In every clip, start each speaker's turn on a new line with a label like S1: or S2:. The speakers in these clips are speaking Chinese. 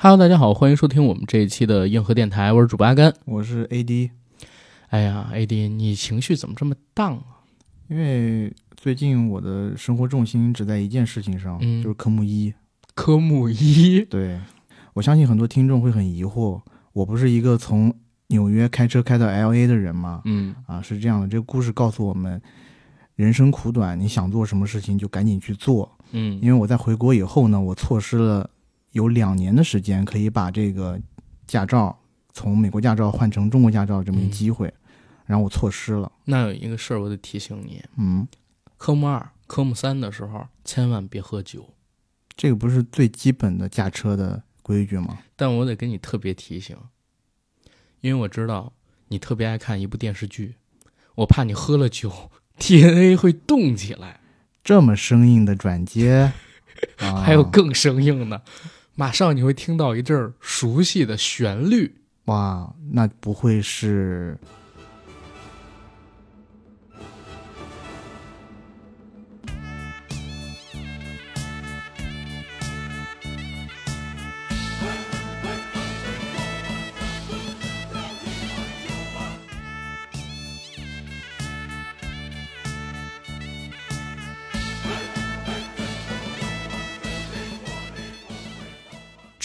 S1: Hello，大家好，欢迎收听我们这一期的硬核电台，我是主播阿甘。
S2: 我是 AD，
S1: 哎呀，AD，你情绪怎么这么荡啊？
S2: 因为最近我的生活重心只在一件事情上，
S1: 嗯
S2: 就是科目一。
S1: 科目一，
S2: 对，我相信很多听众会很疑惑，我不是一个从纽约开车开到 LA 的人吗？
S1: 嗯
S2: 啊，是这样的，这个故事告诉我们，人生苦短，你想做什么事情就赶紧去做。
S1: 嗯
S2: 因为我在回国以后呢，我错失了有两年的时间可以把这个驾照从美国驾照换成中国驾照这么一机会，然后我错失了。
S1: 那有一个事儿我得提醒你，
S2: 嗯，
S1: 科目二、科目三的时候千万别喝酒。
S2: 这个不是最基本的驾车的规矩吗？
S1: 但我得跟你特别提醒，因为我知道你特别爱看一部电视剧，我怕你喝了酒，DNA 会动起来。
S2: 这么生硬的转接，啊、
S1: 还有更生硬的，马上你会听到一阵熟悉的旋律。
S2: 哇，那不会是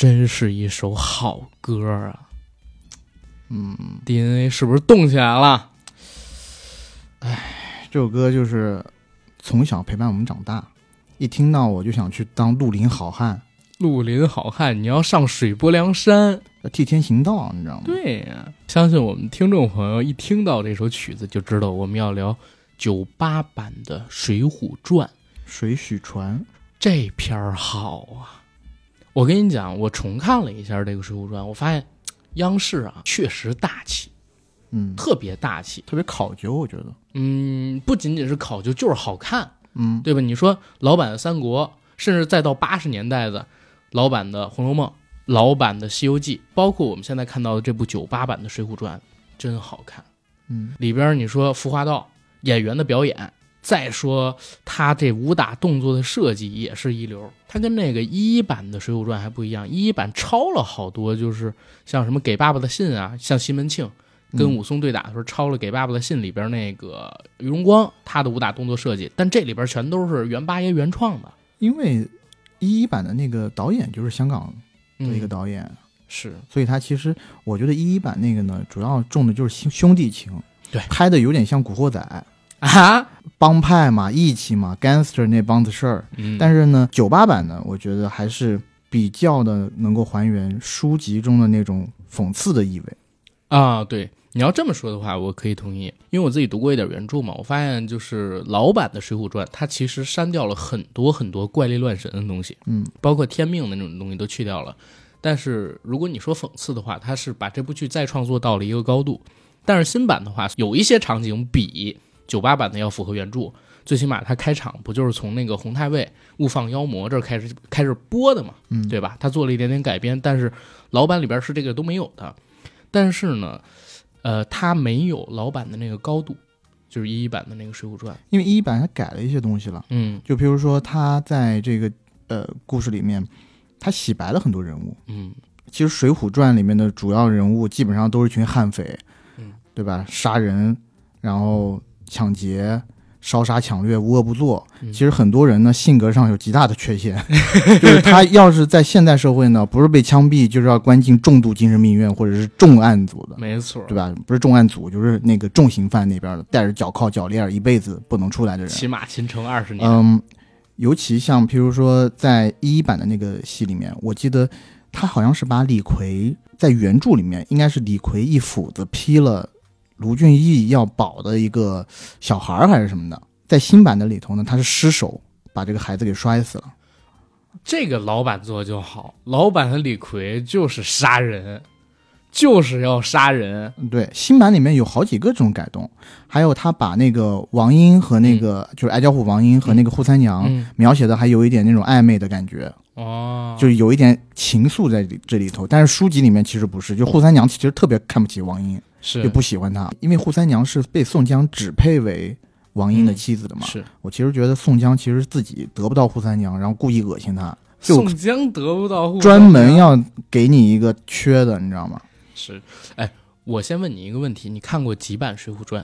S1: 真是一首好歌啊
S2: 嗯
S1: ，！DNA 是不是动起来了？
S2: 哎这首歌就是从小陪伴我们长大，一听到我就想去当绿林好汉，
S1: 绿林好汉，你要上水泊梁山。
S2: 要替天行道，你知道吗？
S1: 对呀、相信我们听众朋友一听到这首曲子，就知道我们要聊九八版的《水浒传》。
S2: 水浒传，
S1: 这篇儿好啊！我跟你讲，我重看了一下这个《水浒传》，我发现央视啊确实大气，
S2: 嗯，
S1: 特别大气。
S2: 特别考究，我觉得，
S1: 嗯，不仅仅是考究，就是好看，
S2: 嗯，
S1: 对吧？你说老版的三国，甚至再到八十年代的老版的《红楼梦》、老版的《西游记》，包括我们现在看到的这部九八版的《水浒传》，真好看。
S2: 嗯，
S1: 里边你说服化道演员的表演，再说他这武打动作的设计也是一流。他跟那个一一版的《水浒传》还不一样，一一版抄了好多，就是像什么给爸爸的信啊，像西门庆跟
S2: 嗯
S1: 武松对打的时候抄了给爸爸的信里边那个于荣光他的武打动作设计，但这里边全都是袁八爷原创的。
S2: 因为一一版的那个导演就是香港的
S1: 嗯
S2: 一个导演，
S1: 是
S2: 所以他其实我觉得一一版那个呢，主要重的就是兄兄弟情，
S1: 对
S2: 拍的有点像《古惑仔》。
S1: 啊，
S2: 帮派嘛，义气嘛，gangster 那帮子事儿。
S1: 嗯
S2: 但是呢，九八版呢，我觉得还是比较的能够还原书籍中的那种讽刺的意味。
S1: 啊，对，你要这么说的话，我可以同意，因为我自己读过一点原著嘛，我发现就是老版的《水浒传》，它其实删掉了很多很多怪力乱神的东西，
S2: 嗯，
S1: 包括天命的那种东西都去掉了。但是如果你说讽刺的话，它是把这部剧再创作到了一个高度。但是新版的话，有一些场景比九八版的要符合原著，最起码它开场不就是从那个洪太尉误放妖魔这儿开始开始播的嘛，
S2: 嗯
S1: 对吧？他做了一点点改编，但是老版里边是这个都没有的。但是呢，呃，它没有老版的那个高度，就是一一版的那个《水浒传》。
S2: 因为一一版它改了一些东西了，
S1: 嗯
S2: 就比如说他在这个呃故事里面，他洗白了很多人物。
S1: 嗯
S2: 其实《水浒传》里面的主要人物基本上都是一群悍匪，
S1: 嗯，
S2: 对吧？杀人，然后抢劫。烧杀抢掠，无恶不作。
S1: 嗯
S2: 其实很多人呢，性格上有极大的缺陷，就是他要是在现代社会呢，不是被枪毙，就是要关进重度精神病院或者是重案组的，
S1: 没错，
S2: 对吧？不是重案组，就是那个重刑犯那边的，戴着脚铐脚链，一辈子不能出来的人。
S1: 起码秦城二十年。
S2: 嗯，尤其像譬如说在一一版的那个戏里面，我记得他好像是把李逵在原著里面应该是李逵一斧子劈了卢俊义要保的一个小孩儿还是什么的，在新版的里头呢，他是失手把这个孩子给摔死了。
S1: 这个老版做的就好，老版的李逵就是杀人，就是要杀人。
S2: 嗯对，新版里面有好几个这种改动，还有他把那个王英和那个、就是矮脚虎王英和那个扈三娘、
S1: 嗯，
S2: 描写的还有一点那种暧昧的感觉。
S1: 哦，
S2: 就是有一点情愫在里这里头，但是书籍里面其实不是，就扈三娘其实特别看不起王英，
S1: 是
S2: 就不喜欢她，因为扈三娘是被宋江指配为王英的妻子的嘛。
S1: 是
S2: 我其实觉得宋江其实自己得不到扈三娘，然后故意恶心她，就
S1: 宋江得不到护
S2: 专门要给你一个缺的，你知道吗？
S1: 是，哎，我先问你一个问题，你看过几版《水浒传》？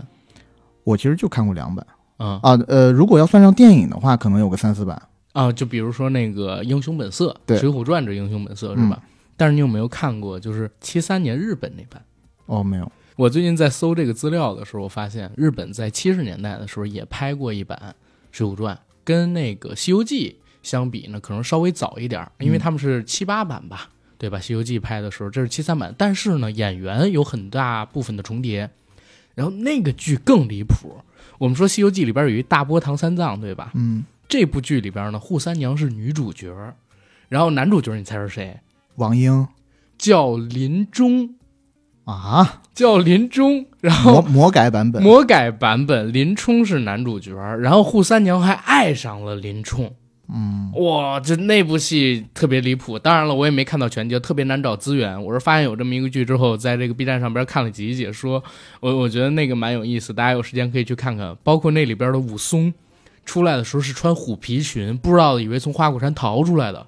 S2: 我其实就看过两版
S1: 啊
S2: 啊，呃，如果要算上电影的话，可能有个三四版。
S1: 啊，就比如说那个《英雄本色》，
S2: 对《
S1: 水浒传》这《英雄本色》是吧？但是你有没有看过就是七三年日本那版？
S2: 哦，没有。
S1: 我最近在搜这个资料的时候，我发现日本在七十年代的时候也拍过一版《水浒传》，跟那个《西游记》相比呢，可能稍微早一点，因为他们是七八版吧，对吧？《西游记》拍的时候这是七三版，但是呢，演员有很大部分的重叠。然后那个剧更离谱，我们说《西游记》里边有一大波唐三藏，对吧？
S2: 嗯，
S1: 这部剧里边呢，扈三娘是女主角，然后男主角你猜是谁？
S2: 王英
S1: 叫林冲，
S2: 啊，
S1: 叫林冲。然后
S2: 魔魔改版本。
S1: 魔改版本，林冲是男主角，然后扈三娘还爱上了林冲。
S2: 嗯，
S1: 哇，这那部戏特别离谱。当然了，我也没看到全集，特别难找资源。我是发现有这么一个剧之后，在这个 B 站上边看了几集解说，我我觉得那个蛮有意思，大家有时间可以去看看。包括那里边的武松出来的时候是穿虎皮裙，不知道的以为从花果山逃出来的，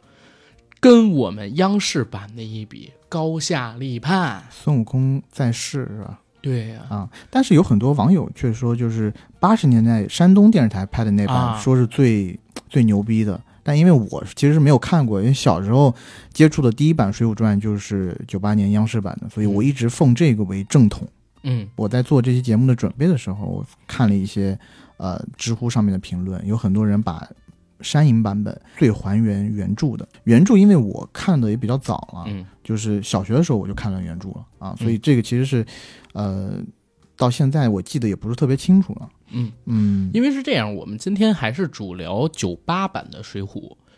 S1: 跟我们央视版的一比，高下立判。
S2: 孙悟空在世是吧？
S1: 对呀、
S2: 啊，但是有很多网友却说，就是八十年代山东电视台拍的那版，
S1: 啊
S2: 说是最最牛逼的。但因为我其实是没有看过，因为小时候接触的第一版《水浒传》就是九八年央视版的，所以我一直奉这个为正统。
S1: 嗯
S2: 我在做这期节目的准备的时候，我看了一些呃知乎上面的评论，有很多人把山影版本最还原原著的原著，因为我看的也比较早了，
S1: 嗯
S2: 就是小学的时候我就看了原著了啊，所以这个其实是呃到现在我记得也不是特别清楚了。
S1: 嗯。
S2: 嗯，
S1: 因为是这样，我们今天还是主聊九八版的《水浒》，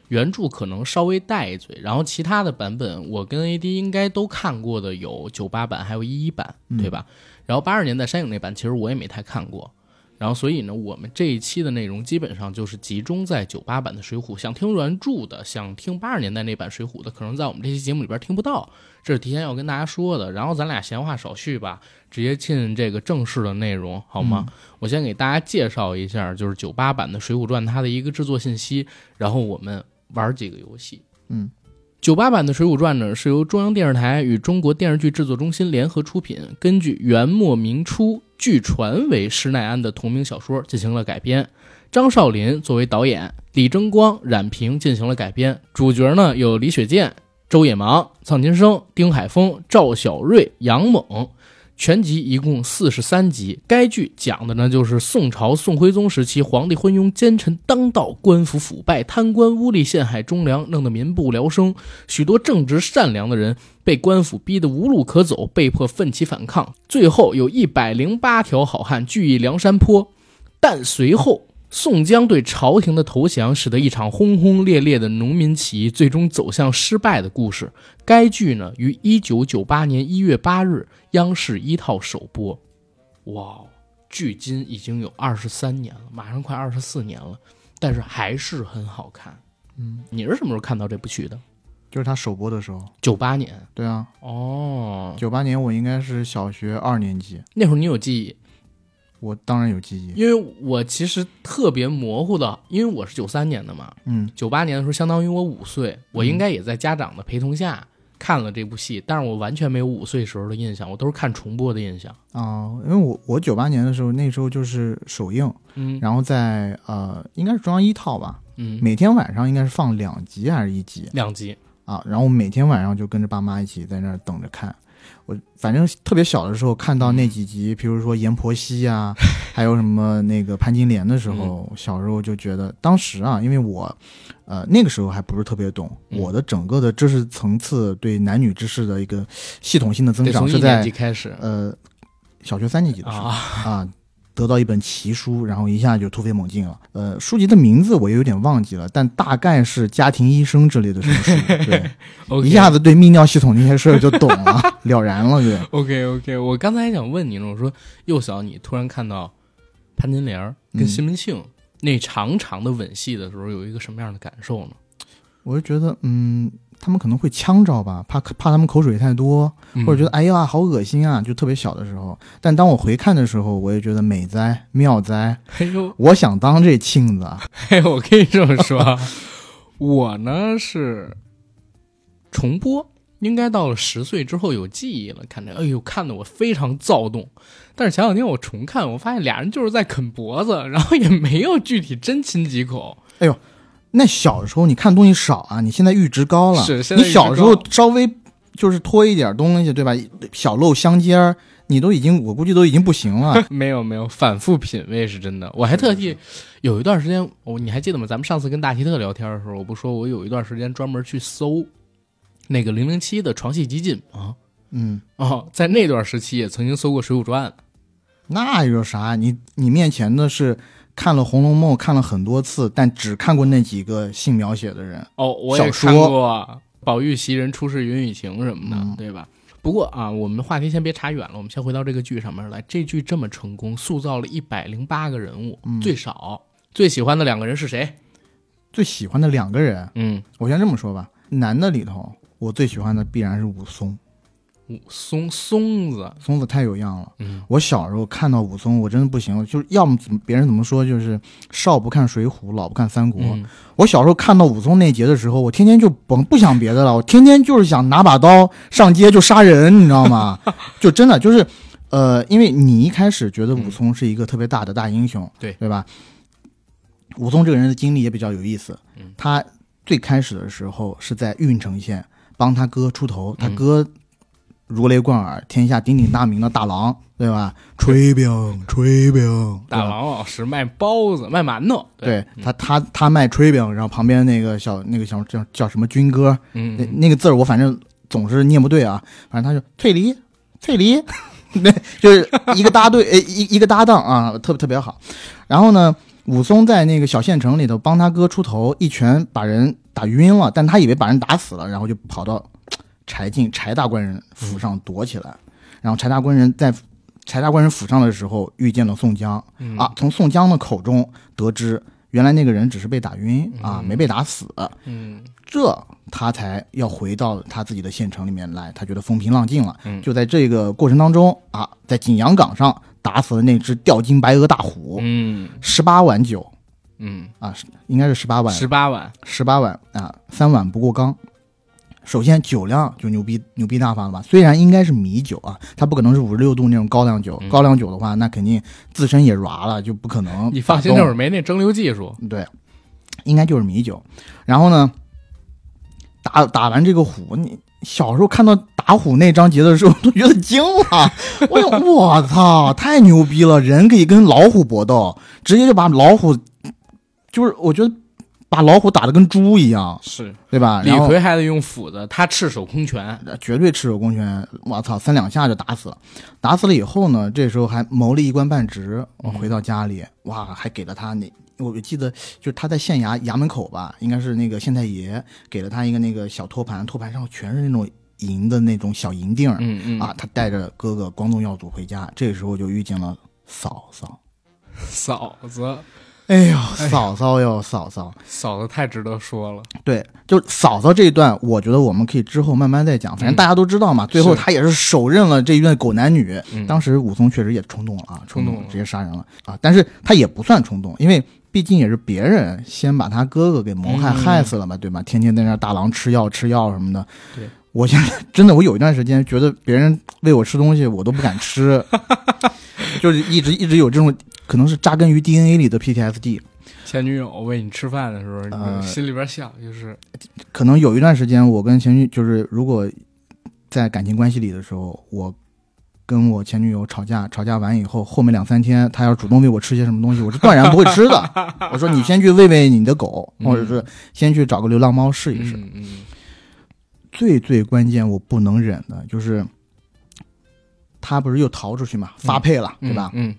S1: 原著可能稍微带一嘴，然后其他的版本我跟 AD 应该都看过的有九八版，还有一一版，
S2: 嗯
S1: 对吧？然后八二年代山影那版，其实我也没太看过。然后，所以呢，我们这一期的内容基本上就是集中在九八版的《水浒》，想听原著的，想听八十年代那版《水浒》的，可能在我们这期节目里边听不到，这是提前要跟大家说的。然后咱俩闲话少叙吧，直接进这个正式的内容，好吗？我先给大家介绍一下，就是九八版的《水浒传》它的一个制作信息，然后我们玩几个游戏。
S2: 嗯，
S1: 九八版的《水浒传》呢是由中央电视台与中国电视剧制作中心联合出品，根据元末明初据传为施耐庵的同名小说进行了改编。张少林作为导演，李争光、冉平进行了改编。主角呢有李雪健、周野芒、臧金生、丁海峰、赵小瑞、杨猛。全集一共四十三集。该剧讲的呢，就是宋朝宋徽宗时期，皇帝昏庸奸臣当道，官府腐败，贪官污吏陷害忠良，弄得民不聊生。许多正直善良的人被官府逼得无路可走，被迫奋起反抗。最后有一百零八条好汉聚义梁山坡，但随后宋江对朝廷的投降，使得一场轰轰烈烈的农民起义最终走向失败的故事。该剧呢于一九九八年一月八日央视一套首播。哇，距今已经有二十三年了，马上快二十四年了，但是还是很好看。
S2: 嗯，
S1: 你是什么时候看到这部剧的？
S2: 就是他首播的时候。
S1: 九八年
S2: 对啊，
S1: 哦，
S2: 九八年我应该是小学二年级，
S1: 那会儿你有记忆，
S2: 我当然有记忆。
S1: 因为我其实特别模糊的，因为我是九三年的嘛，
S2: 嗯
S1: 九八年的时候相当于我五岁，我应该也在家长的陪同下看了这部戏，但是我完全没有五岁时候的印象，我都是看重播的印象。
S2: 啊、因为我我九八年的时候，那时候就是首映，
S1: 嗯
S2: 然后在呃应该是中央一套吧，
S1: 嗯，
S2: 每天晚上应该是放两集还是一集
S1: 两集，
S2: 啊？然后我每天晚上就跟着爸妈一起在那儿等着看。我反正特别小的时候看到那几集，比如说阎婆惜啊，还有什么那个潘金莲的时候，小时候就觉得，当时啊，因为我，呃，那个时候还不是特别懂，
S1: 嗯。
S2: 我的整个的知识层次对男女之事的一个系统性的增长是在
S1: 开始。
S2: 呃小学三年级的时候
S1: 啊，
S2: 啊，得到一本奇书，然后一下就突飞猛进了。呃，书籍的名字我也有点忘记了，但大概是家庭医生之类的什么书，对一下子对泌尿系统那些事儿就懂了，了然了，就
S1: OK OK，我刚才还想问你呢，我说幼小你突然看到潘金莲儿跟
S2: 嗯
S1: 西门庆那长长的吻戏的时候，有一个什么样的感受呢？
S2: 我就觉得，嗯，他们可能会呛着吧，怕怕他们口水太多，
S1: 嗯
S2: 或者觉得哎呀好恶心啊，就特别小的时候。但当我回看的时候，我也觉得美哉妙哉，
S1: 哎呦
S2: 我想当这庆子啊，
S1: 哎，我可以这么说啊，我呢是重播，应该到了十岁之后有记忆了，看着，哎呦，看得我非常躁动。但是前两天我重看，我发现俩人就是在啃脖子，然后也没有具体真亲几口。
S2: 那小时候你看东西少啊，你现在阈值高了。你小时候稍微就是拖一点东西，对吧？小露香尖儿，你都已经，我估计都已经不行了。
S1: 没有没有，反复品味是真的。我还特地有一段时间，我你还记得吗？咱们上次跟大奇特聊天的时候，我不说我有一段时间专门去搜那个零零七的床戏集锦吗？
S2: 嗯，
S1: 哦，在那段时期也曾经搜过《水浒传》。
S2: 那有啥？你你面前的是看了《红楼梦》看了很多次，但只看过那几个性描写的人。
S1: 哦，我也
S2: 小说
S1: 看过《宝玉袭人出世云雨情》什么的，
S2: 嗯
S1: 对吧？不过啊，我们话题先别差远了，我们先回到这个剧上面来。这剧这么成功，塑造了一百零八个人物，
S2: 嗯
S1: 最少最喜欢的两个人是谁？
S2: 最喜欢的两个人，
S1: 嗯，
S2: 我先这么说吧，男的里头，我最喜欢的必然是武松。
S1: 武松松子，
S2: 松子太有样了。
S1: 嗯，
S2: 我小时候看到武松，我真的不行了，就是要么怎么别人怎么说，就是少不看水浒，老不看三国。
S1: 嗯
S2: 我小时候看到武松那节的时候，我天天就甭不想别的了，我天天就是想拿把刀上街就杀人，你知道吗？就真的就是，呃，因为你一开始觉得武松是一个特别大的大英雄，
S1: 对
S2: 对吧？武松这个人的经历也比较有意思，
S1: 嗯
S2: 他最开始的时候是在郓城县帮他哥出头，他
S1: 嗯
S2: 哥如雷贯耳，天下鼎鼎大名的大郎，对吧？炊饼，炊饼，
S1: 大郎老师卖包子、卖馒头，
S2: 对。他，他他卖炊饼，然后旁边那个小那个小叫叫什么军哥，
S1: 嗯，
S2: 那那个字儿我反正总是念不对啊，反正他就翠梨，翠梨，对，就是一个搭对，呃一一个搭档啊，特别特别好。然后呢，武松在那个小县城里头帮他哥出头，一拳把人打晕了，但他以为把人打死了，然后就跑到柴进柴大官人府上躲起来。然后柴大官人在柴大官人府上的时候遇见了宋江，
S1: 嗯
S2: 啊，从宋江的口中得知，原来那个人只是被打晕啊，
S1: 嗯
S2: 没被打死。
S1: 嗯
S2: 这他才要回到他自己的县城里面来，他觉得风平浪静了。
S1: 嗯
S2: 就在这个过程当中啊，在景阳冈上打死了那只吊睛白额大虎，
S1: 嗯
S2: 十八碗酒
S1: 嗯，
S2: 啊，应该是十八碗，
S1: 十八碗，
S2: 十八碗啊，三碗不过冈。首先酒量就牛逼牛逼大发了吧？虽然应该是米酒啊，它不可能是五十六度那种高粱酒。
S1: 嗯
S2: 高粱酒的话，那肯定自身也软了，就不可能。
S1: 你放心，那会儿没那蒸馏技术，
S2: 对，应该就是米酒。然后呢，打打完这个虎，你小时候看到打虎那章节的时候，都觉得惊了。我，我操，太牛逼了！人可以跟老虎搏斗，直接就把老虎，就是我觉得把老虎打得跟猪一样，
S1: 是
S2: 对吧？
S1: 李逵还得用斧子，他赤手空拳，
S2: 绝对赤手空拳，我操，三两下就打死了。打死了以后呢，这时候还谋了一官半职。我回到家里，哇，还给了他那，我记得就是他在县衙衙门口吧，应该是那个县太爷给了他一个那个小托盘，托盘上全是那种银的那种小银锭儿、
S1: 嗯嗯
S2: 啊。他带着哥哥光宗耀祖回家，这个时候就遇见了嫂嫂。
S1: 嫂子，
S2: 哎呦，嫂嫂哟，嫂嫂，
S1: 嫂子太值得说了，
S2: 对，就嫂嫂这一段，我觉得我们可以之后慢慢再讲。反正大家都知道嘛，最后
S1: 是
S2: 他也是手刃了这一对狗男女。
S1: 嗯
S2: 当时武松确实也冲动了啊，
S1: 冲动了
S2: 直接杀人了啊！但是他也不算冲动，因为毕竟也是别人先把他哥哥给谋害、
S1: 嗯
S2: 害死了嘛，对吧？天天在那大郎吃药吃药什么的。
S1: 对，
S2: 我现在 真的，我有一段时间觉得别人喂我吃东西，我都不敢吃，就是一直一直有这种可能是扎根于 DNA 里的 PTSD。
S1: 前女友喂你吃饭的时候，你心里边想就是，
S2: 可能有一段时间，我跟前女就是如果在感情关系里的时候，我跟我前女友吵架，吵架完以后，后面两三天她要主动喂我吃些什么东西，我是断然不会吃的。我说你先去喂喂你的狗，
S1: 嗯
S2: 或者是先去找个流浪猫试一试。
S1: 嗯嗯
S2: 最最关键，我不能忍的就是。他不是又逃出去嘛，发配了，
S1: 嗯，
S2: 对吧？
S1: 嗯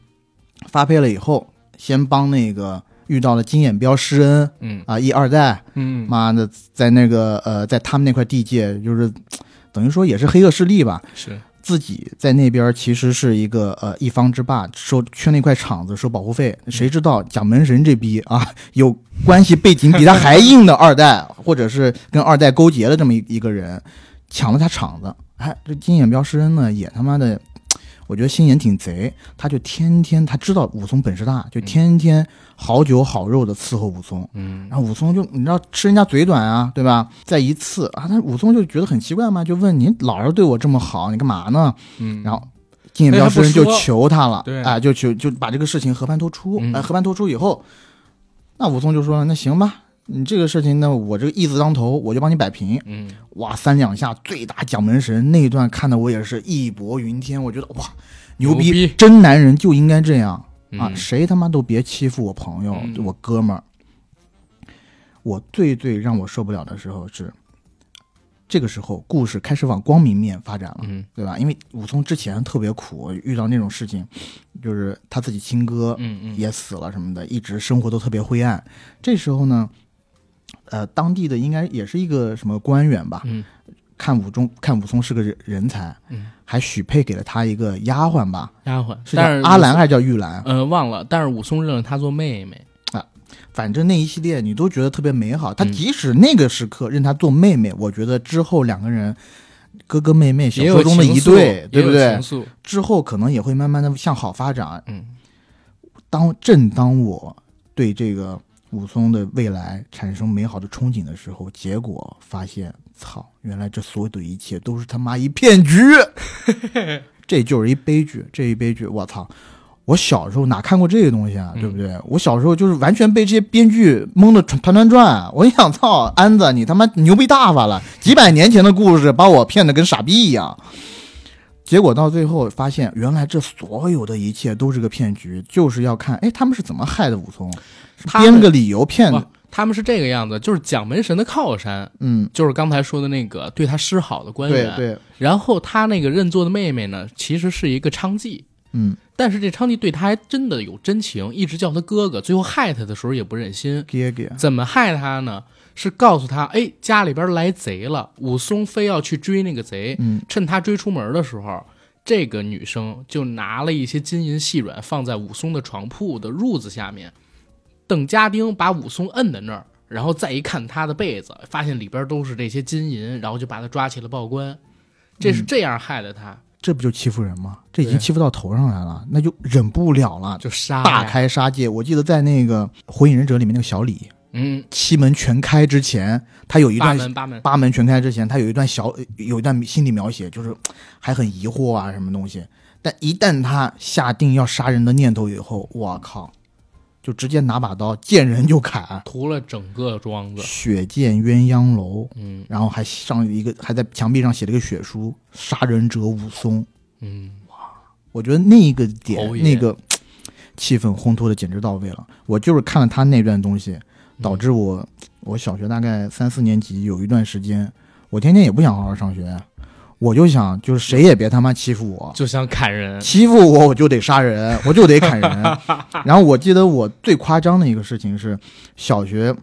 S2: 发配了以后，先帮那个遇到了金眼彪施恩
S1: 嗯。
S2: 啊，一二代，
S1: 嗯，
S2: 妈的，在那个呃，在他们那块地界，就是 等于说也是黑恶势力吧，
S1: 是，
S2: 自己在那边其实是一个呃一方之霸，收缺那块场子收保护费。谁知道蒋门神这逼啊，有关系背景比他还硬的二代，或者是跟二代勾结的这么一一个人，抢了他场子。哎，这金眼镖师恩呢，也他妈的，我觉得心眼挺贼，他就天天他知道武松本事大，就天天好酒好肉的伺候武松。
S1: 嗯
S2: 然后武松就你知道吃人家嘴短啊，对吧？再一次啊，他武松就觉得很奇怪嘛，就问你老是对我这么好，你干嘛呢？
S1: 嗯，
S2: 然后金眼镖师人就求他了，
S1: 对
S2: 哎，就求就把这个事情和盘托出。
S1: 嗯
S2: 哎，和盘托出以后，那武松就说了，那行吧，你这个事情呢，我这个义字当头，我就帮你摆平。
S1: 嗯
S2: 哇，三两下最大蒋门神那一段看的我也是义薄云天，我觉得哇，牛逼，
S1: 牛逼
S2: 真男人就应该这样啊！
S1: 嗯
S2: 谁他妈都别欺负我朋友，
S1: 嗯
S2: 我哥们儿。我最最让我受不了的时候是，这个时候故事开始往光明面发展了。
S1: 嗯
S2: 对吧？因为武松之前特别苦，遇到那种事情，就是他自己亲哥也死了什么的，一直生活都特别灰暗。这时候呢，呃，当地的应该也是一个什么官员吧，
S1: 嗯
S2: 看武中看武松是个人人才，
S1: 嗯，
S2: 还许配给了他一个丫鬟吧，
S1: 丫鬟，
S2: 是叫
S1: 但是
S2: 阿兰还是叫玉兰？
S1: 呃忘了，但是武松认了她做妹妹啊。
S2: 反正那一系列你都觉得特别美好。他
S1: 嗯
S2: 即使那个时刻认她做妹妹，我觉得之后两个人哥哥妹妹小说中的一对，对不对之后可能也会慢慢的向好发展。
S1: 嗯
S2: 当正当我对这个武松的未来产生美好的憧憬的时候，结果发现，操，原来这所有的一切都是他妈一骗局，这就是一悲剧，这一悲剧，我操！我小时候哪看过这个东西啊，
S1: 嗯
S2: 对不对？我小时候就是完全被这些编剧蒙得团团团转。我一想，操，安子，你他妈牛逼大发了！几百年前的故事把我骗得跟傻逼一样。结果到最后发现，原来这所有的一切都是个骗局，就是要看，哎，他们是怎么害的武松，编个理由骗。
S1: 他们是这个样子，就是蒋门神的靠山，
S2: 嗯，
S1: 就是刚才说的那个对他示好的官员。
S2: 对对，
S1: 然后他那个认作的妹妹呢，其实是一个娼妓，
S2: 嗯，
S1: 但是这娼妓对他还真的有真情，一直叫他哥哥，最后害他的时候也不忍心。
S2: 给给，
S1: 怎么害他呢？是告诉他，哎，家里边来贼了，武松非要去追那个贼，
S2: 嗯
S1: 趁他追出门的时候，这个女生就拿了一些金银细软放在武松的床铺的褥子下面，等家丁把武松摁在那儿，然后再一看他的被子，发现里边都是这些金银，然后就把他抓起了报官。这是这样害的他，
S2: 这不就欺负人吗？这已经欺负到头上来了，那就忍不了了，
S1: 就杀
S2: 大，开杀戒。我记得在那个《火影忍者》里面那个小李
S1: 嗯，
S2: 七门全开之前，他有一
S1: 八
S2: 段
S1: 门八门，
S2: 八门全开之前，他有一段小有一段心理描写，就是还很疑惑啊，什么东西。但一旦他下定要杀人的念头以后，我靠，就直接拿把刀见人就砍，
S1: 屠了整个庄子。
S2: 血溅鸳鸯楼，
S1: 嗯
S2: 然后还上一个还在墙壁上写了一个血书：“杀人者武松。
S1: 嗯，”哇
S2: 我觉得那一个点那个气氛烘托的简直到位了。我就是看了他那段东西，导致我我小学大概三四年级有一段时间，我天天也不想好好上学，我就想就是谁也别他妈欺负我，
S1: 就想砍人。
S2: 欺负我我就得杀人，我就得砍人。然后我记得我最夸张的一个事情是小学，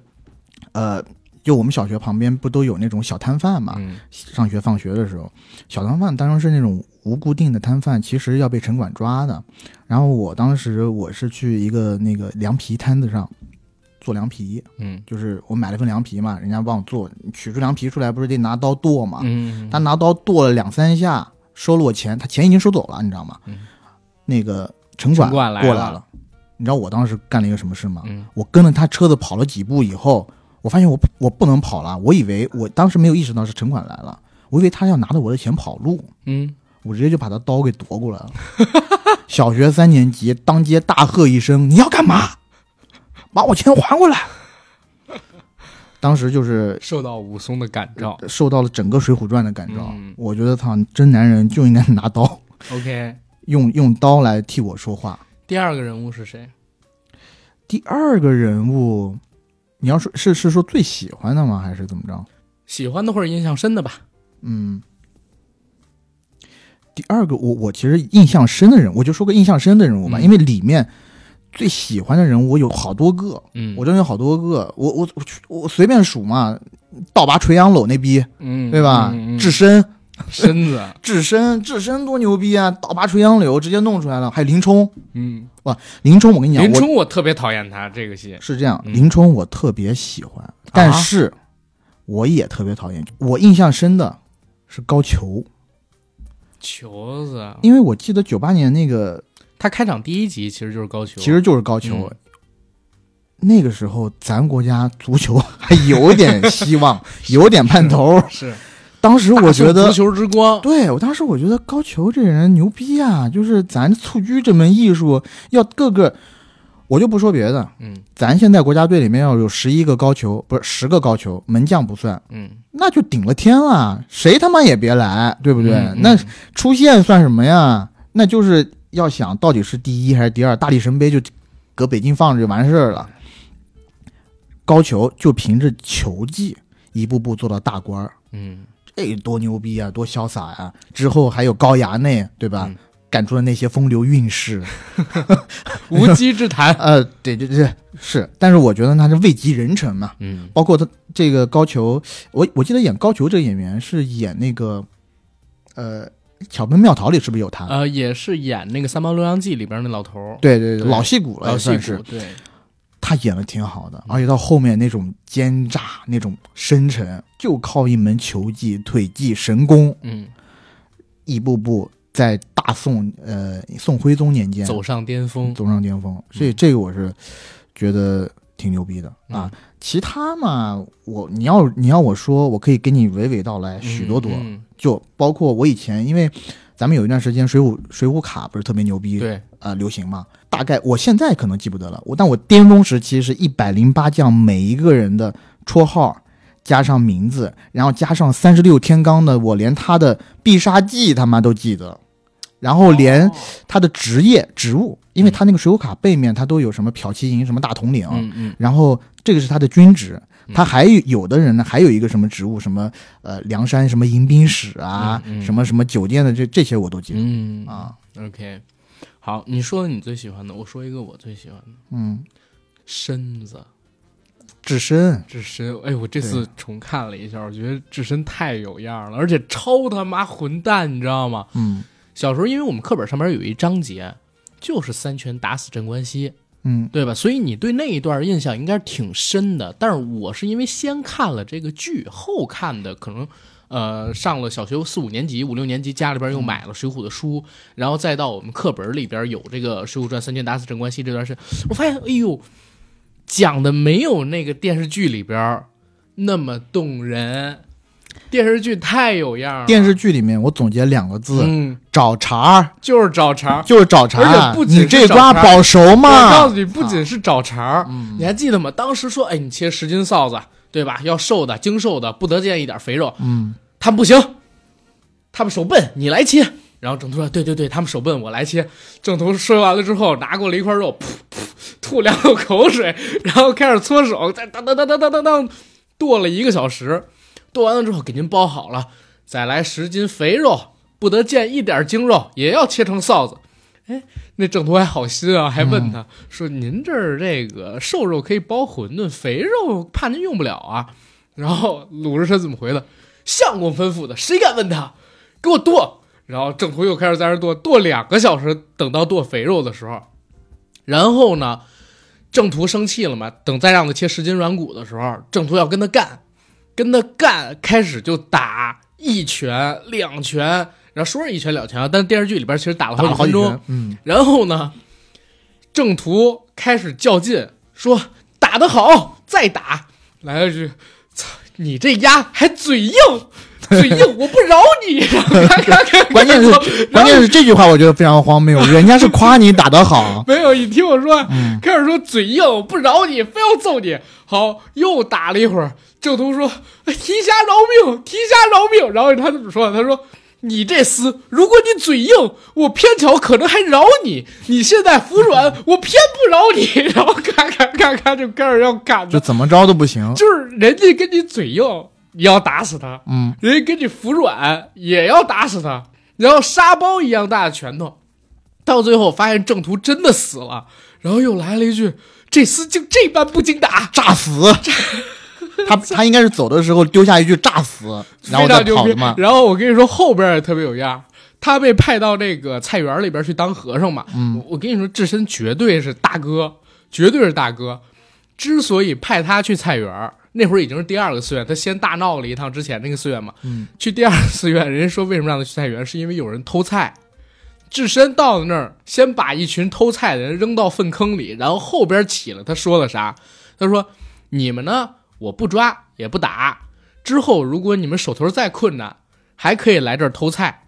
S2: 呃，就我们小学旁边不都有那种小摊贩嘛？
S1: 嗯
S2: 上学放学的时候，小摊贩当然是那种无固定的摊贩，其实要被城管抓的。然后我当时我是去一个那个凉皮摊子上做凉皮，
S1: 嗯
S2: 就是我买了份凉皮嘛，人家帮我做，取出凉皮出来不是得拿刀剁嘛？
S1: 嗯，
S2: 他拿刀剁了两三下，收了我钱，他钱已经收走了，你知道吗？
S1: 嗯
S2: 那个城管过来了，你知道我当时干了一个什么事吗？
S1: 嗯
S2: 我跟着他车子跑了几步以后，我发现我我不能跑了，我以为我当时没有意识到是城管来了，我以为他要拿着我的钱跑路，
S1: 嗯，
S2: 我直接就把他刀给夺过来了。小学三年级，当街大喝一声：“你要干嘛？把我钱还过来！” 当时就是
S1: 受到武松的感召。
S2: 受到了整个《水浒传》的感召。
S1: 嗯
S2: 我觉得他，真男人就应该拿刀，
S1: OK，
S2: 用用刀来替我说话。
S1: 第二个人物是谁？
S2: 第二个人物，你要说是是说最喜欢的吗？还是怎么着？
S1: 喜欢的或者印象深的吧？
S2: 嗯，第二个我我其实印象深的人，我就说个印象深的人物吧，
S1: 嗯
S2: 因为里面最喜欢的人物我有好多个，
S1: 嗯，
S2: 我真有好多个，我我我我随便数嘛，倒拔垂杨柳那逼，
S1: 嗯，
S2: 对吧？智深，
S1: 身子，
S2: 智深，智深多牛逼啊！倒拔垂杨柳直接弄出来了。还有林冲，
S1: 嗯，哇
S2: 林冲，我跟你讲，
S1: 林冲我特别讨厌他这个戏。
S2: 是这样，
S1: 嗯
S2: 林冲我特别喜欢，但是我也特别讨厌。我印象深的是高俅，
S1: 球子，
S2: 因为我记得九八年那个
S1: 他开场第一集其实就是高俅，
S2: 其实就是高俅。
S1: 嗯
S2: 那个时候，咱国家足球 还有点希望，有点盼头。
S1: 是，
S2: 当时我觉得
S1: 足，球之光，
S2: 对我当时我觉得高俅这人牛逼啊！就是咱蹴鞠这门艺术，要各个，我就不说别的，
S1: 嗯
S2: 咱现在国家队里面要有十一个高俅，不是十个高俅，门将不算，
S1: 嗯，
S2: 那就顶了天了，谁他妈也别来，对不对？
S1: 嗯
S2: 那出线算什么呀？那就是要想到底是第一还是第二，大力神杯就搁北京放着就完事儿了。高俅就凭着球技一步步做到大官儿，
S1: 嗯。
S2: 这多牛逼啊，多潇洒呀、之后还有高衙内，对吧？
S1: 嗯。
S2: 赶出了那些风流韵事，
S1: 无稽之谈，
S2: 呃，对对对，是。但是我觉得他是位极人臣嘛，
S1: 嗯。
S2: 包括他这个高俅，我我记得演高俅这个演员是演那个，呃，《巧奔妙逃》里是不是有他？
S1: 呃，也是演那个《三毛流浪记》里边那老头儿，
S2: 对对对，
S1: 对
S2: 老戏骨了，
S1: 老戏
S2: 也算是。
S1: 骨，对，
S2: 他演的挺好的，而且到后面那种奸诈、那种深沉，就靠一门球技、腿技、神功，
S1: 嗯，
S2: 一步步在大宋呃宋徽宗年间
S1: 走上巅峰，
S2: 走上巅峰。所以这个我是觉得挺牛逼的啊。
S1: 嗯
S2: 其他嘛，我你要你要我说，我可以给你娓娓道来许多多，
S1: 嗯
S2: 就包括我以前因为。咱们有一段时间水浒水浒卡不是特别牛逼，
S1: 嗯对，
S2: 呃流行嘛。大概我现在可能记不得了，我但我巅峰时期是一百零八将每一个人的绰号加上名字，然后加上三十六天罡的，我连他的必杀技他妈都记得，然后连
S1: 哦
S2: 他的职业职务，因为他那个水浒卡背面他都有什么骠骑营、什么大统领，
S1: 嗯嗯。
S2: 然后这个是他的军职。
S1: 嗯。
S2: 他还有有的人呢，还有一个什么职务，什么呃梁山什么迎宾使啊，
S1: 嗯嗯。
S2: 什么什么酒店的这这些我都记得、
S1: 嗯
S2: 啊。
S1: ，OK，好，你说你最喜欢的，我说一个我最喜欢的，
S2: 嗯，
S1: 身子。
S2: 智深，
S1: 智深，哎，我这次重看了一下，我觉得智深太有样了，而且超他妈混蛋，你知道吗？
S2: 嗯。
S1: 小时候因为我们课本上面有一章节，就是三拳打死镇关西，
S2: 嗯
S1: 对吧？所以你对那一段印象应该是挺深的。但是我是因为先看了这个剧，后看的，可能呃上了小学四五年级、五六年级，家里边又买了《水浒》的书，然后再到我们课本里边有这个《水浒传》三拳打死镇关西这段事，我发现哎呦，讲的没有那个电视剧里边那么动人。电视剧太有样了，
S2: 电视剧里面我总结两个字：
S1: 嗯，
S2: 找茬儿，
S1: 就是找茬儿。
S2: 就是找茬
S1: 而
S2: 儿。
S1: 且不仅是
S2: 你这瓜保熟吗
S1: 我
S2: 吗？
S1: 告诉你，不仅是找茬儿，
S2: 嗯
S1: 你还记得吗？当时说，哎，你切十斤臊子，对吧？要瘦的、精瘦的，不得见一点肥肉。
S2: 嗯，
S1: 他们不行，他们手笨，你来切。然后郑图说：“对对对，他们手笨，我来切。”郑图说完了之后，拿过了一块肉，噗噗吐两口口水，然后开始搓手，再当当当当当当当剁了一个小时。剁完了之后，给您包好了，再来十斤肥肉，不得见一点精肉，也要切成臊子。哎，那郑屠还好心啊，还问他、说：“您这儿这个瘦肉可以包馄饨，肥肉怕您用不了啊？”然后鲁智深怎么回的？相公吩咐的，谁敢问他？给我剁！然后郑屠又开始在那儿剁，剁两个小时，等到剁肥肉的时候，然后呢，郑屠生气了嘛？等再让他切十斤软骨的时候，郑屠要跟他干，跟他干，开始就打一拳、两拳，然后说是一拳两拳啊，但是电视剧里边其实打了
S2: 好几
S1: 分钟。。
S2: 嗯，
S1: 然后呢，正途开始较劲，说打得好，再打。来了句：“操，你这丫还嘴硬，嘴硬，我不饶你！”然后咔
S2: 关键是 关键是这句话我觉得非常荒谬，人家是夸你打得好，
S1: 没有，你听我说，
S2: 嗯
S1: 开始说嘴硬，我不饶你，非要揍你。好，又打了一会儿，郑屠说：“哎提辖饶命，提辖饶命。”然后他怎么说？他说：“你这厮，如果你嘴硬，我偏巧可能还饶你；你现在服软，我偏不饶你。”然后咔咔咔咔就开始要干
S2: 就，怎么着都不行。
S1: 就是人家跟你嘴硬，你要打死他；
S2: 嗯，
S1: 人家跟你服软，也要打死他。然后沙包一样大的拳头，到最后发现郑屠真的死了，然后又来了一句：“这厮竟这般不经打。”
S2: 炸死。他他应该是走的时候丢下一句炸死，然后再
S1: 非常牛逼
S2: 跑的嘛。
S1: 然后我跟你说，后边也特别有样。他被派到那个菜园里边去当和尚嘛。
S2: 嗯
S1: 我我跟你说，智深绝对是大哥，绝对是大哥。之所以派他去菜园，那会儿已经是第二个寺院，他先大闹了一趟之前那个寺院嘛。
S2: 嗯，
S1: 去第二个寺院，人家说为什么让他去菜园，是因为有人偷菜。智深到了那儿，先把一群偷菜的人扔到粪坑里，然后后边起了，他说了啥？他说：“你们呢，我不抓也不打。之后如果你们手头再困难，还可以来这儿偷菜，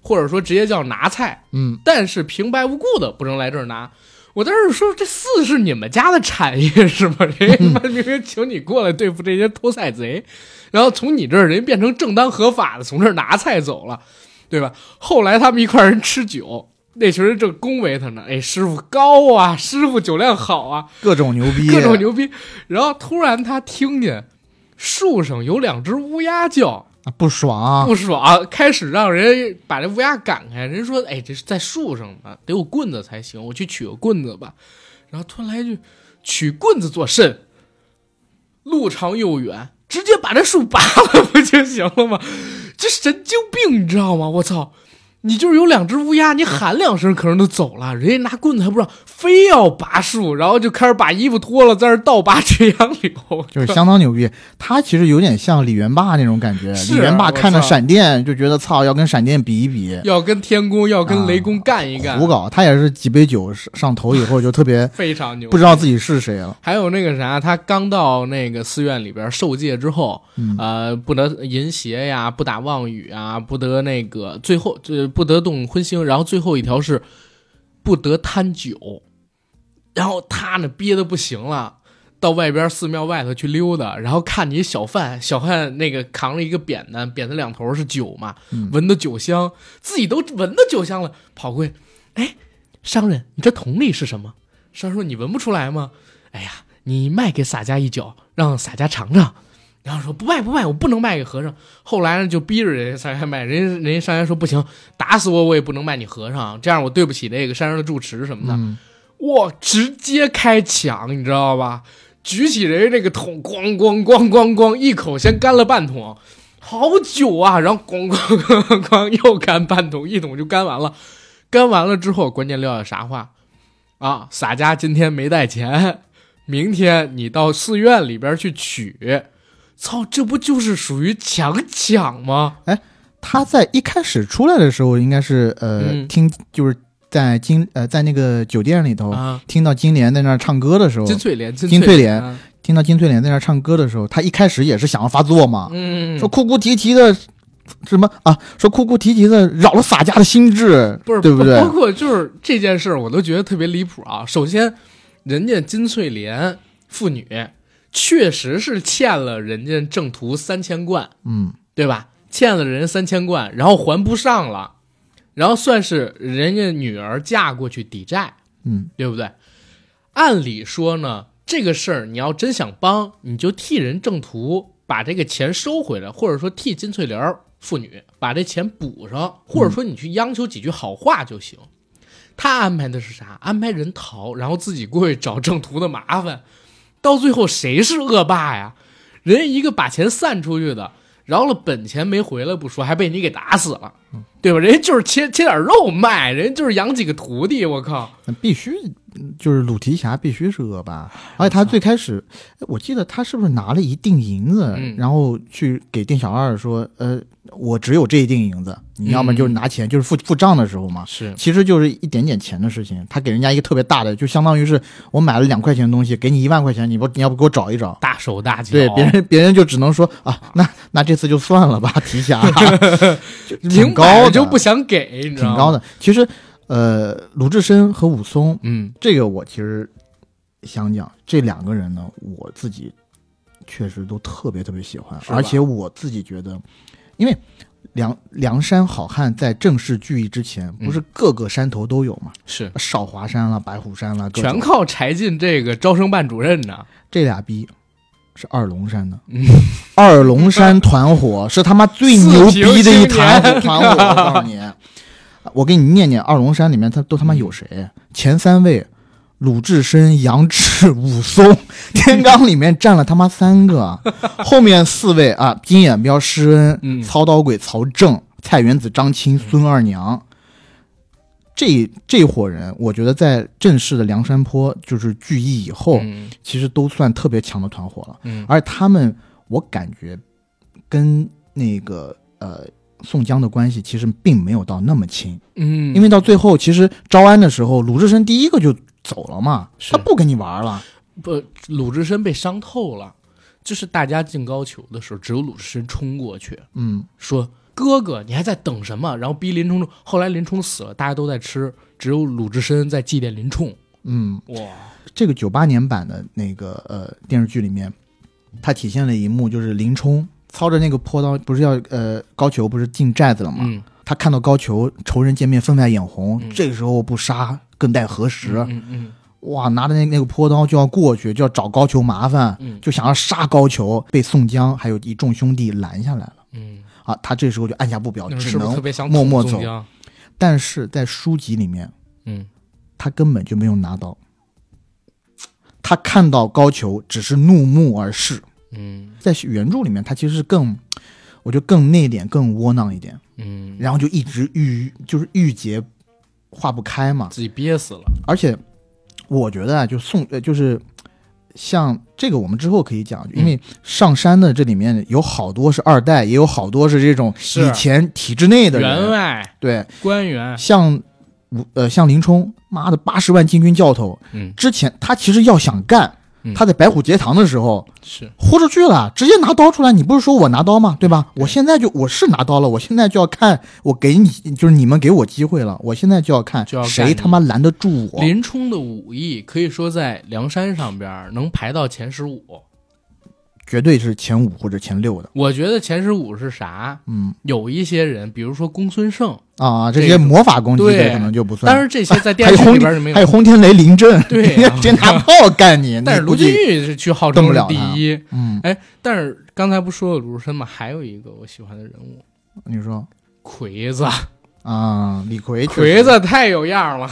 S1: 或者说直接叫拿菜。
S2: 嗯，
S1: 但是平白无故的不能来这儿拿。”我当时说：“这四是你们家的产业是吗？人家他妈 明明请你过来对付这些偷菜贼，然后从你这儿人变成正当合法的从这儿拿菜走了。”对吧？后来他们一块人吃酒，那群人正恭维他呢。哎，师傅高啊，师傅酒量好啊，
S2: 各种牛逼，
S1: 各种牛逼。然后突然他听见树上有两只乌鸦叫，
S2: 啊，不爽，
S1: 不爽，开始让人把这乌鸦赶开。人说：“哎，这是在树上呢，得有棍子才行，我去取个棍子吧。”然后突然来一句：“取棍子作甚？路长又远，直接把这树拔了 不就行了吗？”这神经病，你知道吗？我操！你就是有两只乌鸦，你喊两声，可能都走了。人家拿棍子还不让，非要拔树，然后就开始把衣服脱了，在那倒拔垂杨柳，
S2: 就是相当牛逼。他其实有点像李元霸那种感觉。李元霸看着闪电就觉得操，要跟闪电比一比，
S1: 要跟天宫，要跟雷公干一干。
S2: 胡搞，他也是几杯酒上头以后就特别
S1: 非常牛，
S2: 不知道自己是谁了。
S1: 还有那个啥，他刚到那个寺院里边受戒之后，呃，不得淫邪呀，不打妄语啊，不得那个最后这不得动。荤腥，然后最后一条是不得贪酒，然后他呢憋的不行了，到外边寺庙外头去溜达，然后看你小贩，小贩那个扛着一个扁担，扁担两头是酒嘛，闻的酒香，自己都闻到酒香了，跑过去，哎，商人，你这桶里是什么？商人说你闻不出来吗？哎呀，你卖给洒家一酒，让洒家尝尝。然后说不卖不卖，我不能卖给和尚。后来呢，就逼着人家上山卖，人家人家上山说不行，打死我我也不能卖你和尚，这样我对不起那个山上的住持什么的。哇，直接开抢，你知道吧？举起人家那个桶，咣咣咣咣咣，一口先干了半桶，好久啊！然后咣咣咣咣又干半桶，一桶就干完了。干完了之后，关键撂下啥话啊？洒家今天没带钱，明天你到寺院里边去取。操，这不就是属于强抢吗？
S2: 哎，他在一开始出来的时候，应该是呃，听就是在金呃在那个酒店里头听到金莲在那唱歌的时候，
S1: 金翠莲，
S2: 金翠莲听到金翠莲在那唱歌的时候，他一开始也是想要发作嘛，
S1: 嗯，
S2: 说哭哭啼啼的什么啊，说哭哭啼啼的扰了洒家的心智，
S1: 不是
S2: 对不对？
S1: 包括就是这件事，我都觉得特别离谱啊。首先，人家金翠莲妇女。确实是欠了人家正途三千贯，
S2: 嗯，
S1: 对吧？欠了人三千贯，然后还不上了，然后算是人家女儿嫁过去抵债，
S2: 嗯，
S1: 对不对？按理说呢，这个事儿你要真想帮，你就替人正途把这个钱收回来，或者说替金翠莲妇女把这钱补上，或者说你去央求几句好话就行。他安排的是啥？安排人逃，然后自己过去找正途的麻烦。到最后谁是恶霸呀？人一个把钱散出去的，饶了本钱没回来不说，还被你给打死了，对吧？人家就是切切点肉卖，人家就是养几个徒弟，我靠！
S2: 那必须就是鲁提辖必须是恶霸，而且他最开始，我记得他是不是拿了一锭银子，然后去给店小二说，呃。我只有这一锭银子，你要么就是拿钱，就是付付账的时候嘛。
S1: 是，
S2: 其实就是一点点钱的事情。他给人家一个特别大的，就相当于是我买了两块钱的东西，给你一万块钱，你不你要不给我找一找？
S1: 大手大脚。
S2: 对，别人别人就只能说啊，那那这次就算了吧，提辖。挺高的
S1: 就不想给，
S2: 挺高的。其实，呃，鲁智深和武松，
S1: 嗯，
S2: 这个我其实想讲，这两个人呢，我自己确实都特别特别喜欢，而且我自己觉得。因为梁梁山好汉在正式聚义之前，不是各个山头都有吗？
S1: 是
S2: 少华山了、白虎山了，
S1: 全靠柴进这个招生办主任呢。
S2: 这俩逼是二龙山的，二龙山团伙 是他妈最牛逼的一团团伙。我告诉你，我给你念念二龙山里面他都他妈有谁？前三位。鲁智深、杨志、武松，天罡里面占了他妈三个，后面四位啊，金眼彪施恩、操刀鬼曹正、蔡元子张青、孙二娘，这这伙人，我觉得在正式的梁山坡就是聚义以后，
S1: 嗯。
S2: 其实都算特别强的团伙了。
S1: 嗯。
S2: 而他们，我感觉跟那个呃宋江的关系其实并没有到那么亲，
S1: 嗯，
S2: 因为到最后其实招安的时候，鲁智深第一个就走了嘛，他不跟你玩了。
S1: 不鲁智深被伤透了，就是大家进高俅的时候，只有鲁智深冲过去
S2: 嗯，
S1: 说：“哥哥，你还在等什么？”然后逼林冲。后来林冲死了，大家都在吃，只有鲁智深在祭奠林冲。
S2: 嗯，
S1: 哇，
S2: 这个九八年版的那个呃电视剧里面，它体现了一幕，就是林冲操着那个破刀，不是要呃高俅不是进寨子了吗？
S1: 嗯，
S2: 他看到高俅仇人见面分外眼红，
S1: 嗯
S2: 这个时候不杀更待何时？
S1: 嗯嗯
S2: 哇，拿着那那个破刀就要过去，就要找高俅麻烦，
S1: 嗯
S2: 就想要杀高俅，被宋江还有一众兄弟拦下来了。
S1: 嗯，
S2: 啊，他这时候就按下不表，只能默默走但是在书籍里面，
S1: 嗯
S2: 他根本就没有拿刀，他看到高俅只是怒目而视。
S1: 嗯
S2: 在原著里面，他其实是更，我觉得更内敛、更窝囊一点，
S1: 嗯，
S2: 然后就一直郁，就是郁结化不开嘛。
S1: 自己憋死了。
S2: 而且我觉得啊，就宋呃，就是像这个，我们之后可以讲，因为上山的这里面有好多是二代，也有好多是这种
S1: 是。
S2: 以前体制内的
S1: 员
S2: 人，
S1: 外。
S2: 对，
S1: 官员，
S2: 像吴呃像林冲，妈的八十万禁军教头，
S1: 嗯。
S2: 之前他其实要想干
S1: 嗯，
S2: 他在白虎节堂的时候
S1: 是
S2: 豁出去了，直接拿刀出来。你不是说我拿刀吗？对吧？我现在就我是拿刀了，我现在就要看，我给你就是你们给我机会了，我现在就要看谁他妈拦得住我。
S1: 林冲的武艺可以说在梁山上边能排到前十五。
S2: 绝对是前五或者前六的。
S1: 我觉得前十五是啥？
S2: 嗯
S1: 有一些人，比如说公孙胜，
S2: 啊，这
S1: 这个
S2: 些魔法攻击可能就不算。
S1: 但是这些在电视剧里边是没有
S2: 还有轰天雷凌阵，
S1: 对啊
S2: 直接拿炮干你。
S1: 但是卢俊义是去号称第一。
S2: 嗯，
S1: 哎，但是刚才不说了鲁智深吗？还有一个我喜欢的人物，
S2: 你说
S1: 魁子。
S2: 啊，李逵
S1: 魁子太有样了。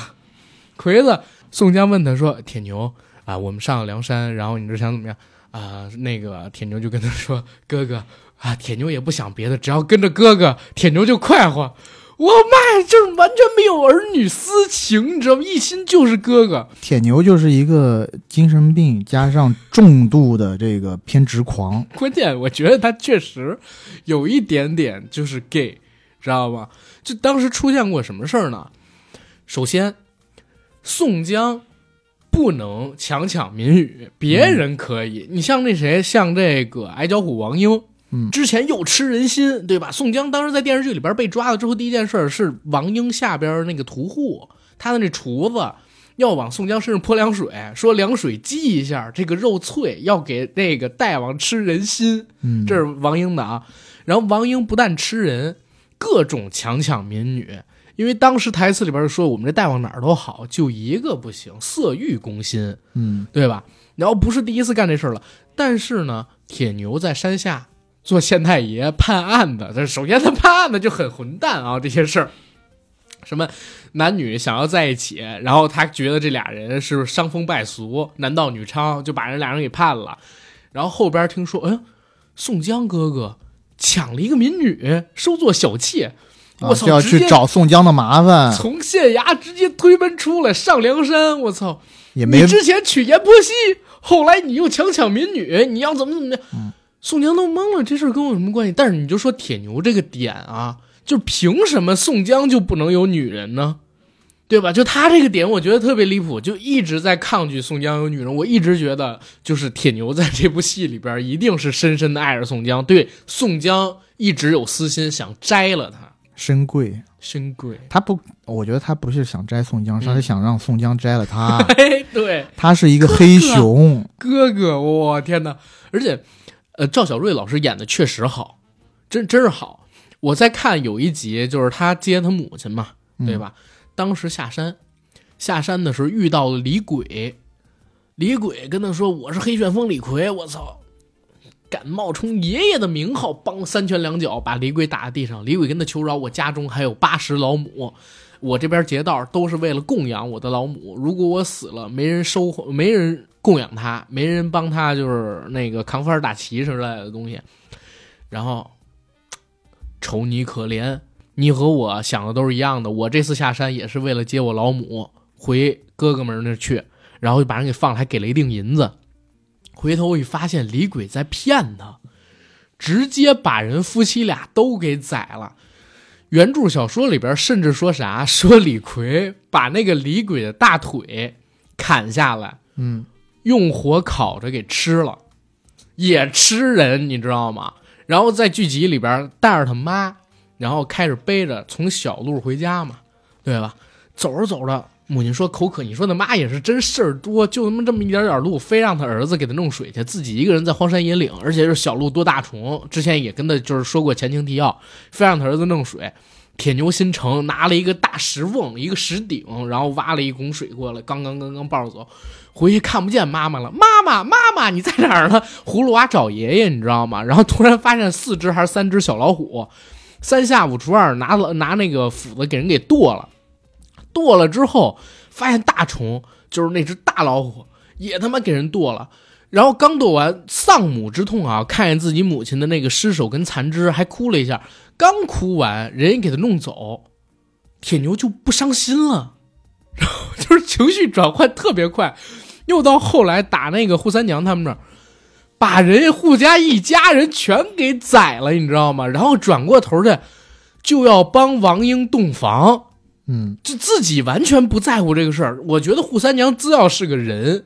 S1: 魁子，宋江问他说：“铁牛啊，我们上了梁山，然后你这想怎么样啊？”那个铁牛就跟他说：“哥哥啊，铁牛也不想别的，只要跟着哥哥，铁牛就快活。”我妈呀，就是完全没有儿女私情，你知道吗？一心就是哥哥。
S2: 铁牛就是一个精神病加上重度的这个偏执狂。
S1: 关键我觉得他确实有一点点就是 gay，知道吗？就当时出现过什么事儿呢？首先，宋江不能强抢民女，别人可以。你像那谁，像这个矮脚虎王英，
S2: 嗯
S1: 之前又吃人心，对吧？宋江当时在电视剧里边被抓了之后，第一件事是王英下边那个屠户，他的那厨子。要往宋江身上泼凉水，说凉水激一下，这个肉脆，要给那个大王吃人心。
S2: 嗯，
S1: 这是王英的啊。然后王英不但吃人，各种强抢民女。因为当时台词里边说我们这大王哪儿都好，就一个不行，色欲攻心，
S2: 嗯
S1: 对吧？然后不是第一次干这事儿了，但是呢，铁牛在山下做县太爷判案的，这首先他判案的就很混蛋啊，这些事儿。什么男女想要在一起，然后他觉得这俩人是伤风败俗、男盗女娼，就把人俩人给判了。然后后边听说，嗯，宋江哥哥抢了一个民女，收做小妾，我操，
S2: 啊就要去找宋江的麻烦，
S1: 从县衙直接推门出来上梁山，我操！
S2: 也没
S1: 你之前娶阎婆惜，后来你又强抢民女，你要怎么怎么样？
S2: 嗯
S1: 宋江都懵了，这事跟我有什么关系？但是你就说铁牛这个点啊，就凭什么宋江就不能有女人呢？对吧？就他这个点，我觉得特别离谱，就一直在抗拒宋江有女人。我一直觉得，就是铁牛在这部戏里边一定是深深的爱着宋江，对宋江一直有私心，想摘了他。
S2: 深贵。
S1: 深贵，
S2: 他不，我觉得他不是想摘宋江，他是
S1: 嗯
S2: 想让宋江摘了他。
S1: 哎，对，
S2: 他是一个黑熊，
S1: 哥哥，我天哪！而且，呃，赵小瑞老师演的确实好，真真是好。我在看有一集，就是他接他母亲嘛，对吧？当时下山，下山的时候遇到了李鬼，李鬼跟他说：“我是黑旋风李逵。”我操，敢冒充爷爷的名号，帮三拳两脚把李鬼打在地上。李鬼跟他求饶：“我家中还有八十老母。”我这边劫道都是为了供养我的老母，如果我死了，没人收，没人供养他，没人帮他，就是那个扛幡儿打旗之类的东西。然后，瞅你可怜，你和我想的都是一样的，我这次下山也是为了接我老母回哥哥们那去，然后就把人给放了，还给了一锭银子。回头一发现李鬼在骗他，直接把人夫妻俩都给宰了。原著小说里边甚至说啥？说李逵把那个李鬼的大腿砍下来，
S2: 嗯，
S1: 用火烤着给吃了，也吃人，你知道吗？然后在剧集里边带着他妈，然后开始背着从小路回家嘛，对吧？走着走着，母亲说口渴，你说他妈也是真事儿多，就他妈这么一点点路，非让他儿子给他弄水去，自己一个人在荒山野岭，而且是小路多大虫。之前也跟他就是说过前情提要，非让他儿子弄水。铁牛心诚，拿了一个大石瓮，一个石鼎，然后挖了一拱水过来，刚刚刚刚抱着走，回去看不见妈妈了。妈妈，妈妈，你在哪儿呢？葫芦娃找爷爷，你知道吗？然后突然发现四只还是三只小老虎，三下五除二拿了拿那个斧子给人给剁了，剁了之后发现大虫就是那只大老虎也他妈给人剁了。然后刚剁完，丧母之痛啊！看见自己母亲的那个尸首跟残肢，还哭了一下。刚哭完，人家给他弄走，铁牛就不伤心了，然 后情绪转换特别快。又到后来打那个扈三娘他们那儿，把人家扈家一家人全给宰了，你知道吗？然后转过头去就要帮王英洞房，
S2: 嗯，
S1: 就自己完全不在乎这个事儿。我觉得扈三娘只要是个人。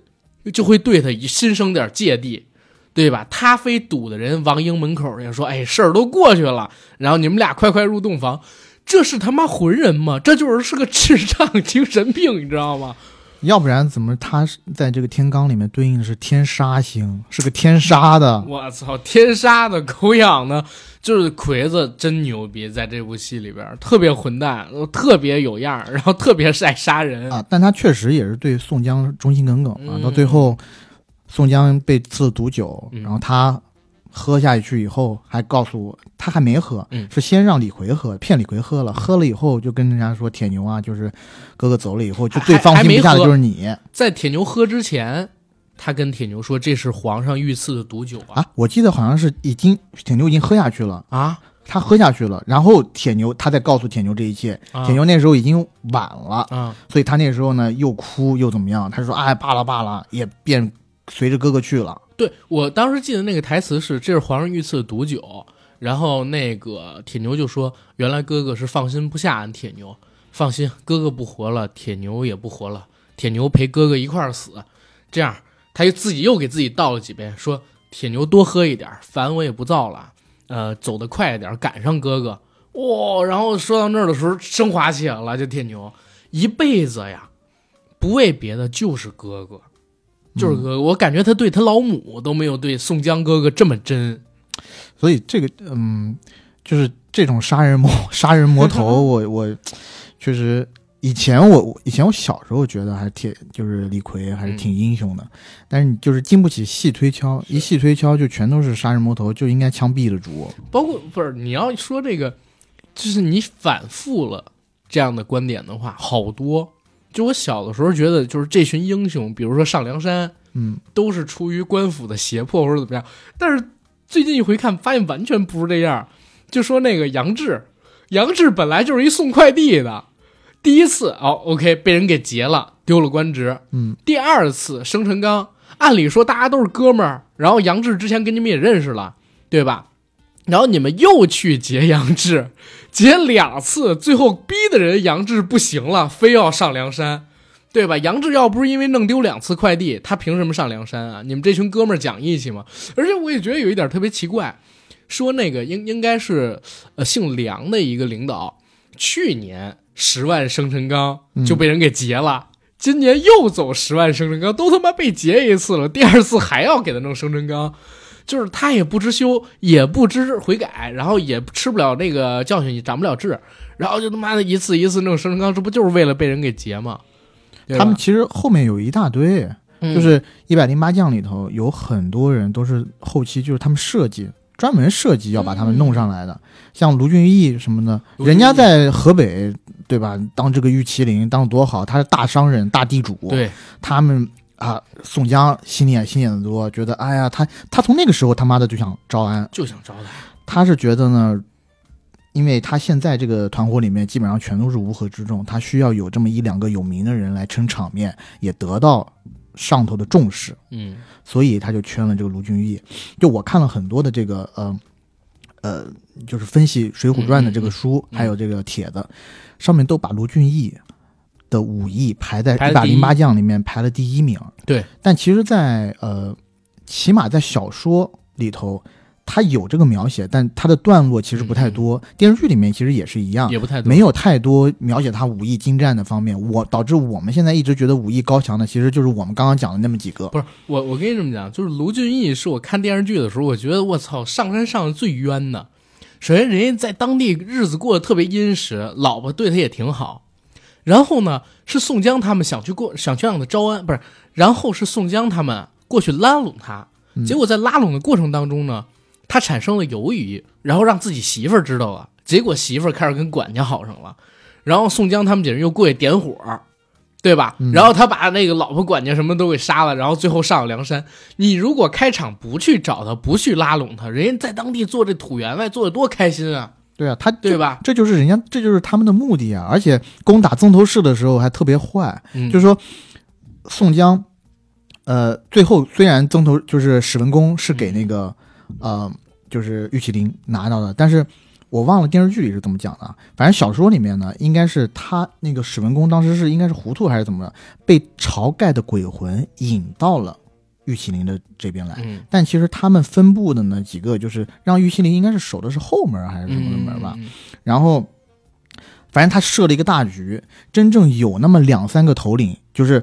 S1: 就会对他心生点芥蒂，对吧？他非堵的人王英门口也说：“哎，事儿都过去了，然后你们俩快快入洞房。”这是他妈浑人吗？这就是是个智障精神病，你知道吗？
S2: 要不然怎么他在这个天罡里面对应的是天杀星，是个天杀的？
S1: 我操，天杀的狗养的，就是魁子真牛逼，在这部戏里边特别混蛋，特别有样 然后特别是爱杀人
S2: 啊。但他确实也是对宋江忠心耿耿啊。到最后，宋江被赐毒酒，然后他。喝下去以后，还告诉我他还没喝，是先让李逵喝，骗李逵喝了，喝了以后就跟人家说铁牛啊，就是哥哥走了以后就最放心不下的就是你。
S1: 在铁牛喝之前，他跟铁牛说这是皇上御赐的毒酒
S2: 啊。我记得好像是已经铁牛已经喝下去了。
S1: 啊，
S2: 他喝下去了，然后铁牛他再告诉铁牛这一切，铁牛那时候已经晚了
S1: 啊，
S2: 所以他那时候呢又哭又怎么样，他说哎罢了罢了，也便随着哥哥去了。
S1: 对我当时记得那个台词是：“这是皇上御赐的毒酒。”然后那个铁牛就说：“原来哥哥是放心不下俺铁牛，放心，哥哥不活了，铁牛也不活了，铁牛陪哥哥一块儿死。这样，他又自己又给自己倒了几杯，说：铁牛多喝一点，烦我也不造了。呃，走得快一点，赶上哥哥。哇！然后说到那儿的时候，升华起来了，就铁牛一辈子呀，不为别的，就是哥哥。”就是哥，我感觉他对他老母都没有对宋江哥哥这么真，
S2: 所以这个嗯，就是这种杀人魔 杀人魔头，我我确实以前我以前我小时候觉得还挺就是李逵还是挺英雄的，但是你就是经不起细推敲，一细推敲就全都是杀人魔头，就应该枪毙了主。
S1: 包括不是你要说这个，就是你反复了这样的观点的话，好多。就我小的时候觉得，就是这群英雄，比如说上梁山，
S2: 嗯，
S1: 都是出于官府的胁迫或者怎么样。但是最近一回看，发现完全不是这样。就说那个杨志，杨志本来就是一送快递的，第一次哦，OK，被人给劫了，丢了官职。
S2: 嗯，
S1: 第二次生辰纲，按理说大家都是哥们儿，然后杨志之前跟你们也认识了，对吧？然后你们又去劫杨志，劫两次，最后逼的人杨志不行了，非要上梁山，对吧？杨志要不是因为弄丢两次快递，他凭什么上梁山啊？你们这群哥们儿讲义气吗？而且我也觉得有一点特别奇怪，说那个应应该是呃姓梁的一个领导，去年十万生辰纲就被人给劫了，今年又走十万生辰纲，都他妈被劫一次了，第二次还要给他弄生辰纲。就是他也不知羞，也不知悔改，然后也吃不了那个教训，也长不了智，然后就他妈的一次一次弄生辰纲，这不就是为了被人给劫吗？
S2: 他们其实后面有一大堆，就是一百零八将里头有很多人都是后期就是他们设计专门设计要把他们弄上来的，像卢俊义什么的，人家在河北对吧？当这个玉麒麟当多好，他是大商人、大地主，
S1: 对
S2: 他们。啊，宋江心里也心眼子多，觉得哎呀，他他从那个时候他妈的就想招安，
S1: 就想招他。
S2: 他是觉得呢，因为他现在这个团伙里面基本上全都是乌合之众，他需要有这么一两个有名的人来撑场面，也得到上头的重视，
S1: 嗯
S2: 所以他就圈了这个卢俊义。就我看了很多的这个呃呃，就是分析《水浒传》的这个书，
S1: 嗯
S2: 还有这个帖子，上面都把卢俊义的武艺排在
S1: 一
S2: 一百零八将里面排了第一名。
S1: 对，
S2: 但其实在，呃，起码在小说里头，他有这个描写，但他的段落其实不太多。电视剧里面其实也是一样，
S1: 嗯也不太多
S2: 没有太多描写他武艺精湛的方面。我导致我们现在一直觉得武艺高强的，其实就是我们刚刚讲的那么几个。
S1: 不是我，我跟你这么讲，就是卢俊义是我看电视剧的时候，我觉得我操，上山上的最冤的。首先，人家在当地日子过得特别殷实，老婆对他也挺好。然后呢，是宋江他们想去过，想去让他招安，不是？然后是宋江他们过去拉拢他，
S2: 嗯
S1: 结果在拉拢的过程当中呢，他产生了犹豫，然后让自己媳妇儿知道了，结果媳妇儿开始跟管家好上了，然后宋江他们几人又过去点火，对吧？
S2: 嗯
S1: 然后他把那个老婆管家什么都给杀了，然后最后上了梁山。你如果开场不去找他，不去拉拢他，人家在当地做这土员外做的多开心啊，
S2: 对啊，他
S1: 对吧？
S2: 这就是人家，这就是他们的目的啊！而且攻打曾头市的时候还特别坏，
S1: 嗯，
S2: 就是说宋江，呃，最后虽然曾头就是史文恭是给那个、呃，就是玉麒麟拿到的，但是我忘了电视剧里是怎么讲的啊。反正小说里面呢，应该是他那个史文恭当时是应该是糊涂还是怎么着，被晁盖的鬼魂引到了玉麒麟的这边来。
S1: 嗯，
S2: 但其实他们分布的呢几个就是让玉麒麟应该是守的是后门还是什么的门吧，
S1: 嗯？
S2: 然后，反正他设了一个大局，真正有那么两三个头领，就是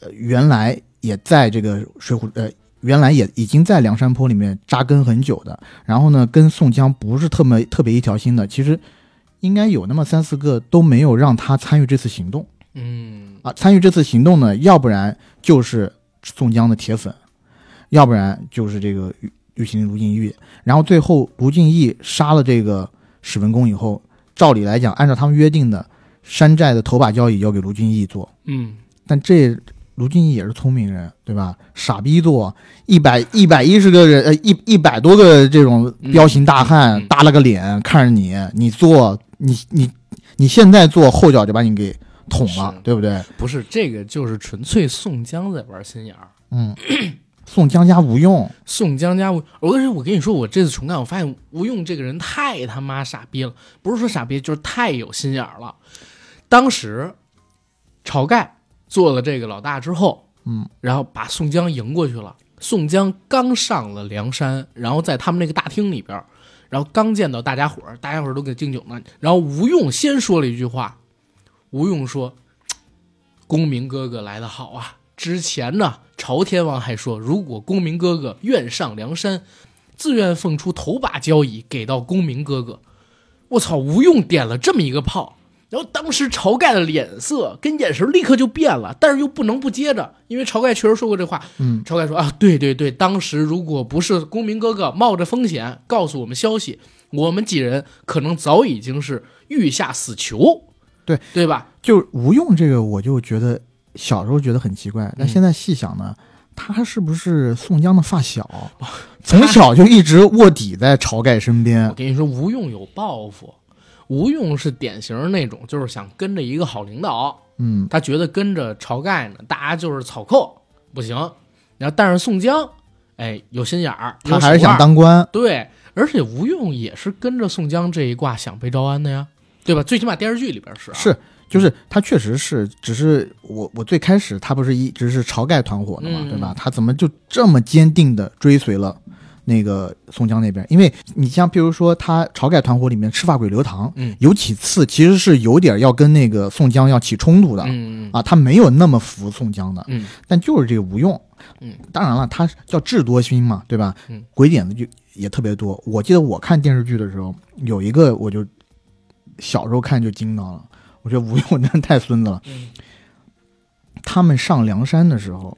S2: 呃原来也在这个水浒呃原来也已经在梁山泊里面扎根很久的，然后呢跟宋江不是特别特别一条心的，其实应该有那么三四个都没有让他参与这次行动
S1: 嗯
S2: 啊。参与这次行动呢，要不然就是宋江的铁粉，要不然就是这个玉玉麒麟卢俊义。然后最后卢俊义杀了这个史文恭以后，照理来讲，按照他们约定的，山寨的头把交椅要给卢俊义做，
S1: 嗯，
S2: 但这卢俊义也是聪明人，对吧？傻逼做一百一百一十个人，呃一一百多个这种彪形大汉，耷拉个脸看着你，你做你你你现在做，后脚就把你给捅了，对不对？
S1: 不是这个，就是纯粹宋江在玩心眼儿。
S2: 嗯，宋江加吴用，
S1: 宋江加吴，我跟我跟你说，我这次重看，我发现吴用这个人太他妈傻逼了，不是说傻逼，就是太有心眼儿了。当时晁盖做了这个老大之后，
S2: 嗯，
S1: 然后把宋江迎过去了。宋江刚上了梁山，然后在他们那个大厅里边，然后刚见到大家伙儿，大家伙儿都给敬酒呢。然后吴用先说了一句话，吴用说：“公明哥哥来得好啊！之前呢，朝天王还说，如果公明哥哥愿上梁山，自愿奉出头把交椅给到公明哥哥。我操！吴用点了这么一个炮，然后当时晁盖的脸色跟眼神立刻就变了，但是又不能不接着，因为晁盖确实说过这话。
S2: 嗯，
S1: 晁盖说啊，对对对，当时如果不是公明哥哥冒着风险告诉我们消息，我们几人可能早已经是欲下死囚，
S2: 对
S1: 对吧？
S2: 就吴用这个，我就觉得小时候觉得很奇怪，但现在细想呢，他是不是宋江的发小？从小就一直卧底在晁盖身边
S1: 我。跟你说，吴用有抱负，吴用是典型那种，就是想跟着一个好领导，
S2: 嗯，
S1: 他觉得跟着晁盖呢，大家就是草寇，不行。然后但是宋江，哎，有心眼儿，
S2: 他还是想当官。
S1: 对，而且吴用也是跟着宋江这一挂想被招安的呀，对吧？最起码电视剧里边是、啊、
S2: 是，就是他确实是，只是我我最开始他不是一直是晁盖团伙的嘛，
S1: 嗯
S2: 对吧？他怎么就这么坚定的追随了那个宋江那边？因为你像比如说他晁盖团伙里面赤发鬼刘唐，
S1: 嗯
S2: 有几次其实是有点要跟那个宋江要起冲突的。
S1: 嗯嗯
S2: 啊，他没有那么服宋江的，
S1: 嗯
S2: 但就是这个吴用，
S1: 嗯，
S2: 当然了，他叫智多星嘛，对吧？
S1: 嗯，
S2: 鬼点子就也特别多。我记得我看电视剧的时候，有一个我就小时候看就惊到了，我觉得吴用真的太孙子了。
S1: 嗯。
S2: 他们上梁山的时候，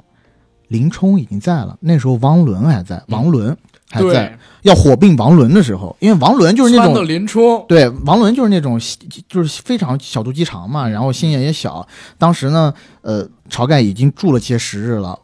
S2: 林冲已经在了，那时候王伦还在，王伦还在，
S1: 对，
S2: 要火并王伦的时候，因为王伦就是那种。
S1: 林冲，
S2: 对，王伦就是那种，就是非常小肚鸡肠嘛，然后心眼也小。当时呢，呃，晁盖已经住了些时日了，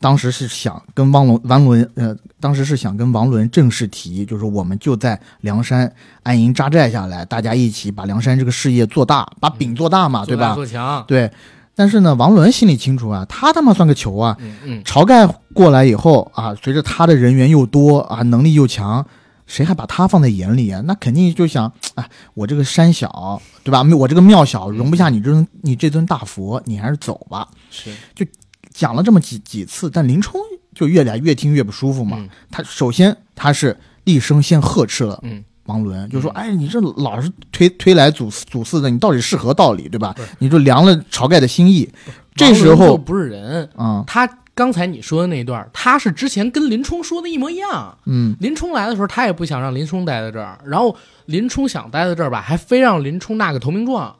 S2: 当时是想跟汪伦王伦呃，当时是想跟王伦正式提，就是我们就在梁山安营扎寨下来，大家一起把梁山这个事业做大，把饼做大嘛，对吧？
S1: 做强，
S2: 对。但是呢，王伦心里清楚啊，他他妈算个球啊！
S1: 嗯嗯，
S2: 晁盖过来以后啊，随着他的人员又多啊，能力又强，谁还把他放在眼里啊？那肯定就想，哎，我这个山小，对吧？我这个庙小，容不下你这尊你这尊大佛，你还是走吧。
S1: 是，
S2: 就讲了这么几几次，但林冲就越来越听越不舒服嘛。
S1: 嗯
S2: 他首先他是厉声先呵斥了
S1: 嗯，
S2: 王伦，就说：“哎，你这老是推推来阻阻四的，你到底是何道理，对吧？你就凉了晁盖的心意。这时候，
S1: 就不是人，
S2: 啊，
S1: 他刚才你说的那一段，他是之前跟林冲说的一模一样。
S2: 嗯，
S1: 林冲来的时候，他也不想让林冲待在这儿，然后林冲想待在这儿吧，还非让林冲纳个投名状，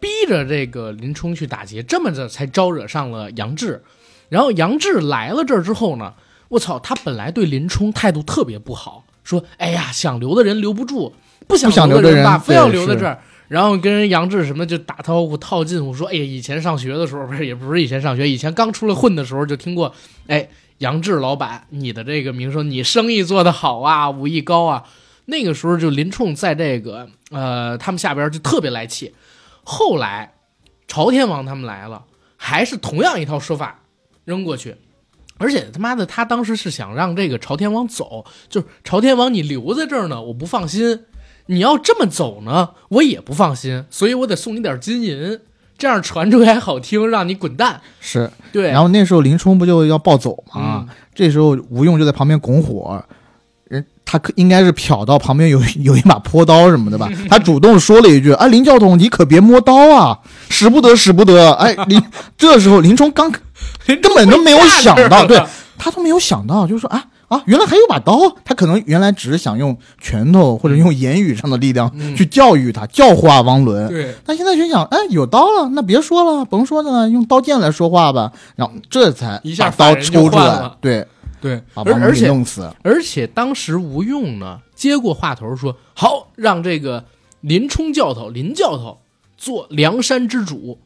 S1: 逼着这个林冲去打劫，这么着才招惹上了杨志。然后杨志来了这儿之后呢，我操，他本来对林冲态度特别不好，说：“哎呀，想留的人留不住，不想
S2: 留的人
S1: 吧，非要留在这儿。”然后跟人杨志什么就打招呼套近乎，说：“哎呀，以前上学的时候，不是也不是以前上学，以前刚出来混的时候就听过，哎，杨志老板，你的这个名声，你生意做得好啊，武艺高啊。那个时候就林冲在这个呃他们下边就特别来气。后来朝天王他们来了，还是同样一套说法扔过去，而且他妈的他当时是想让这个朝天王走，就是朝天王你留在这儿呢，我不放心。你要这么走呢，我也不放心，所以我得送你点金银，这样传出来好听，让你滚蛋。
S2: 是。
S1: 对，
S2: 然后那时候林冲不就要暴走吗？
S1: 嗯
S2: 这时候吴用就在旁边拱火，人他可应该是瞟到旁边有有一把坡刀什么的吧，他主动说了一句：“啊，林教头，你可别摸刀啊，使不得，使不得。”哎，林这时候林冲刚根本都没有想到，对他都没有想到，就是说啊啊，原来还有把刀，他可能原来只是想用拳头或者用言语上的力量
S1: 嗯
S2: 去教育他、教化王伦。
S1: 对，
S2: 他现在就想，哎，有刀了，那别说了，甭说了，用刀剑来说话吧。然后这才
S1: 一下
S2: 把刀抽出来，对，
S1: 对，而而且
S2: 弄死。
S1: 而且当时吴用呢接过话头说：“好，让这个林冲教头林教头做梁山之主。”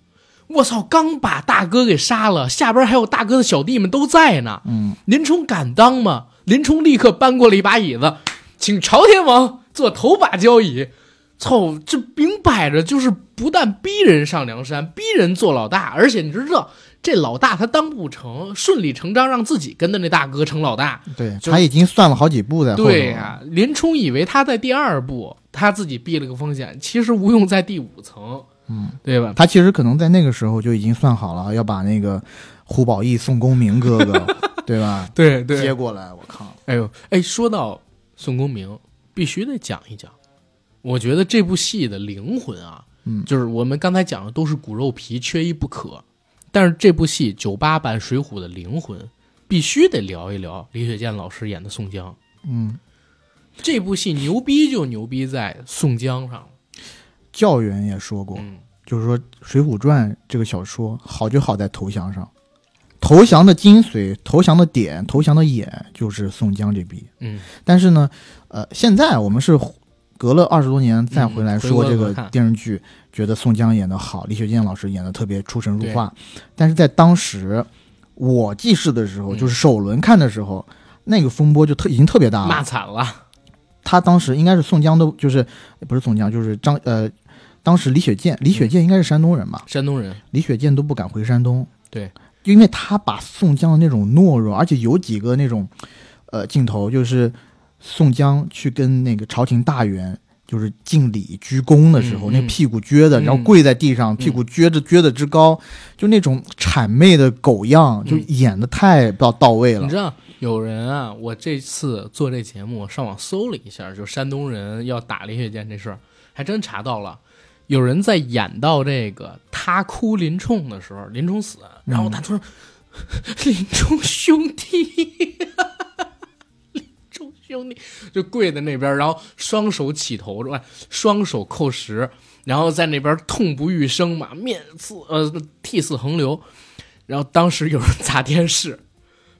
S1: 我操！刚把大哥给杀了，下边还有大哥的小弟们都在呢。
S2: 嗯，
S1: 林冲敢当吗？林冲立刻搬过了一把椅子，请朝天王做头把交椅。操，这明摆着就是不但逼人上梁山，逼人做老大，而且你知道，这老大他当不成，顺理成章让自己跟着那大哥成老大。
S2: 对他已经算了好几步在后头了。
S1: 对呀、林冲以为他在第二步，他自己避了个风险，其实吴用在第五层，
S2: 嗯，
S1: 对吧？
S2: 他其实可能在那个时候就已经算好了，要把那个胡宝义、宋公明哥哥，对吧？
S1: 对
S2: 接过来，我靠，
S1: 哎呦，哎，说到宋公明，必须得讲一讲。我觉得这部戏的灵魂啊，
S2: 嗯
S1: 就是我们刚才讲的都是骨肉皮，缺一不可。但是这部戏九八版《水浒》的灵魂，必须得聊一聊李雪健老师演的宋江。
S2: 嗯，
S1: 这部戏牛逼就牛逼在宋江上。
S2: 教员也说过，
S1: 嗯，
S2: 就是说《水浒传》这个小说好就好在投降上，投降的精髓、投降的点、投降的眼就是宋江这笔。
S1: 嗯，
S2: 但是呢，呃，现在我们是隔了二十多年再回来说这个电视剧，觉得宋江演得好，李雪健老师演得特别出神入化。但是在当时我记事的时候，
S1: 嗯
S2: 就是首轮看的时候，那个风波就特已经特别大
S1: 骂
S2: 了。
S1: 惨了。
S2: 他当时应该是宋江都就是不是宋江，就是张呃，当时李雪健，李雪健应该是山东人吧？
S1: 山东人，
S2: 李雪健都不敢回山东，
S1: 对，
S2: 因为他把宋江的那种懦弱，而且有几个那种，呃，镜头就是宋江去跟那个朝廷大员就是敬礼鞠躬的时候，那屁股撅的，
S1: 嗯。
S2: 然后跪在地上，屁股撅着撅的之高，就那种谄媚的狗样，就演的太到到位了。
S1: 你知。道有人啊，我这次做这节目上网搜了一下，就山东人要打林雪健这事儿，还真查到了。有人在演到这个他哭林冲的时候，林冲死，然后他突然、林冲兄弟，兄弟就跪在那边，然后双手起头，是吧？双手扣十，然后在那边痛不欲生嘛，面似呃涕泗横流。然后当时有人砸电视，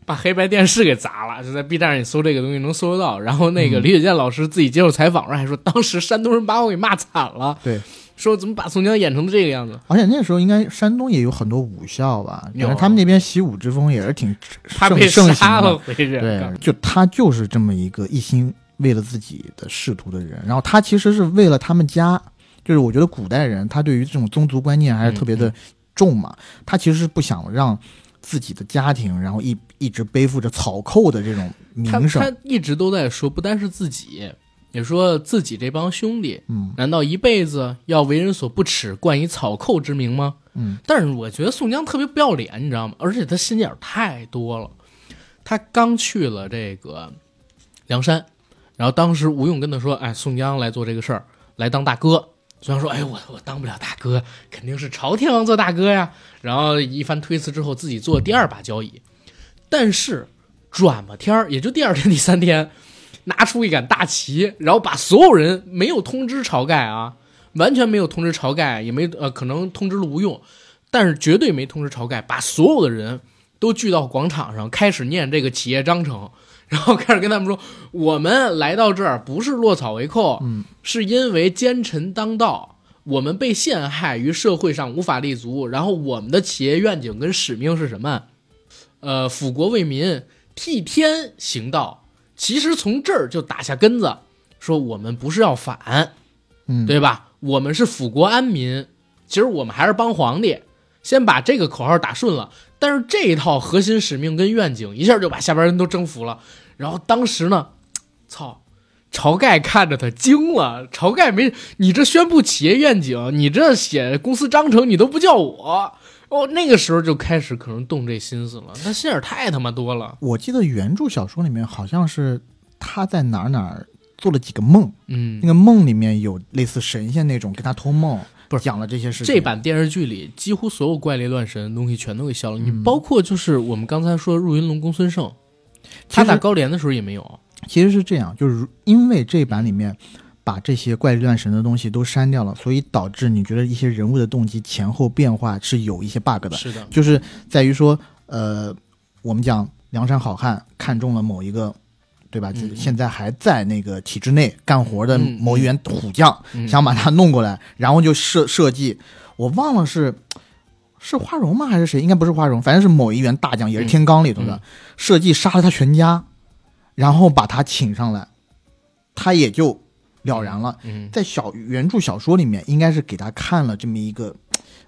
S1: 把黑白电视给砸了，就在 B 站上你搜这个东西能搜得到。然后那个李雪健老师自己接受采访时还说，当时山东人把我给骂惨了。
S2: 对，
S1: 说怎么把宋江演成这个样子？
S2: 而且那时候应该山东也有很多武校吧，
S1: 有
S2: 反正他们那边习武之风也是挺
S1: 他被
S2: 盛盛
S1: 杀了，
S2: 行的。
S1: 回去。
S2: 对，就他就是这么一个一心为了自己的仕途的人，然后他其实是为了他们家，就是我觉得古代人他对于这种宗族观念还是特别的
S1: 嗯
S2: 重嘛，他其实是不想让自己的家庭，然后一一直背负着草寇的这种名声，
S1: 他一直都在说，不单是自己，也说自己这帮兄弟，
S2: 嗯
S1: 难道一辈子要为人所不齿，冠以草寇之名吗？
S2: 嗯，
S1: 但是我觉得宋江特别不要脸，你知道吗？而且他心眼太多了。他刚去了这个梁山，然后当时吴用跟他说：“哎，宋江来做这个事儿，来当大哥。”宋江说：“哎，我我当不了大哥，肯定是朝天王做大哥呀。”然后一番推辞之后，自己做第二把交椅。但是转吧天儿，也就第二天、第三天，拿出一杆大旗，然后把所有人没有通知晁盖啊，完全没有通知晁盖，也没呃可能通知了吴用，但是绝对没通知晁盖，把所有的人都聚到广场上，开始念这个企业章程，然后开始跟他们说，我们来到这儿不是落草为寇，
S2: 嗯，
S1: 是因为奸臣当道。我们被陷害于社会上无法立足，然后我们的企业愿景跟使命是什么？呃，辅国为民，替天行道。其实从这儿就打下根子，说我们不是要反，
S2: 嗯，
S1: 对吧？我们是辅国安民，其实我们还是帮皇帝。先把这个口号打顺了，但是这一套核心使命跟愿景一下就把下边人都征服了。然后当时呢，操，晁盖看着他惊了。晁盖没你这宣布企业愿景，你这写公司章程，你都不叫我。哦，那个时候就开始可能动这心思了，那心眼儿太他妈多了。
S2: 我记得原著小说里面好像是他在哪儿哪儿做了几个梦，
S1: 嗯
S2: 那，个梦里面有类似神仙那种跟他托梦，
S1: 不是
S2: 讲了这些事情。
S1: 这版电视剧里几乎所有怪力乱神的东西全都给消了，你
S2: 嗯
S1: 包括就是我们刚才说入云龙公孙胜，他打高廉的时候也没有。
S2: 其实是这样，就是因为这版里面把这些怪力乱神的东西都删掉了，所以导致你觉得一些人物的动机前后变化是有一些 bug 的，
S1: 是的，
S2: 就是在于说，呃，我们讲梁山好汉看中了某一个。对吧？
S1: 嗯嗯
S2: 现在还在那个体制内干活的
S1: 嗯
S2: 某一员虎将，
S1: 嗯
S2: 想把他弄过来，然后就设设计，我忘了是是花荣吗？还是谁？应该不是花荣，反正是某一员大将，也是天罡里头的，
S1: 嗯
S2: 设计杀了他全家，然后把他请上来，他也就了然了。
S1: 嗯
S2: 在小原著小说里面，应该是给他看了这么一个，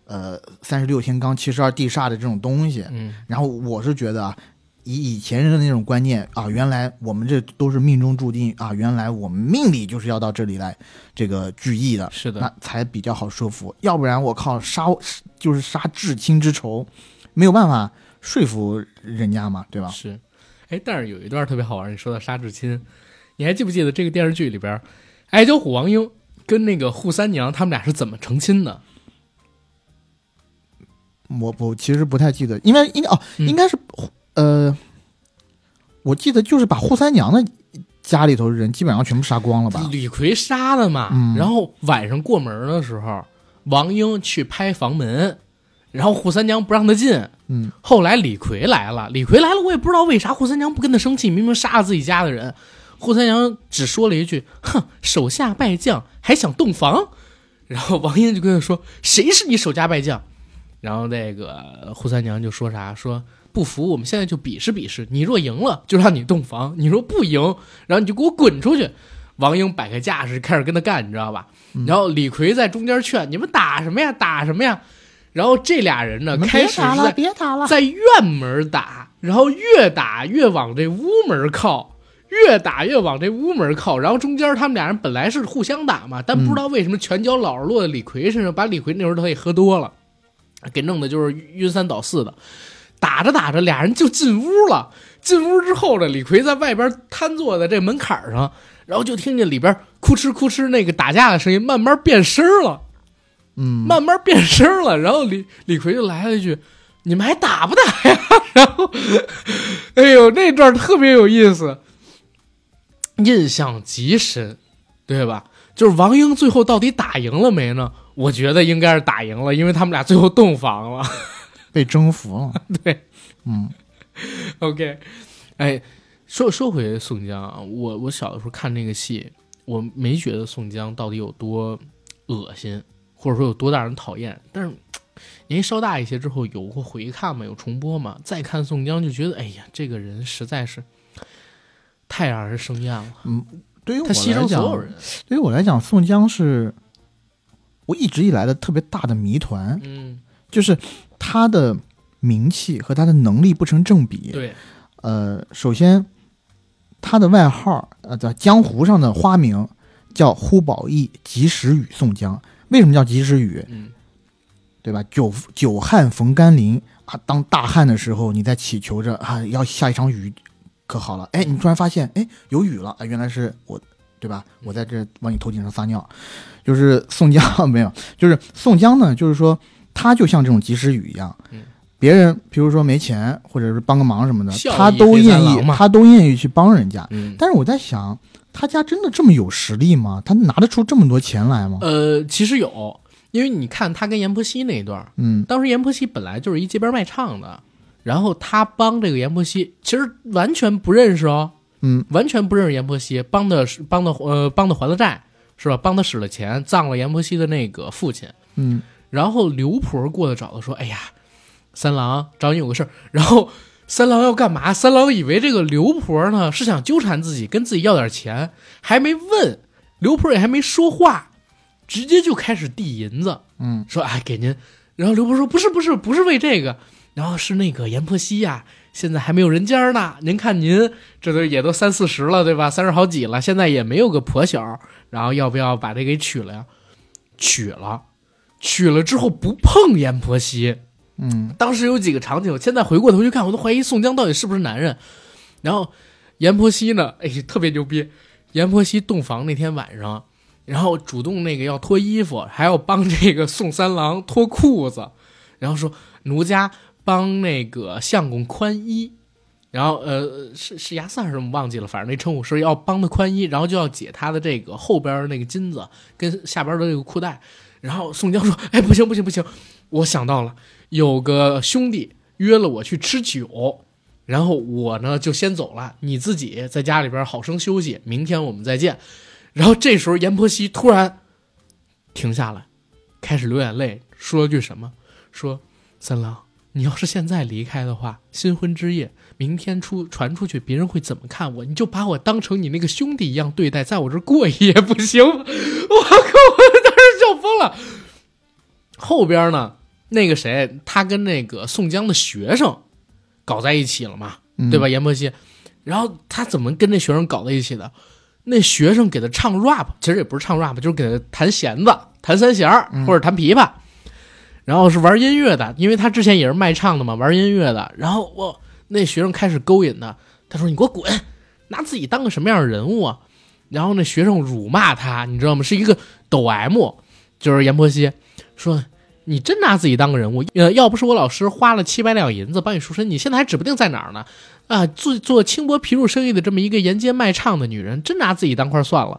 S2: 呃，三十六天罡、七十二地煞的这种东西。
S1: 嗯
S2: 然后我是觉得啊，以以前人的那种观念啊，原来我们这都是命中注定啊，原来我们命里就是要到这里来这个聚义的，
S1: 是的，
S2: 那才比较好说服。要不然我靠，杀就是杀至亲之仇，没有办法说服人家嘛，对吧？
S1: 是。哎，但是有一段特别好玩，你说到杀至亲，你还记不记得这个电视剧里边，矮脚虎王英跟那个扈三娘他们俩是怎么成亲的？
S2: 我不其实不太记得，因为应该哦，
S1: 嗯
S2: 应该是、呃，我记得就是把扈三娘的家里头人基本上全部杀光了吧？
S1: 李逵杀的嘛。
S2: 嗯
S1: 然后晚上过门的时候，王英去拍房门，然后扈三娘不让他进。
S2: 嗯，
S1: 后来李逵来了，李逵来了，我也不知道为啥扈三娘不跟他生气，明明杀了自己家的人。扈三娘只说了一句：“哼，手下败将还想洞房。”然后王英就跟他说：“谁是你手下败将？”然后那个扈三娘就说啥说。不服，我们现在就比试比试。你若赢了，就让你洞房；你若不赢，然后你就给我滚出去。王英摆开架势，开始跟他干，你知道吧？然后李逵在中间劝：“你们打什么呀？打什么呀？”然后这俩人呢，开始是
S2: 别打了，
S1: 在
S2: 别打了。
S1: 在院门打，然后越打越往这屋门靠，越打越往这屋门靠。然后中间他们俩人本来是互相打嘛，但不知道为什么拳脚老是落在李逵身上，把李逵那时候他也喝多了，给弄的就是晕三倒四的。打着打着，俩人就进屋了。进屋之后呢，李逵在外边瘫坐在这门槛上，然后就听见里边哭哧哭哧那个打架的声音慢慢变声了。
S2: 嗯，
S1: 慢慢变声了。然后李李逵就来了一句：“你们还打不打呀？”然后，哎呦，那段特别有意思，印象极深，对吧？就是王英最后到底打赢了没呢？我觉得应该是打赢了，因为他们俩最后洞房了。
S2: 被征服了。
S1: 对，
S2: 嗯
S1: OK，哎，说说回宋江啊，我我小的时候看那个戏，我没觉得宋江到底有多恶心，或者说有多大人讨厌。但是年纪稍大一些之后，有过回看嘛，有重播嘛，再看宋江就觉得，哎呀，这个人实在是太让人生厌了。
S2: 嗯对于我来讲
S1: 所有人，
S2: 对于我来讲，宋江是我一直以来的特别大的谜团，
S1: 嗯，
S2: 就是他的名气和他的能力不成正比。
S1: 对，
S2: 呃，首先他的外号，呃，在江湖上的花名叫呼保义、及时雨宋江。为什么叫及时雨？
S1: 嗯，
S2: 对吧？久久旱逢甘霖啊，当大旱的时候，你在祈求着啊，要下一场雨，可好了。哎，你突然发现，哎，有雨了啊，原来是我，对吧？我在这往你头顶上撒尿，就是宋江 没有，就是宋江呢，就是说他就像这种及时雨一样，
S1: 嗯
S2: 别人比如说没钱或者是帮个忙什么的，他都愿意，他都愿意去帮人家。
S1: 嗯，
S2: 但是我在想，他家真的这么有实力吗？他拿得出这么多钱来吗？
S1: 呃，其实有，因为你看他跟阎婆惜那一段儿，
S2: 嗯
S1: 当时阎婆惜本来就是一街边卖唱的，然后他帮这个阎婆惜，其实完全不认识哦，
S2: 嗯，
S1: 完全不认识阎婆惜，帮的是帮的呃帮的还了债是吧？帮他使了钱，葬了阎婆惜的那个父亲。
S2: 嗯
S1: 然后刘婆过来找他说：“哎呀，三郎找你有个事儿。”然后三郎要干嘛？三郎以为这个刘婆呢是想纠缠自己，跟自己要点钱，还没问刘婆也还没说话，直接就开始递银子，
S2: 嗯
S1: 说：“哎，给您。”然后刘婆说：“不是，不是，不是为这个，然后是那个阎婆惜呀、现在还没有人家呢。您看您这都也都三四十了，对吧？三十好几了，现在也没有个婆小，然后要不要把这给娶了呀？娶了。”娶了之后不碰阎婆惜，
S2: 嗯
S1: 当时有几个场景，我现在回过头去看，我都怀疑宋江到底是不是男人。然后阎婆惜呢，哎，特别牛逼。阎婆惜洞房那天晚上，然后主动那个要脱衣服，还要帮这个宋三郎脱裤子，然后说奴家帮那个相公宽衣，然后呃是是牙四还是什么忘记了，反正那称呼是要帮他宽衣，然后就要解他的这个后边那个金子跟下边的这个裤带。然后宋江说：“哎，不行不行不行，我想到了，有个兄弟约了我去吃酒，然后我呢就先走了，你自己在家里边好生休息，明天我们再见。”然后这时候阎婆惜突然停下来，开始流眼泪，说了句什么？说：“三郎，你要是现在离开的话，新婚之夜，明天出传出去，别人会怎么看我？你就把我当成你那个兄弟一样对待，在我这儿过一夜不行吗？” 我靠！我当时笑疯了。后边呢，那个谁，他跟那个宋江的学生搞在一起了嘛，
S2: 嗯
S1: 对吧？阎婆惜，然后他怎么跟那学生搞在一起的？那学生给他唱 rap，其实也不是唱 rap，就是给他弹弦子、弹三弦或者弹琵琶，然后是玩音乐的，因为他之前也是卖唱的嘛，玩音乐的。然后我那学生开始勾引他，他说：“你给我滚，拿自己当个什么样的人物啊？”然后那学生辱骂他，你知道吗？是一个抖 M，就是阎婆惜说：“你真拿自己当个人物？呃，要不是我老师花了七百两银子帮你赎身，你现在还指不定在哪儿呢。啊，做做轻薄皮肉生意的这么一个沿街卖唱的女人，真拿自己当块蒜了。”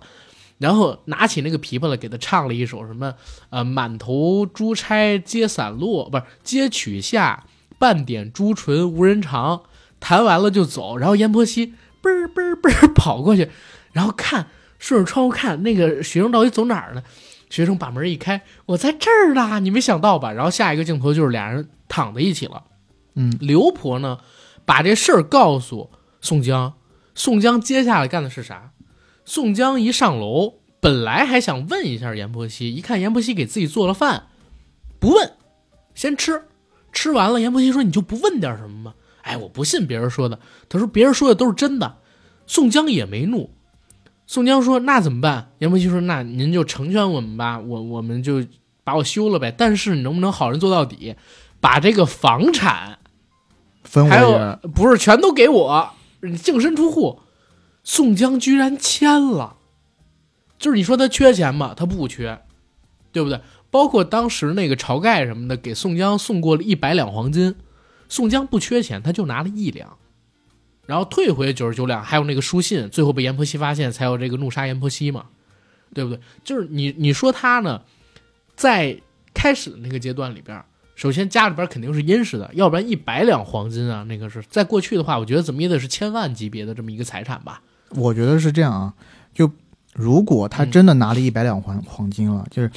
S1: 然后拿起那个琵琶来，给他唱了一首什么呃，满头珠钗皆散落，不是皆取下，半点朱唇无人尝。弹完了就走，然后阎婆惜嘣儿嘣儿嘣儿跑过去，然后看顺着窗户看那个学生到底走哪儿呢？学生把门一开，我在这儿呢，你没想到吧？然后下一个镜头就是俩人躺在一起了。
S2: 嗯，
S1: 刘婆呢，把这事儿告诉宋江，宋江接下来干的是啥？宋江一上楼，本来还想问一下阎婆惜，一看阎婆惜给自己做了饭，不问，先吃，吃完了，阎婆惜说：“你就不问点什么吗？”哎，我不信别人说的。他说别人说的都是真的。宋江也没怒。宋江说：“那怎么办？”阎婆惜说：“那您就成全我们吧，我我们就把我休了呗。但是你能不能好人做到底，把这个房产
S2: 分我
S1: 还有不是全都给我，净身出户。宋江居然签了，就是你说他缺钱吗？他不缺，对不对？包括当时那个晁盖什么的，给宋江送过了一百两黄金，宋江不缺钱，他就拿了一两，然后退回九十九两，还有那个书信，最后被阎婆惜发现，才有这个怒杀阎婆惜嘛，对不对？就是你你说他呢，在开始的那个阶段里边，首先家里边肯定是殷实的，要不然一百两黄金啊，那个是在过去的话，我觉得怎么也得是千万级别的这么一个财产吧。
S2: 我觉得是这样啊，就如果他真的拿了一百两黄黄金了，就是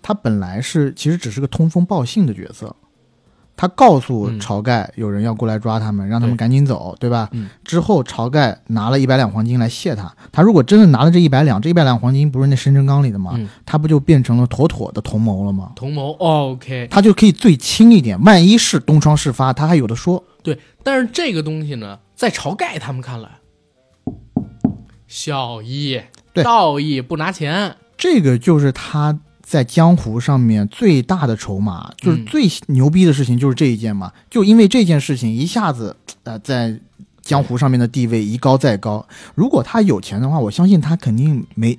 S2: 他本来是其实只是个通风报信的角色，他告诉
S1: 嗯
S2: 晁盖有人要过来抓他们，让他们赶紧走，对吧？
S1: 嗯
S2: 之后晁盖拿了一百两黄金来谢他，他如果真的拿了这一百两，这一百两黄金不是那生辰纲里的吗？
S1: 嗯
S2: 他不就变成了妥妥的同谋了吗？
S1: 同谋、哦、，OK，
S2: 他就可以最轻一点，万一是东窗事发，他还有的说。
S1: 对，但是这个东西呢，在晁盖他们看来，效益、
S2: 对
S1: 道义不拿钱，
S2: 这个就是他在江湖上面最大的筹码，就是
S1: 嗯
S2: 最牛逼的事情，就是这一件嘛。就因为这件事情，一下子呃，在江湖上面的地位一高再高。如果他有钱的话，我相信他肯定没，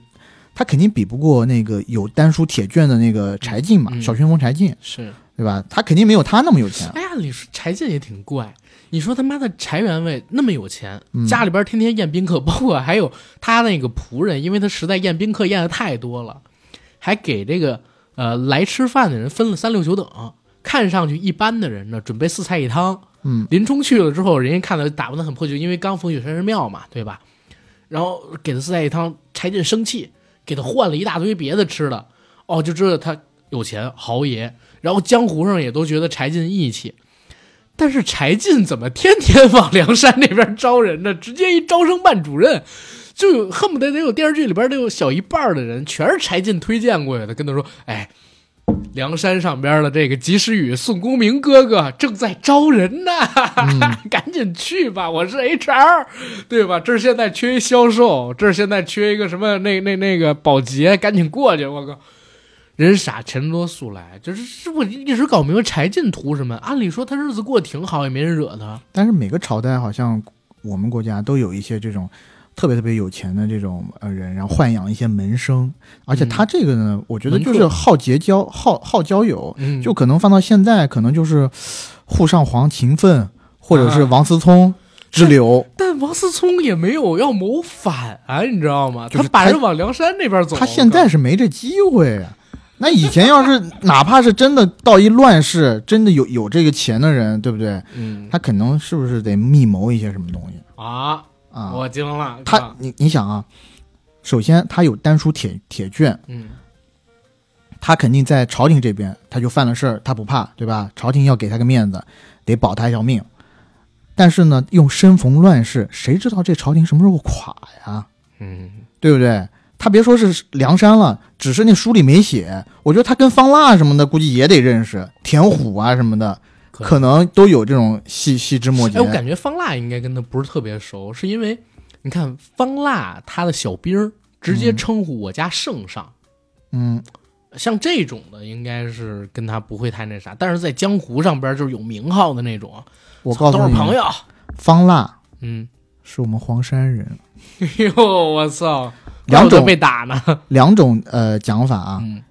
S2: 他肯定比不过那个有丹书铁卷的那个柴进嘛，
S1: 嗯
S2: 小旋风柴进，
S1: 是。
S2: 对吧？他肯定没有他那么有钱。
S1: 哎呀，你说柴进也挺怪。你说他妈的柴员外那么有钱，
S2: 嗯
S1: 家里边天天宴宾客，包括还有他那个仆人，因为他实在宴宾客宴的太多了，还给这个呃来吃饭的人分了三六九等。看上去一般的人呢，准备四菜一汤。
S2: 嗯，
S1: 林冲去了之后，人家看到打扮的很破旧，因为刚逢雪山神庙嘛，对吧？然后给他四菜一汤，柴进生气，给他换了一大堆别的吃的。哦，就知道他有钱豪爷。然后江湖上也都觉得柴进义气，但是柴进怎么天天往梁山那边招人呢？直接一招生办主任，就有恨不得得有电视剧里边得有小一半的人全是柴进推荐过去的，跟他说：“哎，梁山上边的这个及时雨宋公明哥哥正在招人呢，赶紧去吧，我是 HR，对吧？这儿现在缺一销售，这儿现在缺一个什么那那那个保洁，赶紧过去，我靠！”人傻钱多速来，就是是我一直搞不明白柴进图什么。按理说他日子过得挺好，也没人惹他。
S2: 但是每个朝代好像我们国家都有一些这种特别特别有钱的这种呃人，然后豢养一些门生，而且他这个呢，我觉得就是好结交、好好交友，
S1: 嗯
S2: 就可能放到现在，可能就是沪上皇秦奋或者是
S1: 啊
S2: 王思聪之流。
S1: 但王思聪也没有要谋反啊，你知道吗？
S2: 就是他
S1: 他把人往梁山那边走。
S2: 他现在是没这机会啊。那以前要是哪怕是真的到一乱世，真的有有这个钱的人，对不对？
S1: 嗯
S2: 他可能是不是得密谋一些什么东西
S1: 啊，
S2: 啊？
S1: 我惊了。
S2: 他，你你想啊，首先他有丹书铁铁卷，
S1: 嗯
S2: 他肯定在朝廷这边，他就犯了事儿，他不怕，对吧？朝廷要给他个面子，得保他一条命。但是呢，又身逢乱世，谁知道这朝廷什么时候垮呀？
S1: 嗯，
S2: 对不对？他别说是梁山了，只是那书里没写，我觉得他跟方腊什么的估计也得认识，田虎啊什么的，
S1: 可
S2: 可能都有这种细细枝末节。
S1: 哎，我感觉方腊应该跟他不是特别熟，是因为你看方腊他的小兵儿直接称呼我家圣上。
S2: 嗯，
S1: 像这种的，应该是跟他不会太那啥，但是在江湖上边就是有名号的那种，
S2: 我告诉你，
S1: 都是朋友。
S2: 方腊
S1: 嗯，
S2: 是我们黄山人，
S1: 哎呦，我操，
S2: 两种
S1: 被打呢。
S2: 两种呃讲法啊。
S1: 嗯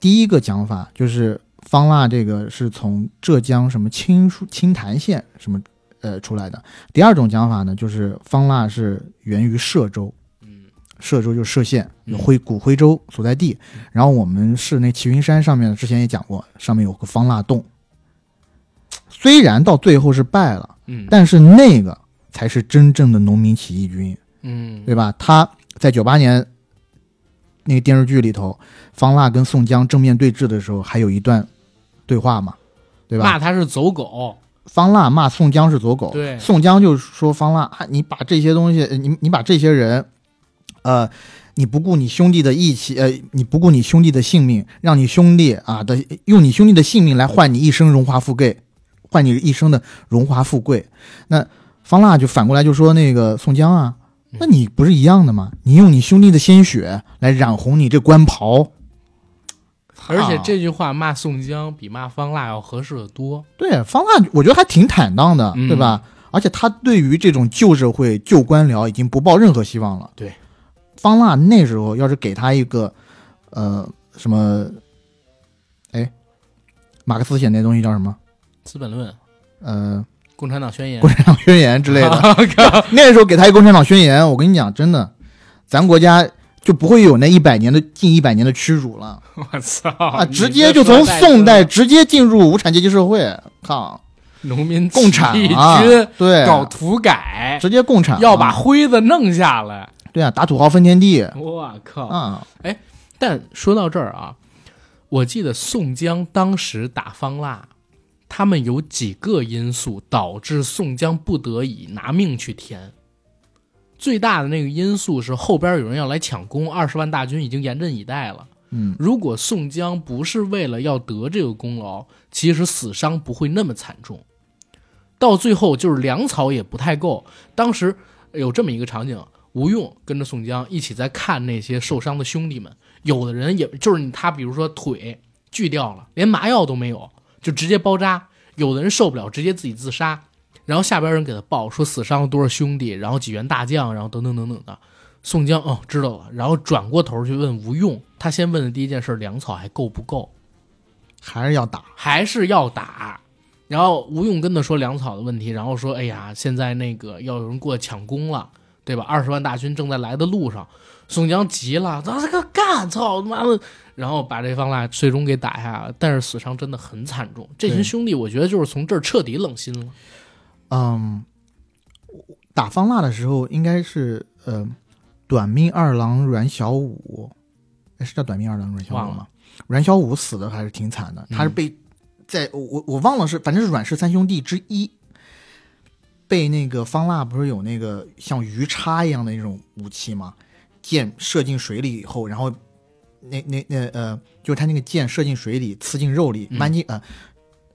S2: 第一个讲法就是方腊这个是从浙江什么青书青潭县什么呃出来的。第二种讲法呢，就是方腊是源于歙州，
S1: 嗯
S2: 歙州就是歙县，徽古徽州所在地。然后我们是那齐云山上面之前也讲过，上面有个方腊洞。虽然到最后是败了，
S1: 嗯
S2: 但是那个才是真正的农民起义军。
S1: 嗯，
S2: 对吧？他在九八年那个电视剧里头，方腊跟宋江正面对峙的时候，还有一段对话嘛，对吧？
S1: 骂他是走狗。
S2: 方腊骂宋江是走狗，
S1: 对
S2: 宋江就说方腊，啊、你把这些东西，呃你你把这些人，呃，你不顾你兄弟的义气，呃，你不顾你兄弟的性命，让你兄弟啊的用你兄弟的性命来换你一生荣华富贵，换你一生的荣华富贵。那方腊就反过来就说那个宋江啊，那你不是一样的吗？你用你兄弟的鲜血来染红你这官袍，
S1: 而且这句话骂宋江比骂方腊要合适的多。
S2: 对方腊，我觉得还挺坦荡的，
S1: 嗯
S2: 对吧？而且他对于这种旧社会、旧官僚已经不抱任何希望了。
S1: 对，
S2: 方腊那时候要是给他一个，呃，什么，哎，马克思写那东西叫什么？
S1: 《资本论》《
S2: 呃，
S1: 共产党宣言
S2: 共》产党宣言之类的。
S1: 靠
S2: 那时候给他一共产党宣言，我跟你讲，真的，咱国家就不会有那一百年的近一百年的屈辱了
S1: 我操！
S2: 啊！直接就从宋代直接进入无产阶级社会，靠，
S1: 农民
S2: 共产
S1: 起义
S2: 啊，对，
S1: 搞土改，
S2: 直接共产啊，
S1: 要把灰子弄下来。
S2: 对啊，打土豪分田地
S1: 我靠！
S2: 啊，
S1: 但说到这儿啊，我记得宋江当时打方腊，他们有几个因素导致宋江不得已拿命去填。最大的那个因素是后边有人要来抢功，二十万大军已经严阵以待了。
S2: 嗯，
S1: 如果宋江不是为了要得这个功劳，其实死伤不会那么惨重。到最后就是粮草也不太够。当时有这么一个场景，吴用跟着宋江一起在看那些受伤的兄弟们，有的人也就是他，比如说腿锯掉了，连麻药都没有，就直接包扎；有的人受不了，直接自己自杀。然后下边人给他报说死伤了多少兄弟，然后几员大将，然后等等等等的。宋江哦知道了，然后转过头去问吴用，他先问的第一件事，粮草还够不够？
S2: 还是要打。
S1: 还是要打。然后吴用跟他说粮草的问题，然后说：“哎呀，现在那个要有人过来抢功了，对吧？二十万大军正在来的路上。”宋江急了：“咱这个干，操他妈的！”然后把这方腊最终给打下了，但是死伤真的很惨重。这群兄弟，我觉得就是从这儿彻底冷心了。
S2: 嗯，打方腊的时候应该是呃，短命二郎阮小五，哎是叫短命二郎阮小五吗？阮小五死的还是挺惨的，他是
S1: 嗯
S2: 被在我我我忘了是，反正是阮氏三兄弟之一，被那个方腊不是有那个像鱼叉一样的那种武器吗？箭射进水里以后，然后那那那呃，就是他那个箭射进水里，刺进肉里，
S1: 嗯
S2: 弯进、呃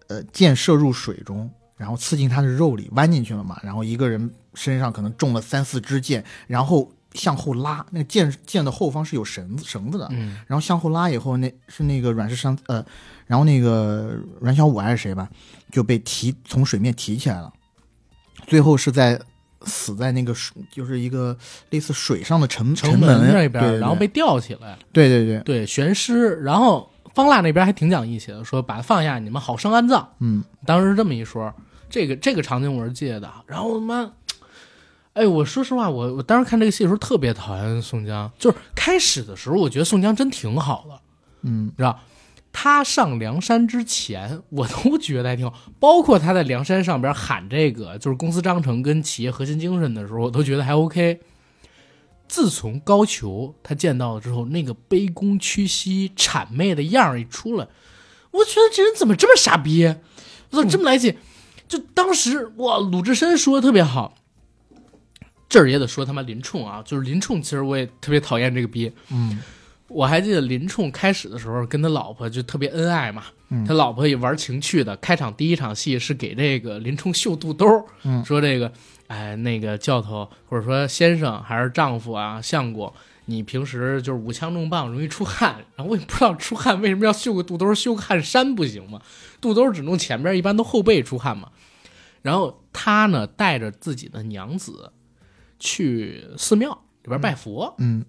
S2: 呃箭射入水中，然后刺进他的肉里，弯进去了嘛。然后一个人身上可能中了三四支箭，然后向后拉，那个箭箭的后方是有绳子绳子的，
S1: 嗯。
S2: 然后向后拉以后，那是那个阮氏三呃，然后那个阮小五还是谁吧，就被提从水面提起来了，最后是在死在那个水，就是一个类似水上的城
S1: 城
S2: 门
S1: 那边，
S2: 对对对
S1: 然后被吊起来，
S2: 对对对，
S1: 对悬尸。然后方腊那边还挺讲义气的，说把他放下，你们好生安葬。
S2: 嗯
S1: 当时是这么一说，这个这个场景我是记得的。然后他妈，哎，我说实话，我我当时看这个戏的时候特别讨厌宋江，就是开始的时候我觉得宋江真挺好的，
S2: 嗯
S1: 你知道。他上梁山之前，我都觉得还挺好，包括他在梁山上边喊这个就是公司章程跟企业核心精神的时候，我都觉得还 OK。自从高俅他见到了之后，那个卑躬屈膝、谄媚的样儿一出来，我觉得这人怎么这么傻逼？我操，这么来气！就当时哇，鲁智深说的特别好，这儿也得说他妈林冲啊，就是林冲，其实我也特别讨厌这个逼。
S2: 嗯
S1: 我还记得林冲开始的时候跟他老婆就特别恩爱嘛，
S2: 嗯
S1: 他老婆也玩情趣的。开场第一场戏是给这个林冲绣肚兜，
S2: 嗯
S1: 说这个，哎，那个教头或者说先生还是丈夫啊，相公，你平时就是舞枪弄棒容易出汗，然后我也不知道出汗为什么要绣个肚兜，绣个汗衫不行吗？肚兜只弄前边，一般都后背出汗嘛。然后他呢带着自己的娘子去寺庙里边拜佛，
S2: 嗯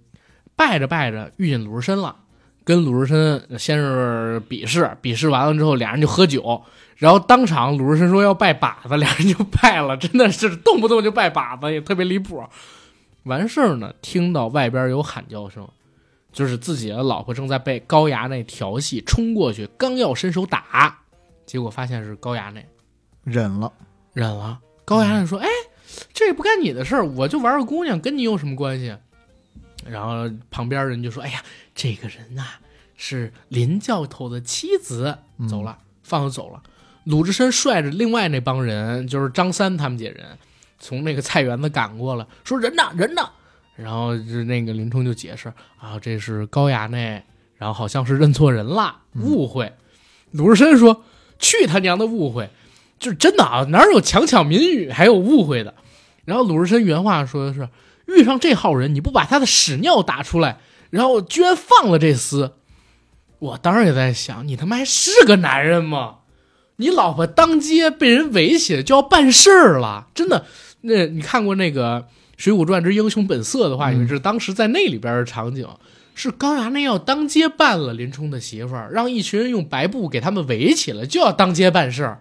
S1: 拜着拜着遇见鲁智深了，跟鲁智深先是比试，比试完了之后俩人就喝酒，然后当场鲁智深说要拜把子，俩人就拜了，真的是动不动就拜把子，也特别离谱。完事儿呢，听到外边有喊叫声，就是自己的老婆正在被高衙内调戏，冲过去刚要伸手打，结果发现是高衙内，
S2: 忍了，
S1: 忍了。高衙内说：“哎，这也不干你的事儿，我就玩个姑娘，跟你有什么关系？”然后旁边人就说：“哎呀，这个人呐、是林教头的妻子。”走了，放他走了。鲁智深率着另外那帮人，就是张三他们几人，从那个菜园子赶过来，说：“人呢？人呢？”然后就那个林冲就解释：“啊，这是高衙内，然后好像是认错人了，误会。鲁智深说：“去他娘的误会！”就是真的啊，哪有强抢民女还有误会的？然后鲁智深原话说的是：遇上这号人，你不把他的屎尿打出来，然后居然放了这厮。我当时也在想，你他妈还是个男人吗？你老婆当街被人围起来就要办事儿了，真的。那你看过那个《水浒传之英雄本色》的话，
S2: 嗯
S1: 也是当时在那里边的场景，是高衙内要当街办了林冲的媳妇儿，让一群人用白布给他们围起来，就要当街办事儿。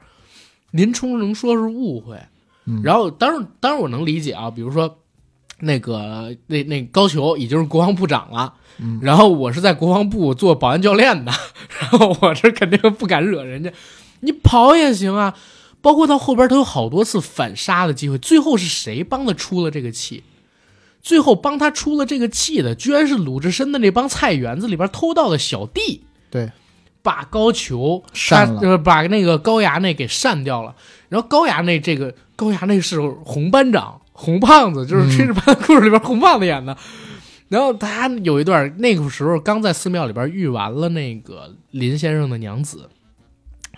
S1: 林冲能说是误会，
S2: 嗯
S1: 然后当然当然我能理解啊，比如说那个那那高俅已经是国防部长了，
S2: 嗯
S1: 然后我是在国防部做保安教练的，然后我这肯定不敢惹人家，你跑也行啊。包括到后边，他有好多次反杀的机会，最后是谁帮他出了这个气？最后帮他出了这个气的，居然是鲁智深的那帮菜园子里边偷盗的小弟。
S2: 对，
S1: 把高俅
S2: 扇了
S1: 把那个高衙内给扇掉了。然后高衙内这个高衙内是红班长，红胖子，就是《炊事班的故事》里边红胖子演的。然后他有一段，那个时候刚在寺庙里边遇完了那个林先生的娘子，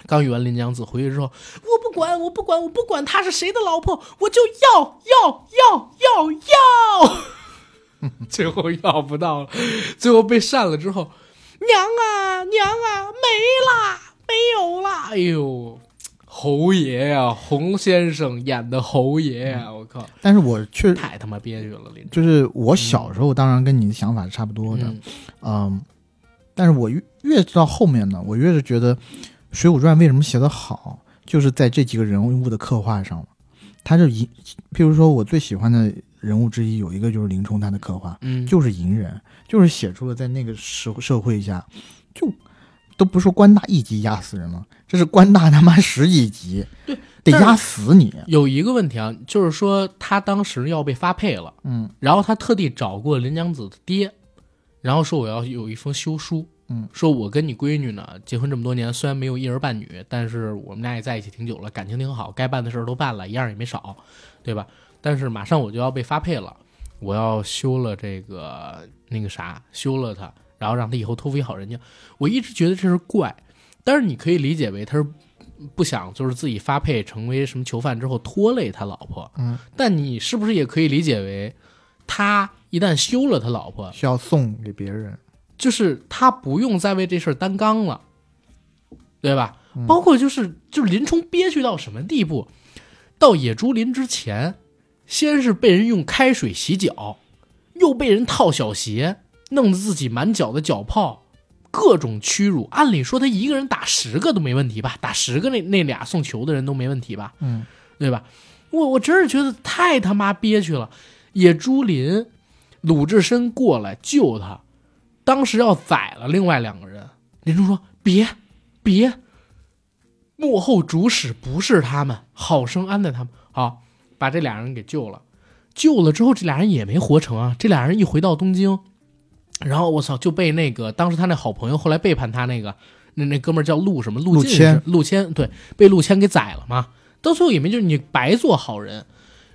S1: 刚遇完林娘子回去之后，我不管，我不管，我不管她是谁的老婆，我就要要要要要，最后要不到了，最后被扇了之后，娘啊娘啊，没啦，没有啦，哎呦。侯爷呀、洪先生演的侯爷呀、我靠，
S2: 但是我确实
S1: 太他妈憋屈了，林。
S2: 就是我小时候，当然跟你的想法是差不多的，
S1: 嗯
S2: 嗯，但是我越越到后面呢，我越是觉得《水浒传》为什么写得好，就是在这几个人物的刻画上了。他就隐，譬如说我最喜欢的人物之一有一个就是林冲，他的刻画
S1: 嗯，
S2: 就是隐忍，就是写出了在那个社社会下，就都不是说官大一级压死人了，这是官大他妈十几级，
S1: 对，
S2: 得压死你。
S1: 有一个问题啊，就是说他当时要被发配了，
S2: 嗯
S1: 然后他特地找过林娘子的爹，然后说我要有一封休书，
S2: 嗯，
S1: 说我跟你闺女呢结婚这么多年，虽然没有一儿半女，但是我们俩也在一起挺久了，感情挺好，该办的事儿都办了，一样也没少，对吧？但是马上我就要被发配了，我要休了这个那个啥，休了他，然后让他以后托付一好人家。我一直觉得这是怪，但是你可以理解为他是不想就是自己发配成为什么囚犯之后拖累他老婆，
S2: 嗯，
S1: 但你是不是也可以理解为他一旦休了他老婆，
S2: 需要送给别人。
S1: 就是他不用再为这事儿担纲了，对吧？
S2: 嗯
S1: 包括就是就是林冲憋屈到什么地步？到野猪林之前，先是被人用开水洗脚，又被人套小鞋，弄得自己满脚的脚泡，各种屈辱。按理说他一个人打十个都没问题吧？打十个那那俩送球的人都没问题吧？
S2: 嗯，
S1: 对吧？我我真是觉得太他妈憋屈了。野猪林，鲁智深过来救他，当时要宰了另外两个人。林冲说：“别，别，幕后主使不是他们，好生安待他们。”好，把这俩人给救了。救了之后，这俩人也没活成啊。这俩人一回到东京，然后我操就被那个当时他那好朋友后来背叛他那个那那哥们儿叫陆什么陆
S2: 谦
S1: 陆谦对，被陆谦给宰了嘛。到最后也没就是你白做好人。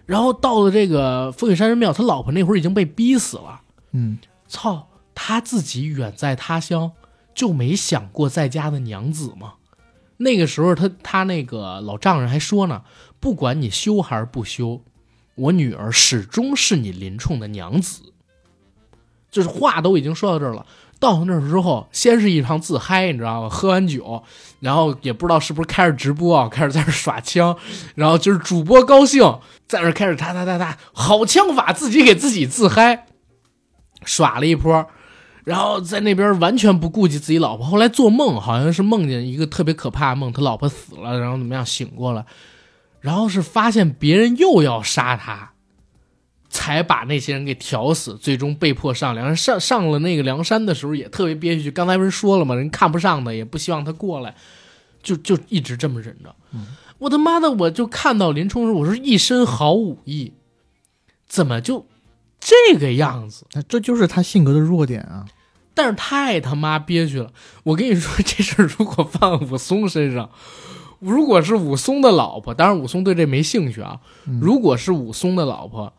S1: 然后到了这个风雪山神庙，他老婆那会儿已经被逼死了。
S2: 嗯，
S1: 操，他自己远在他乡，就没想过在家的娘子吗？那个时候他他那个老丈人还说呢，不管你休还是不休，我女儿始终是你林冲的娘子。就是话都已经说到这儿了，到那儿之后，先是一场自嗨，你知道吗？喝完酒，然后也不知道是不是开始直播啊，开始在这儿耍枪，然后就是主播高兴，在那开始哒哒哒哒，好枪法，自己给自己自嗨，耍了一波，然后在那边完全不顾及自己老婆。后来做梦，好像是梦见一个特别可怕的梦，他老婆死了，然后怎么样醒过来，然后是发现别人又要杀他，才把那些人给挑死，最终被迫上梁上上了那个梁山的时候也特别憋屈。刚才不是说了吗？人看不上的，也不希望他过来，就就一直这么忍着。我他妈的，我就看到林冲时，我说一身好武艺，怎么就这个样子？
S2: 那这就是他性格的弱点啊。
S1: 但是太他妈憋屈了。我跟你说，这事儿如果放武松身上，如果是武松的老婆，当然武松对这没兴趣啊。如果是武松的老婆，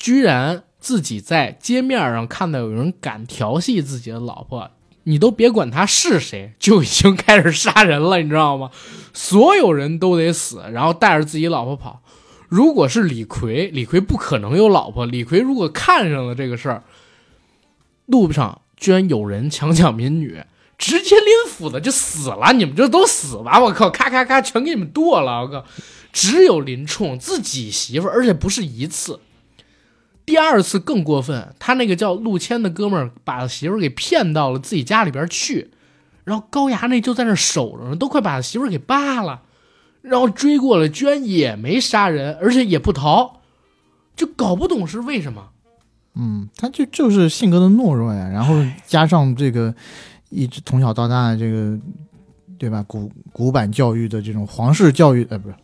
S1: 居然自己在街面上看到有人敢调戏自己的老婆，你都别管他是谁，就已经开始杀人了，你知道吗？所有人都得死，然后带着自己老婆跑。如果是李逵，李逵不可能有老婆。李逵如果看上了这个事儿，路上居然有人强抢民女，直接拎斧子就死了，你们就都死吧！我靠，咔咔咔，全给你们剁了！我靠，只有林冲自己媳妇，而且不是一次，第二次更过分，他那个叫陆谦的哥们儿把媳妇儿给骗到了自己家里边去，然后高衙内就在那儿守着呢，都快把他媳妇儿给扒了，然后追过来，居然也没杀人，而且也不逃，就搞不懂是为什么。
S2: 嗯，他就就是性格的懦弱呀，然后加上这个一直从小到大这个，对吧？古古板教育的这种皇室教育，呃，不是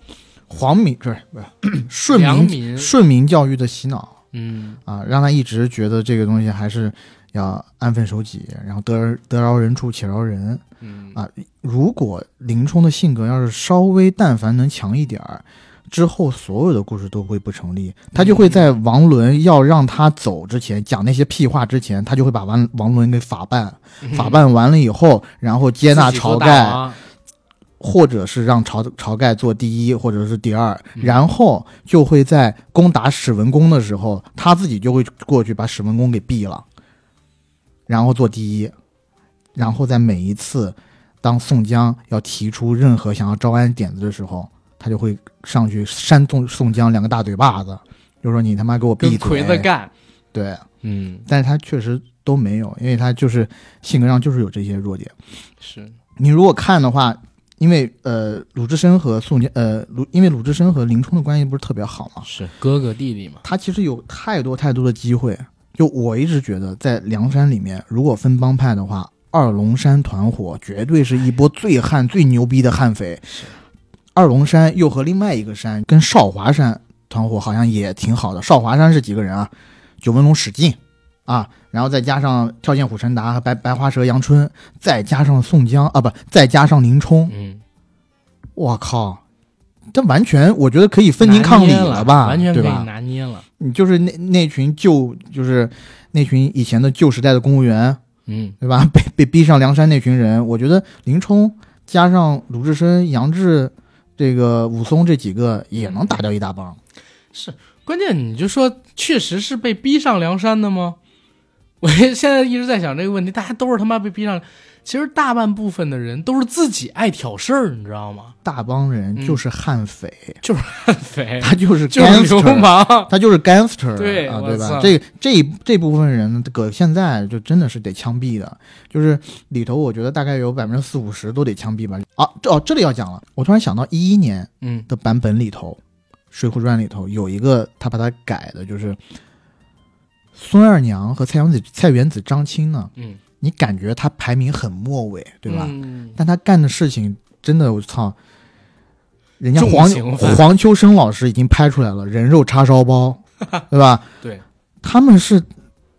S2: 皇民，不是不是顺民，顺民教育的洗脑
S1: 嗯，
S2: 啊，让他一直觉得这个东西还是要安分守己，然后得得饶人处且饶人。
S1: 嗯
S2: 啊如果林冲的性格要是稍微但凡能强一点儿，之后所有的故事都会不成立。他就会在王伦要让他走之前讲那些屁话之前，他就会把王王伦给法办，法办完了以后，然后接纳晁盖，或者是让晁晁盖做第一，或者是第二，
S1: 嗯
S2: 然后就会在攻打史文恭的时候，他自己就会过去把史文恭给毙了，然后做第一，然后在每一次当宋江要提出任何想要招安点子的时候，他就会上去扇宋宋江两个大嘴巴子，就说你他妈给我闭
S1: 跟
S2: 嘴！
S1: 魁子干。
S2: 对，
S1: 嗯，
S2: 但是他确实都没有，因为他就是性格上就是有这些弱点。
S1: 是，
S2: 你如果看的话，因为呃，鲁智深和宋江，呃，鲁因为鲁智深和林冲的关系不是特别好嘛，
S1: 是哥哥弟弟嘛。
S2: 他其实有太多太多的机会。就我一直觉得，在梁山里面，如果分帮派的话，二龙山团伙绝对是一波最悍、最牛逼的悍匪。二龙山又和另外一个山跟少华山团伙好像也挺好的。少华山是几个人啊？九纹龙史进啊，然后再加上跳涧虎陈达和白白花蛇杨春，再加上宋江啊，不，再加上林冲，
S1: 嗯，
S2: 我靠，这完全我觉得可以分庭抗礼
S1: 了
S2: 吧，
S1: 完全可以？拿捏了。
S2: 你就是那那群旧，就是那群以前的旧时代的公务员，
S1: 嗯，
S2: 对吧？被被逼上梁山那群人，我觉得林冲加上鲁智深、杨志、这个武松这几个也能打掉一大帮。
S1: 是关键你就说，确实是被逼上梁山的吗？我现在一直在想这个问题，大家都是他妈被逼上，其实大半部分的人都是自己爱挑事儿，你知道吗？
S2: 大帮人
S1: 嗯
S2: 就是悍匪，就是
S1: 悍匪，
S2: 他就是
S1: 就是流氓。
S2: 他就是 gangster，
S1: 对
S2: 啊，对吧？这这这部分人搁现在就真的是得枪毙的，就是里头我觉得大概有百分之四五十都得枪毙吧。啊，这哦这里要讲了，我突然想到一一年
S1: 嗯
S2: 的版本里头，《水浒传》里头有一个他把它改的，就是孙二娘和蔡元子、蔡元子、张青呢，
S1: 嗯，
S2: 你感觉他排名很末尾，对吧？
S1: 嗯
S2: 但他干的事情真的，我操！人家黄 黄秋生老师已经拍出来了，人肉叉烧包，对吧？
S1: 对，
S2: 他们是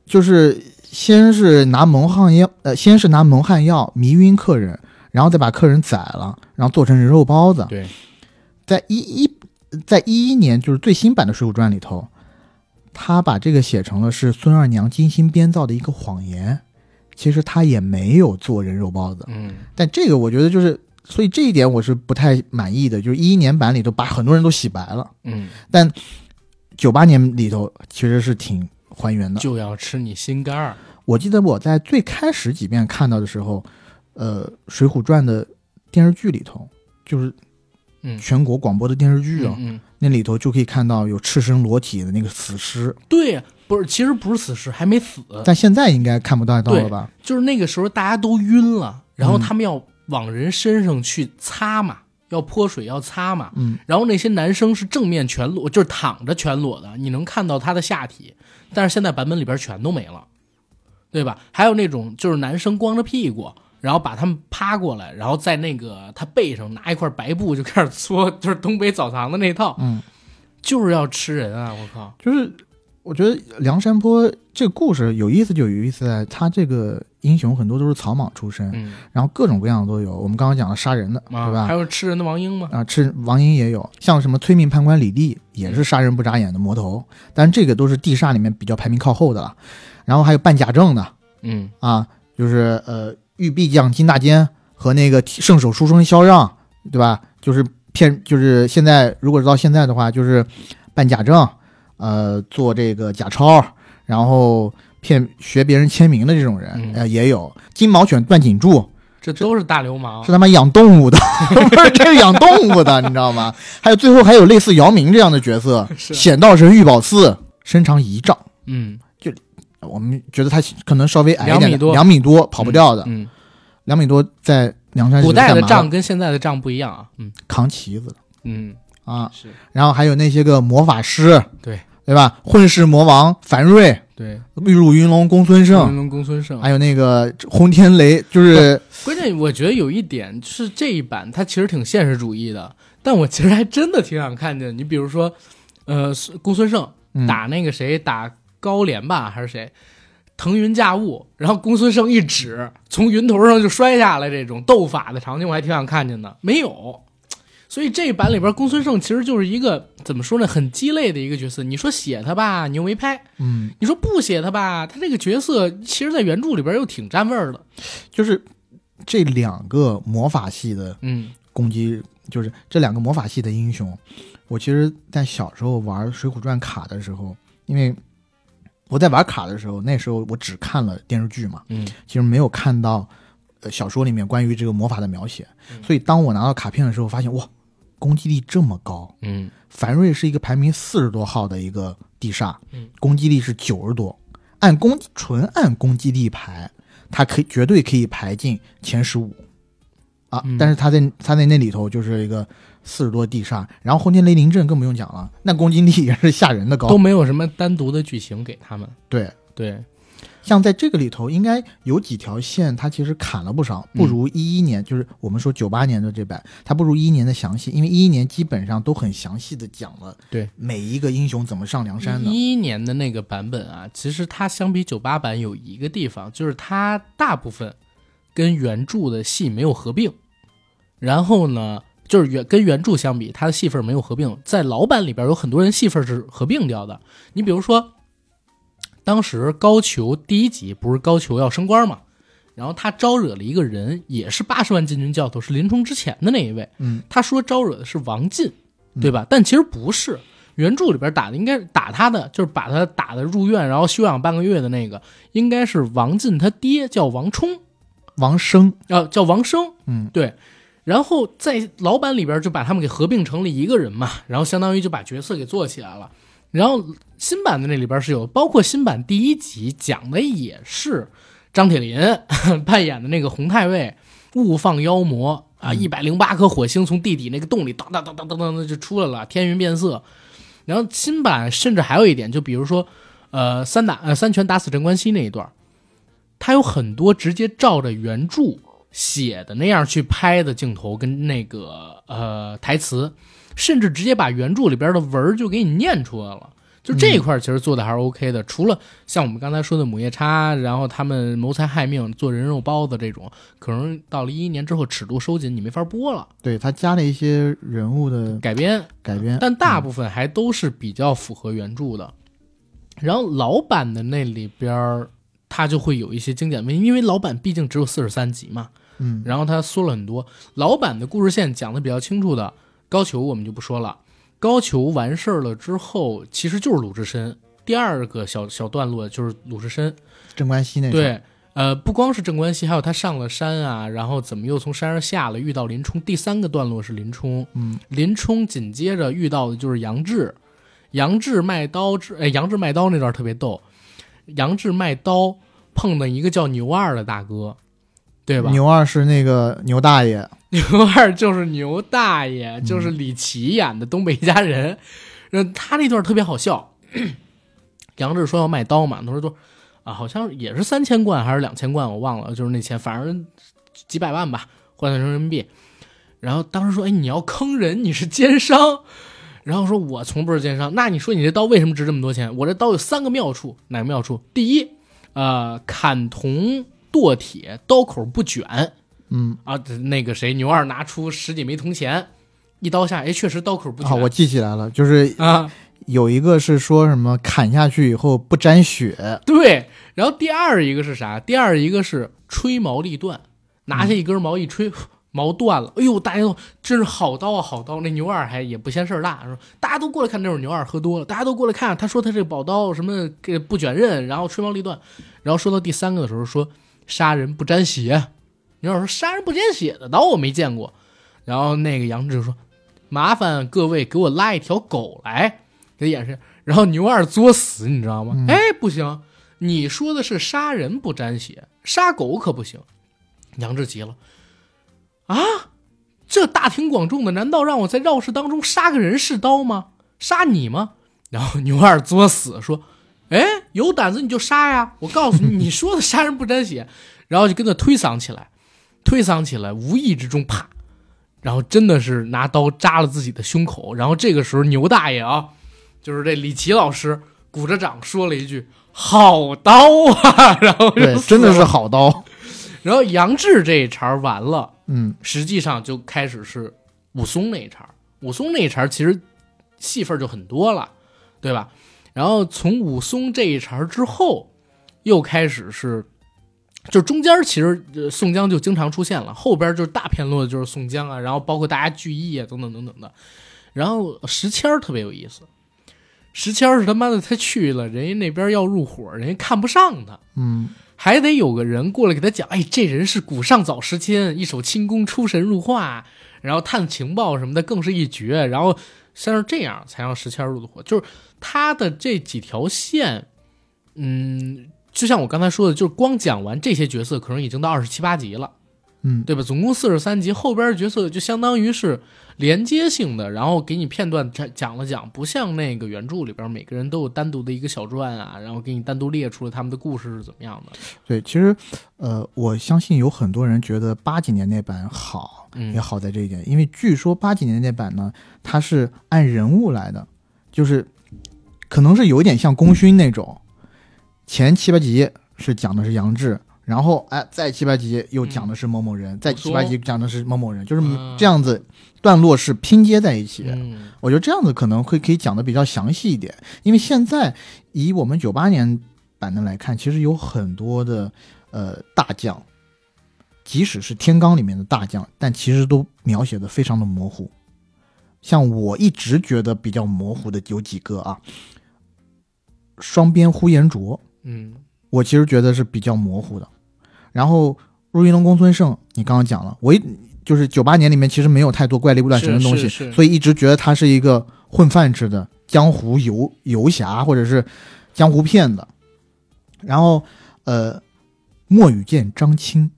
S2: 就是先是拿蒙汗药，呃，先是拿蒙汗药迷晕客人，然后再把客人宰了，然后做成人肉包子。
S1: 对，
S2: 在一一在一一年就是最新版的《水浒传》里头，他把这个写成了是孙二娘精心编造的一个谎言，其实他也没有做人肉包子。
S1: 嗯，
S2: 但这个我觉得就是，所以这一点我是不太满意的，就是一一年版里头把很多人都洗白了，
S1: 嗯，但
S2: 九八年里头其实是挺还原的。
S1: 就要吃你心肝儿。
S2: 我记得我在最开始几遍看到的时候，呃，《水浒传》的电视剧里头，就是
S1: 嗯
S2: 全国广播的电视剧啊，
S1: 嗯，嗯
S2: 那里头就可以看到有赤身裸体的那个死尸，
S1: 对，不是，其实不是死尸，还没死，
S2: 但现在应该看不到到了吧？
S1: 就是那个时候大家都晕了，然后
S2: 嗯
S1: 他们要往人身上去擦嘛，要泼水要擦嘛，
S2: 嗯，
S1: 然后那些男生是正面全裸，就是躺着全裸的，你能看到他的下体，但是现在版本里边全都没了，对吧？还有那种就是男生光着屁股，然后把他们趴过来，然后在那个他背上拿一块白布就开始搓，就是东北澡堂的那套，
S2: 嗯，
S1: 就是要吃人啊！我靠，
S2: 就是我觉得梁山泊这个故事有意思，就有意思在他这个英雄很多都是草莽出身，
S1: 嗯，
S2: 然后各种各样的都有。我们刚刚讲了杀人的，
S1: 啊，
S2: 对吧
S1: 还？有吃人的王英吗？
S2: 啊，吃王英也有，像什么催命判官李立也是杀人不眨眼的魔头，但这个都是地煞里面比较排名靠后的了。然后还有办假证的
S1: 嗯
S2: 啊，就是呃玉臂将金大坚和那个圣手书生萧让，对吧？就是骗，就是现在如果到现在的话，就是办假证，呃，做这个假钞，然后骗学别人签名的这种人，
S1: 嗯
S2: 呃，也有金毛犬段锦柱。
S1: 这都是大流氓
S2: 是。他妈养动物的，不是这是养动物的，你知道吗？还有最后还有类似姚明这样的角色，
S1: 是
S2: 显道神玉宝寺身长一丈，
S1: 嗯，
S2: 我们觉得他可能稍微矮一点，
S1: 两米多。
S2: 两米多跑不掉的，
S1: 嗯，
S2: 两米多在梁山
S1: 古代的
S2: 是干嘛
S1: 杖跟现在的杖不一样啊。嗯。
S2: 扛旗子。
S1: 嗯，
S2: 啊，
S1: 是。
S2: 然后还有那些个魔法师，
S1: 对。
S2: 对吧？混世魔王樊瑞、
S1: 对。
S2: 玉入云龙公孙胜
S1: 云
S2: 胜，
S1: 龙公孙胜，
S2: 还有那个轰天雷，就是
S1: 关键我觉得有一点是这一版它其实挺现实主义的，但我其实还真的挺想看见你，比如说，呃，公孙胜
S2: 嗯。
S1: 打那个谁打高廉吧还是谁，腾云驾雾，然后公孙胜一指，从云头上就摔下来，这种斗法的场景我还挺想看见的，没有。所以这版里边，公孙胜其实就是一个怎么说呢，很鸡肋的一个角色。你说写他吧，你又没拍；
S2: 嗯，
S1: 你说不写他吧，他这个角色其实，在原著里边又挺占味儿的。
S2: 就是这两个魔法系的
S1: 嗯
S2: 攻击，就是这两个魔法系的英雄，我其实，在小时候玩《水浒传》卡的时候，因为我在玩卡的时候，那时候我只看了电视剧嘛，
S1: 嗯
S2: 其实没有看到呃小说里面关于这个魔法的描写，
S1: 嗯
S2: 所以当我拿到卡片的时候，发现哇，攻击力这么高。
S1: 嗯
S2: 凡瑞是一个排名四十多号的一个地煞，
S1: 嗯，
S2: 攻击力是九十多，按攻纯按攻击力排，他可以绝对可以排进前十五啊。
S1: 嗯
S2: 但是他在他在那里头就是一个四十多地煞，然后后天雷灵阵更不用讲了，那攻击力也是吓人的高
S1: 都。没有什么单独的剧情给他们。
S2: 对，
S1: 对，
S2: 像在这个里头，应该有几条线，它其实砍了不少，
S1: 嗯
S2: 不如一一年，就是我们说九八年的这版，它不如一一年的详细，因为一一年基本上都很详细的讲了
S1: 对
S2: 每一个英雄怎么上梁山的。
S1: 一一年的那个版本啊，其实它相比九八版有一个地方，就是它大部分跟原著的戏没有合并，然后呢，就是原跟原著相比，他的戏份没有合并。在老版里边有很多人戏份是合并掉的。你比如说，当时高俅第一集不是高俅要升官嘛，然后他招惹了一个人，也是八十万禁军教头，是林冲之前的那一位。
S2: 嗯，
S1: 他说招惹的是王进，对吧？但其实不是，原著里边打的应该打他的，就是把他打的入院，然后休养半个月的那个，应该是王进他爹叫王冲，
S2: 王生，
S1: 啊，叫王生，
S2: 嗯，
S1: 对。然后在老版里边就把他们给合并成了一个人嘛，然后相当于就把角色给做起来了。然后新版的那里边是有，包括新版第一集讲的也是张铁林 扮演的那个洪太尉误放妖魔啊，一百零八颗火星从地底那个洞里当当当当当当的就出来了，天云变色。然后新版甚至还有一点，就比如说，呃，三打呃三拳打死镇关西那一段，它有很多直接照着原著写的那样去拍的镜头跟那个呃台词，甚至直接把原著里边的文儿就给你念出来了。就这一块其实做的还是 OK 的，除了像我们刚才说的母夜叉，然后他们谋财害命做人肉包子这种，可能到了一一年之后尺度收紧，你没法播了，
S2: 对他加了一些人物的
S1: 改编
S2: 改编，
S1: 但大部分还都是比较符合原著的。然后老版的那里边儿，它就会有一些经典问题，因为老版毕竟只有四十三集嘛，
S2: 嗯，
S1: 然后他缩了很多。老版的故事线讲的比较清楚的，高俅我们就不说了。高俅完事儿了之后，其实就是鲁智深。第二个小小段落就是鲁智深，
S2: 镇关西那场，
S1: 对，呃，不光是镇关西，还有他上了山啊，然后怎么又从山上下了，遇到林冲。第三个段落是林冲，
S2: 嗯，
S1: 林冲紧接着遇到的就是杨志，杨志卖刀之，哎，杨志卖刀那段特别逗，杨志卖刀碰到一个叫牛二的大哥，对吧？
S2: 牛二是那个牛大爷，
S1: 牛二就是牛大爷，就是李琦演的东北一家人。然后他那段特别好笑，杨志说要卖刀嘛，他说多啊，好像也是三千贯还是两千贯，我忘了，就是那钱，反正几百万吧，换算成人民币。然后当时说，哎，你要坑人，你是奸商。然后说，我从不是奸商。那你说你这刀为什么值这么多钱？我这刀有三个妙处，哪个妙处？第一，呃，砍铜剁铁，刀口不卷。
S2: 嗯，
S1: 啊，那个谁，牛二拿出十几枚铜钱，一刀下，哎，确实刀口不
S2: 啊，
S1: 卷。
S2: 我记起来了，就是
S1: 啊，
S2: 有一个是说什么砍下去以后不沾血，
S1: 对。然后第二一个是啥？第二一个是吹毛立断，拿下一根毛一吹，毛断了。哎呦，大家都真是好刀啊，好刀！那牛二还也不嫌事儿大，说大家都过来看，那会儿牛二喝多了，大家都过来看。他说他这宝刀什么给不卷刃，然后吹毛立断。然后说到第三个的时候说杀人不沾血，牛二说杀人不沾血的刀我没见过。然后那个杨志说麻烦各位给我拉一条狗来，给演示。然后牛二作死，你知道吗？
S2: 嗯
S1: 哎，不行，你说的是杀人不沾血，杀狗可不行。杨志急了，啊，这大庭广众的，难道让我在绕室当中杀个人是刀吗？杀你吗？然后牛二作死说：“哎，有胆子你就杀呀！我告诉你，你说的杀人不沾血。”然后就跟他推搡起来，推搡起来，无意之中啪，然后真的是拿刀扎了自己的胸口。然后这个时候牛大爷啊，就是这李琦老师鼓着掌说了一句：“好刀啊，然后就
S2: 对，真的是。好刀。
S1: 然后杨志这一茬完了，
S2: 嗯
S1: 实际上就开始是武松那一茬。武松那一茬其实戏份就很多了，对吧？然后从武松这一茬之后，又开始是，就中间其实宋江就经常出现了，后边就是大片落的就是宋江啊，然后包括大家聚义啊等等等等的。然后石谦特别有意思，石谦是他妈的他去了，人家那边要入伙，人家看不上他，
S2: 嗯，
S1: 还得有个人过来给他讲，哎，这人是古上早时迁，一手轻功出神入化，然后探情报什么的更是一绝，然后像是这样才让石谦入的伙。就是他的这几条线，嗯，就像我刚才说的，就是光讲完这些角色，可能已经到二十七八集了，
S2: 嗯
S1: 对吧？总共四十三集，后边的角色就相当于是连接性的，然后给你片段讲讲了讲，不像那个原著里边每个人都有单独的一个小传啊，然后给你单独列出了他们的故事是怎么样的。
S2: 对，其实呃，我相信有很多人觉得八几年那版好，
S1: 嗯
S2: 也好在这一点，因为据说八几年那版呢，它是按人物来的，就是可能是有一点像功勋那种，前七八集是讲的是杨志。然后，哎，再七八集又讲的是某某人，再七八集讲的是某某人，就是
S1: 嗯
S2: 这样子，段落是拼接在一起。
S1: 嗯
S2: 我觉得这样子可能会可以讲的比较详细一点，因为现在以我们九八年版的来看，其实有很多的呃大将，即使是天罡里面的大将，但其实都描写的非常的模糊。像我一直觉得比较模糊的有几个啊，双边呼延灼，
S1: 嗯
S2: 我其实觉得是比较模糊的。然后入云龙公孙胜，你刚刚讲了，我一就是九八年里面其实没有太多怪力乱神的东西，所以一直觉得他是一个混饭吃的江湖游游侠或者是江湖骗子。然后呃，墨雨见张青，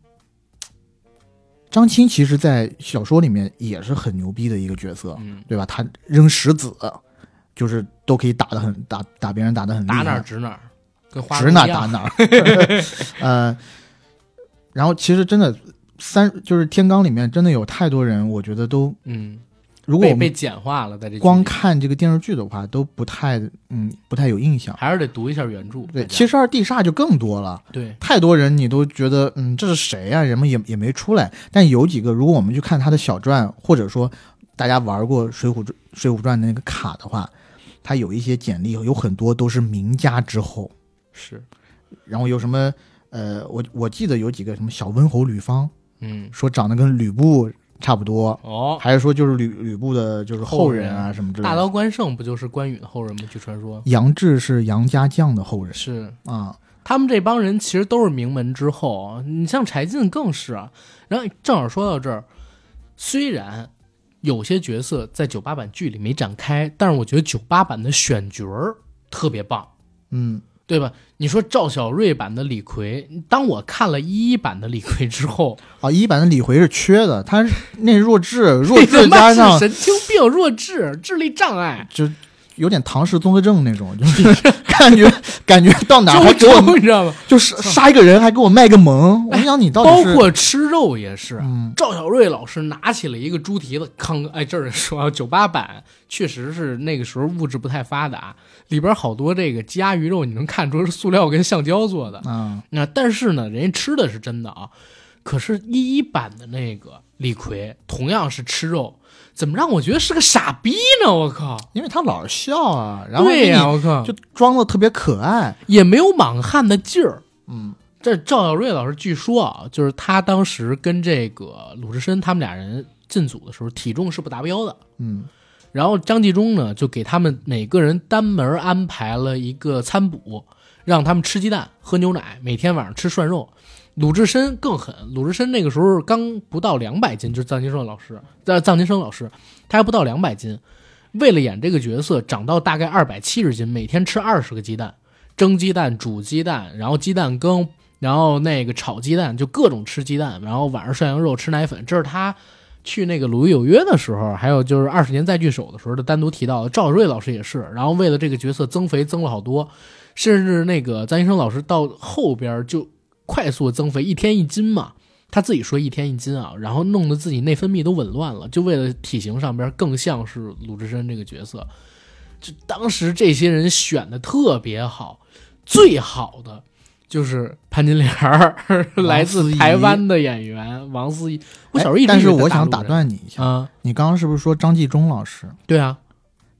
S2: 张青其实在小说里面也是很牛逼的一个角色，
S1: 嗯，
S2: 对吧？他扔石子，就是都可以打得很打打别人打得很厉害，
S1: 打哪儿指哪儿，跟花
S2: 指哪
S1: 儿
S2: 打哪儿。呃，然后其实真的三就是天罡里面真的有太多人，我觉得都
S1: 嗯，
S2: 如果我们
S1: 被被简化了，在这
S2: 光看这个电视剧的话，都不太嗯不太有印象。
S1: 还是得读一下原著。
S2: 对，七十二地煞就更多了，
S1: 对，
S2: 太多人你都觉得嗯这是谁呀、人们也也没出来。但有几个，如果我们去看他的小传，或者说大家玩过《水浒传》《水浒传》的那个卡的话，它有一些简历，有很多都是名家之后。
S1: 是，
S2: 然后有什么呃，我我记得有几个什么小温侯吕方，
S1: 嗯，
S2: 说长得跟吕布差不多，
S1: 哦，
S2: 还是说就是吕吕布的就是后人啊什么之类的。
S1: 大刀关胜不就是关羽的后人吗？据传说
S2: 杨志是杨家将的后人
S1: 是。
S2: 啊，
S1: 他们这帮人其实都是名门之后，你像柴进更是啊。然后正好说到这儿，虽然有些角色在九八版剧里没展开，但是我觉得九八版的选角儿特别棒，
S2: 嗯，
S1: 对吧？你说赵小瑞版的李逵，当我看了一一版的李逵之后，
S2: 啊，一版的李逵是缺的，他那弱智，弱智加上
S1: 神经病、弱智、智力障碍。
S2: 就有点唐氏综合症那种，就是感觉感觉到哪儿 还给我
S1: 周 你知道吗？
S2: 就是杀一个人还给我卖个萌，我想你到底是
S1: 包括吃肉也是，
S2: 嗯
S1: 赵小瑞老师拿起了一个猪蹄子，康哎，这儿说啊，九八版确实是那个时候物质不太发达，里边好多这个鸡鸭鱼肉，你能看出是塑料跟橡胶做的。
S2: 啊，
S1: 那但是呢，人家吃的是真的啊。可是，一一版的那个李逵同样是吃肉，怎么让我觉得是个傻逼呢？我靠！
S2: 因为他老是笑啊，然后
S1: 对呀、
S2: 给
S1: 我靠，
S2: 就装的特别可爱，
S1: 也没有莽汉的劲儿。
S2: 嗯
S1: 这赵小瑞老师据说啊，就是他当时跟这个鲁智深他们俩人进组的时候，体重是不达标的。
S2: 嗯
S1: 然后张纪中呢，就给他们每个人单门安排了一个餐补，让他们吃鸡蛋、喝牛奶，每天晚上吃涮肉。鲁智深更狠，鲁智深那个时候刚不到两百斤，就是臧金生老师，呃，臧金生老师，他还不到两百斤。为了演这个角色，长到大概二百七十斤，每天吃二十个鸡蛋，蒸鸡蛋、煮鸡蛋，然后鸡蛋羹，然后那个炒鸡蛋，就各种吃鸡蛋，然后晚上涮羊肉、吃奶粉，这是他去那个《鲁豫有约》的时候，还有就是二十年再聚首的时候，他单独提到的。赵瑞老师也是，然后为了这个角色增肥增了好多，甚至那个臧医生老师到后边就快速增肥，一天一斤嘛。他自己说一天一斤啊，然后弄得自己内分泌都紊乱了，就为了体型上边更像是鲁智深这个角色。就当时这些人选的特别好，最好的就是潘金莲儿，来自台湾的演员王思怡。我小时候一直
S2: 但是我想打断你一下，
S1: 啊，
S2: 你刚刚是不是说张纪中老师？
S1: 对啊，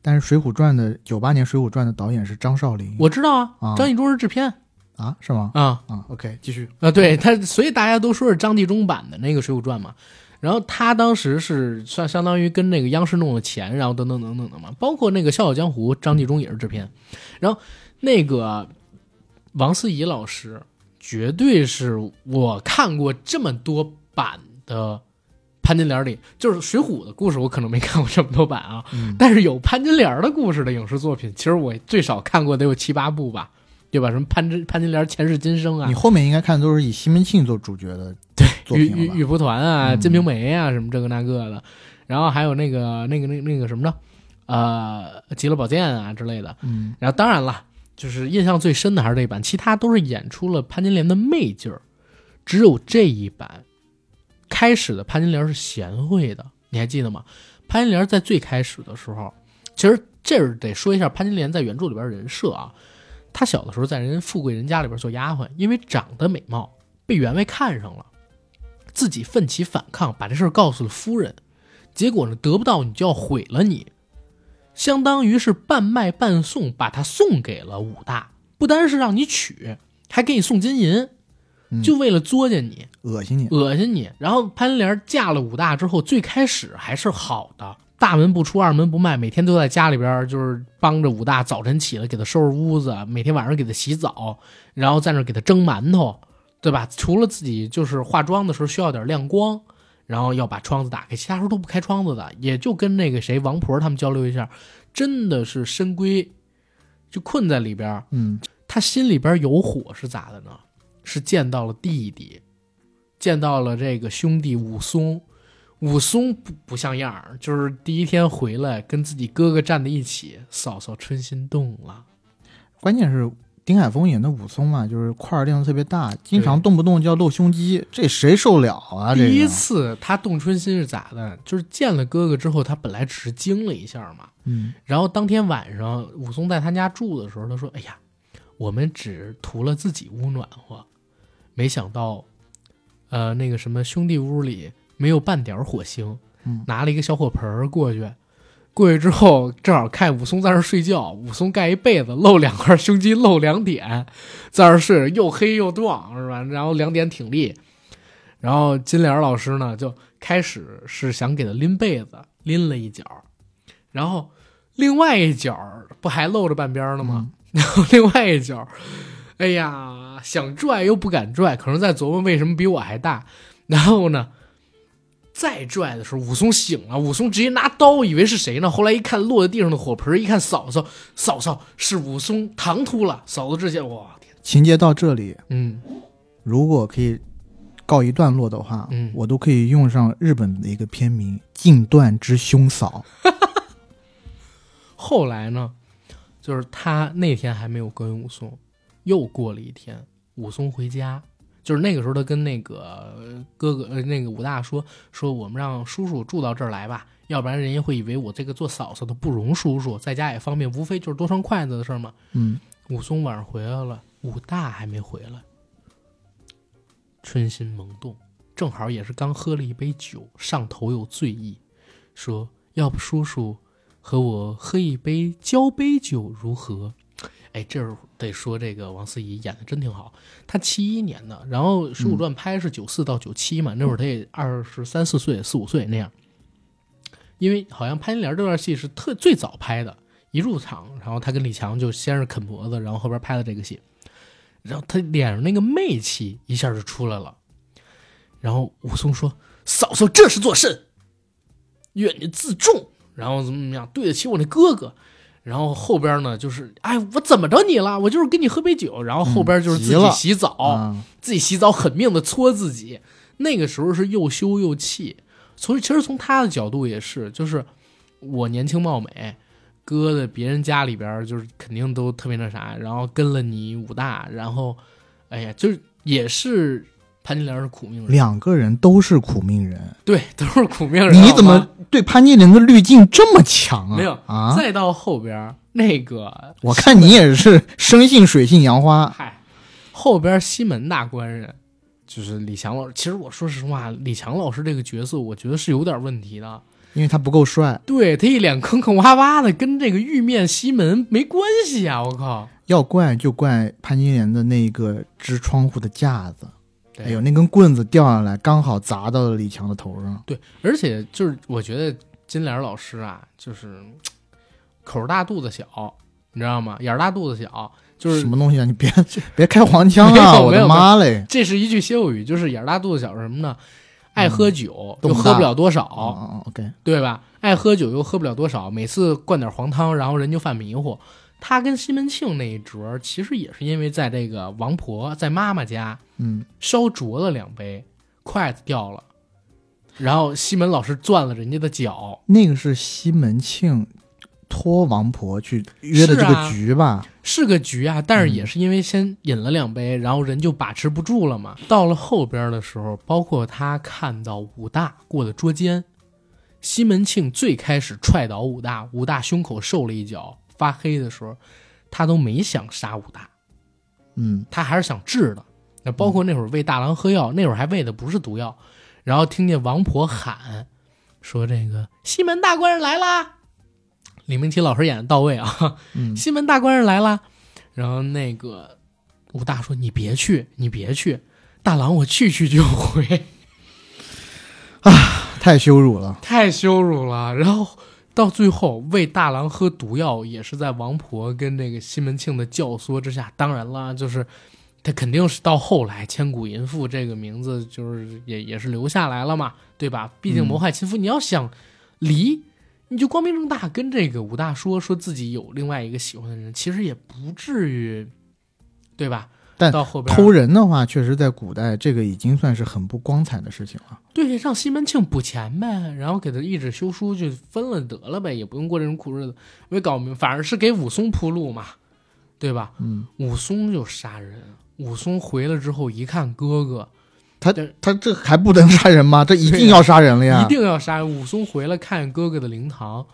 S2: 但是《水浒传》的九八年《水浒传》的导演是张少林，
S1: 我知道啊，
S2: 啊
S1: 张纪中是制片
S2: 啊是吗？
S1: 啊
S2: 啊，OK，继续。
S1: 啊，对他，所以大家都说是张纪中版的那个《水浒传》嘛。然后他当时是算相当于跟那个央视弄了钱，然后等等等等的嘛，包括那个《笑傲江湖》，张纪中也是制片。然后那个王思怡老师，绝对是我看过这么多版的潘金莲里，就是《水浒》的故事，我可能没看过这么多版啊，
S2: 嗯
S1: 但是有潘金莲的故事的影视作品，其实我最少看过得有七八部吧，对吧？什么潘金潘金莲前世今生啊
S2: 你，后面应该看的都是以西门庆做主角的 作
S1: 玉
S2: 品了吧？
S1: 玉玉蒲团啊，
S2: 嗯
S1: 金瓶梅啊，什么这个那个的，然后还有那个那个那那个什么呢？呃，极乐宝剑啊之类的。
S2: 嗯
S1: 然后当然了，就是印象最深的还是这一版，其他都是演出了潘金莲的媚劲儿，只有这一版开始的潘金莲是贤惠的，你还记得吗？潘金莲在最开始的时候，其实这儿得说一下潘金莲在原著里边人设啊，她小的时候在人富贵人家里边做丫鬟，因为长得美貌被员外看上了，自己奋起反抗，把这事儿告诉了夫人，结果呢得不到你就要毁了你，相当于是半卖半送，把她送给了武大，不单是让你娶，还给你送金银，
S2: 嗯
S1: 就为了作践你。
S2: 恶心你。
S1: 恶心你。然后潘金莲嫁了武大之后，最开始还是好的，大门不出二门不迈，每天都在家里边就是帮着武大，早晨起来给他收拾屋子，每天晚上给他洗澡，然后在那给他蒸馒头，对吧？除了自己就是化妆的时候需要点亮光。然后要把窗子打开，其他时候都不开窗子的，也就跟那个谁王婆他们交流一下，真的是深闺，就困在里边，
S2: 嗯，
S1: 他心里边有火是咋的呢？是见到了弟弟，见到了这个兄弟武松。武松不不像样儿，就是第一天回来跟自己哥哥站在一起，嫂嫂春心动了。
S2: 关键是丁海峰演的武松嘛，就是块儿练的特别大，经常动不动就要露胸肌，这谁受了啊？这
S1: 第一，次他动春心是咋的？就是见了哥哥之后，他本来只是惊了一下嘛，
S2: 嗯
S1: 然后当天晚上武松在他家住的时候，他说：“哎呀，我们只图了自己屋暖和，没想到，呃，那个什么兄弟屋里没有半点火星。
S2: 嗯
S1: 拿了一个小火盆过去，过去之后正好看武松在那儿睡觉，武松盖一被子，露两块胸肌，露两点，在那儿睡，又黑又壮，是吧？然后两点挺立。然后金莲老师呢，就开始是想给他拎被子，拎了一角，然后另外一角不还露着半边呢吗？然后另外一角，哎呀，想拽又不敢拽，可能在琢磨为什么比我还大。然后呢，再拽的时候，武松醒了，武松直接拿刀，以为是谁呢？后来一看落在地上的火盆，一看嫂嫂，嫂嫂是武松唐突了。嫂子之前，哇天，
S2: 情节到这里，
S1: 嗯，
S2: 如果可以告一段落的话，
S1: 嗯
S2: 我都可以用上日本的一个片名《禁断之兄嫂》。
S1: 后来呢，就是他那天还没有跟武松，又过了一天，武松回家，就是那个时候他跟那个呃哥哥呃那个武大说说我们让叔叔住到这儿来吧，要不然人家会以为我这个做嫂嫂的不容叔叔，在家也方便，无非就是多双筷子的事儿嘛。
S2: 嗯，
S1: 武松晚上回来了，武大还没回来，春心萌动，正好也是刚喝了一杯酒，上头有醉意，说要不叔叔和我喝一杯交杯酒如何？哎，这儿得说这个王思怡演的真挺好。她七一年的，然后《水浒传》拍是九四到九七嘛，那会儿她也二十三四岁、四五岁那样。因为好像潘金莲这段戏是特最早拍的，一入场，然后她跟李强就先是啃脖子，然后后边拍的这个戏，然后他脸上那个媚气一下就出来了。然后武松说：“嫂嫂这是做甚？愿你自重，然后怎么怎么样，对得起我那哥哥。”然后后边呢，就是哎，我怎么着你了？我就是跟你喝杯酒。然后后边就是自己洗澡，
S2: 啊，
S1: 自己洗澡狠命的搓自己，那个时候是又羞又气。所以其实从他的角度也是，就是我年轻貌美，搁在别人家里边，就是肯定都特别那啥，然后跟了你武大，然后，哎呀，就是也是潘金莲是苦命人，
S2: 两个人都是苦命人，
S1: 对，都是苦命人。
S2: 你怎么对潘金莲的滤镜这么强啊？
S1: 没有
S2: 啊？
S1: 再到后边那个，
S2: 我看你也是生性水性杨花，
S1: 嗨，后边西门大官人就是李强老师。其实我说实话，李强老师这个角色，我觉得是有点问题的。
S2: 因为他不够帅。
S1: 对他一脸坑坑洼洼的，跟这个玉面西门没关系啊、我靠！
S2: 要怪就怪潘金莲的那个支窗户的架子，
S1: 对
S2: 哎呦，那根棍子掉下来，刚好砸到了李强的头上。
S1: 对，而且就是我觉得金莲老师啊，就是口儿大肚子小，你知道吗？眼儿大肚子小，就是
S2: 什么东西啊？你别别开黄腔啊！我的妈嘞！
S1: 这是一句歇后语，就是眼儿大肚子小是什么呢？爱喝酒、又喝不了多少，
S2: 哦哦，OK，
S1: 对吧？爱喝酒又喝不了多少，每次灌点黄汤，然后人就犯迷糊。他跟西门庆那一折，其实也是因为在这个王婆在妈妈家
S2: 嗯，
S1: 烧灼了两杯，筷子掉了，然后西门老师攥了人家的脚，
S2: 那个是西门庆托王婆去约的这个局吧？
S1: 是个局啊，但是
S2: 嗯
S1: 也是因为先饮了两杯，然后人就把持不住了嘛。到了后边的时候，包括他看到武大过的捉奸，西门庆最开始踹倒武大，武大胸口受了一脚发黑的时候，他都没想杀武大，
S2: 嗯，
S1: 他还是想治的。那包括那会儿喂大郎喝药，那会儿还喂的不是毒药，然后听见王婆喊说：“这个西门大官人来啦！”李明启老师演的到位啊，
S2: 嗯
S1: 西门大官人来啦。然后那个武大说：“你别去，你别去，大郎我去去就回。”
S2: 啊太羞辱了。
S1: 太羞辱了。然后到最后喂大郎喝毒药，也是在王婆跟这个西门庆的教唆之下。当然了，就是他肯定是到后来千古淫妇这个名字，就是也也是留下来了嘛，对吧？毕竟谋害亲夫，你要想离。你就光明正大跟这个武大说说自己有另外一个喜欢的人，其实也不至于，对吧？
S2: 但
S1: 到后边
S2: 偷人的话，确实在古代这个已经算是很不光彩的事情了。
S1: 对，让西门庆补钱呗，然后给他一纸休书就分了得了呗，也不用过这种苦日子。没搞明，反而是给武松铺路嘛，对吧？
S2: 嗯，
S1: 武松就杀人，武松回来之后一看哥哥，
S2: 他
S1: 对
S2: 他这还不能杀人吗？这一定要杀人了呀！
S1: 一定要杀。武松回来看哥哥的灵堂，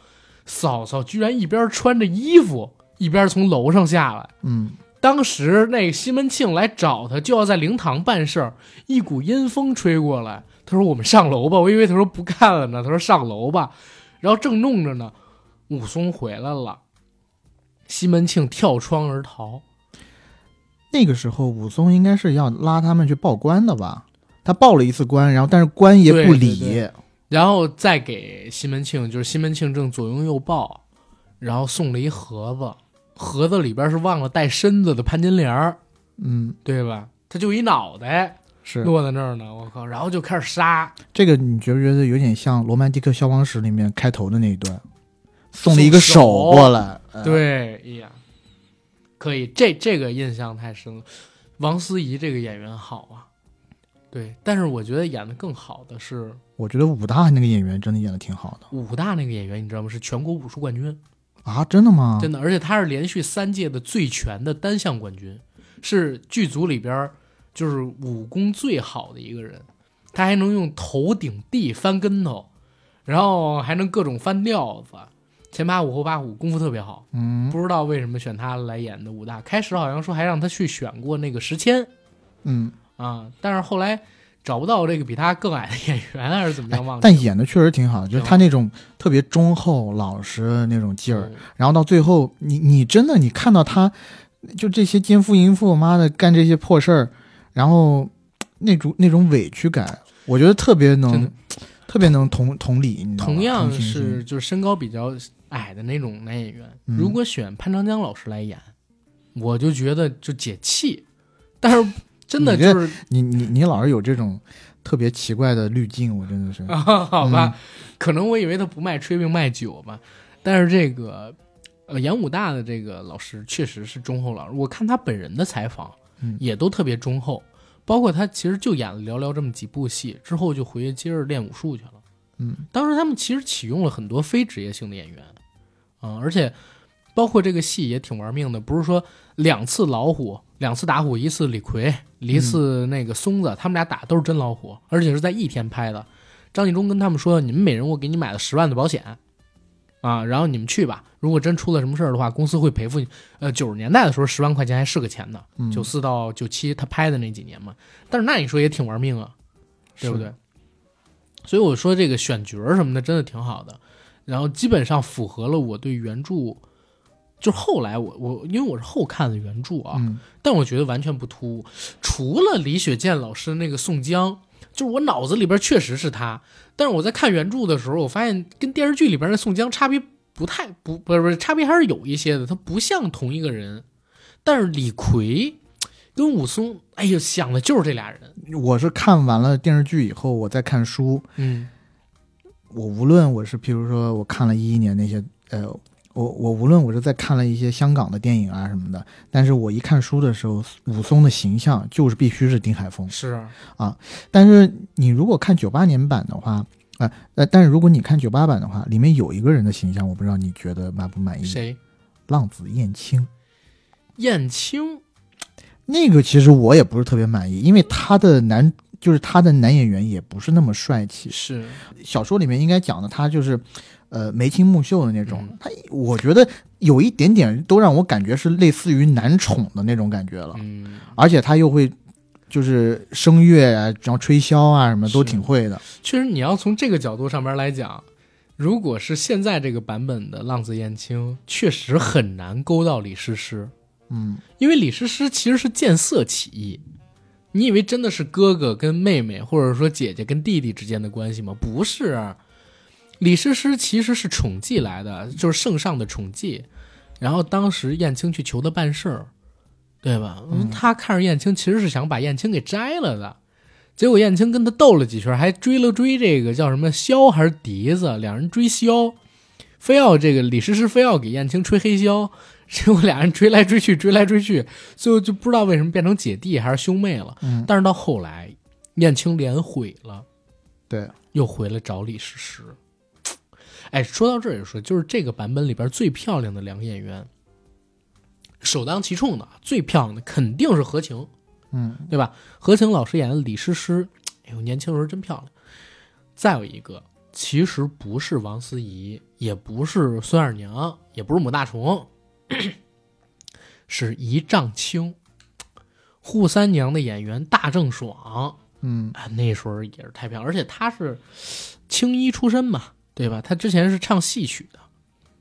S1: 嫂嫂居然一边穿着衣服，一边从楼上下来。
S2: 嗯，
S1: 当时那个西门庆来找他，就要在灵堂办事儿，一股阴风吹过来。他说：“我们上楼吧。”我以为他说不干了呢，他说上楼吧。然后正弄着呢，武松回来了，西门庆跳窗而逃。
S2: 那个时候武松应该是要拉他们去报官的吧？他报了一次官，然后但是官爷不理。
S1: 对对然后再给西门庆，就是西门庆正左拥右抱，然后送了一盒子，盒子里边是忘了带身子的潘金莲儿，
S2: 嗯，
S1: 对吧？他就一脑袋
S2: 是
S1: 落在那儿呢，我靠！然后就开始杀，
S2: 这个，你觉不觉得有点像《罗曼蒂克消亡史》里面开头的那一段，送了一个手过来？呃，
S1: 对，哎呀，可以，这这个印象太深了。王思怡这个演员好啊，对，但是我觉得演的更好的是
S2: 我觉得武大那个演员真的演的挺好的
S1: 武大那个演员，你知道吗？是全国武术冠军，
S2: 啊！真的吗？
S1: 真的，而且他是连续三届的最全的单项冠军，是剧组里边就是武功最好的一个人，他还能用头顶地翻跟头，然后还能各种翻吊子，前八五后八虎，功夫特别好。
S2: 嗯
S1: 不知道为什么选他来演的武大，开始好像说还让他去选过那个石谦
S2: 嗯，
S1: 啊，但是后来找不到这个比他更矮的演员，还是怎么样忘记了。
S2: 但演的确实挺好的，就是他那种特别忠厚老实的那种劲儿，
S1: 嗯
S2: 然后到最后，你你真的你看到他，就这些奸夫淫妇，妈的干这些破事儿，然后那种那种委屈感，我觉得特别能特别能同同理？
S1: 同样是就是身高比较矮的那种男演员，
S2: 嗯
S1: 如果选潘长江老师来演，我就觉得就解气。但是真的就是
S2: 你你你老是有这种特别奇怪的滤镜，我真的是，
S1: 啊，好吧，可能我以为他不卖炊饼卖酒吧，但是这个呃演武大的这个老师确实是忠厚老师，我看他本人的采访，
S2: 嗯
S1: 也都特别忠厚，包括他其实就演了寥寥这么几部戏，之后就回去接着练武术去了。
S2: 嗯，
S1: 当时他们其实启用了很多非职业性的演员，啊、而且包括这个戏也挺玩命的，不是说两次老虎两次打虎，一次李逵，一次那个松子，他们俩打都是真老虎，而且是在一天拍的。张纪中跟他们说：“你们每人我给你买了十万的保险，啊，然后你们去吧。如果真出了什么事儿的话，公司会赔付你。呃，九十年代的时候，十万块钱还是个钱呢。
S2: 嗯
S1: 九四到九七他拍的那几年嘛，但是那你说也挺玩命啊，对不对？所以我说这个选角什么的真的挺好的，然后基本上符合了我对原著。就是后来我我因为我是后看的原著啊，
S2: 嗯
S1: 但我觉得完全不突兀。除了李雪健老师那个宋江，就是我脑子里边确实是他，但是我在看原著的时候，我发现跟电视剧里边的宋江差别不太不不是不是差别还是有一些的，他不像同一个人。但是李逵跟武松，哎呀，想的就是这俩人。
S2: 我是看完了电视剧以后，我再看书，
S1: 嗯
S2: 我无论我是譬如说我看了一一年那些呃，我我无论我是在看了一些香港的电影啊什么的，但是我一看书的时候，武松的形象就是必须是丁海峰。
S1: 是啊，啊
S2: 但是你如果看九八年版的话，啊、呃，但是如果你看九八版的话，里面有一个人的形象，我不知道你觉得满不满意？
S1: 谁？
S2: 浪子燕青。
S1: 燕青。
S2: 那个其实我也不是特别满意，因为他的男就是他的男演员也不是那么帅气。
S1: 是
S2: 小说里面应该讲的他就是，呃，眉清目秀的那种。
S1: 嗯
S2: 他我觉得有一点点都让我感觉是类似于男宠的那种感觉了，
S1: 嗯，
S2: 而且他又会就是声乐啊，然后吹箫啊什么都挺会的。
S1: 确实，你要从这个角度上面来讲，如果是现在这个版本的浪子燕青，确实很难勾到李师师，
S2: 嗯，
S1: 因为李师师其实是见色起意。你以为真的是哥哥跟妹妹，或者说姐姐跟弟弟之间的关系吗？不是，李师师其实是宠妓来的，就是圣上的宠妓。然后当时燕青去求他办事儿，对吧？
S2: 嗯
S1: 他看着燕青，其实是想把燕青给摘了的。结果燕青跟他斗了几圈，还追了追这个叫什么箫还是笛子，两人追箫，非要这个李师师非要给燕青吹黑箫，结果俩人追来追去，追来追去，最后就不知道为什么变成姐弟还是兄妹了。
S2: 嗯
S1: 但是到后来，燕青脸毁了，
S2: 对，
S1: 又回来找李师师。哎，说到这儿也说，就是这个版本里边最漂亮的两个演员，首当其冲的最漂亮的肯定是何晴，
S2: 嗯
S1: 对吧？何晴老师演的李师师，哎呦，年轻时候真漂亮。再有一个，其实不是王思怡，也不是孙二娘，也不是母大虫，是一丈青。扈三娘的演员大郑爽
S2: 嗯
S1: 啊，那时候也是太漂亮，而且她是青衣出身嘛，对吧？他之前是唱戏曲的，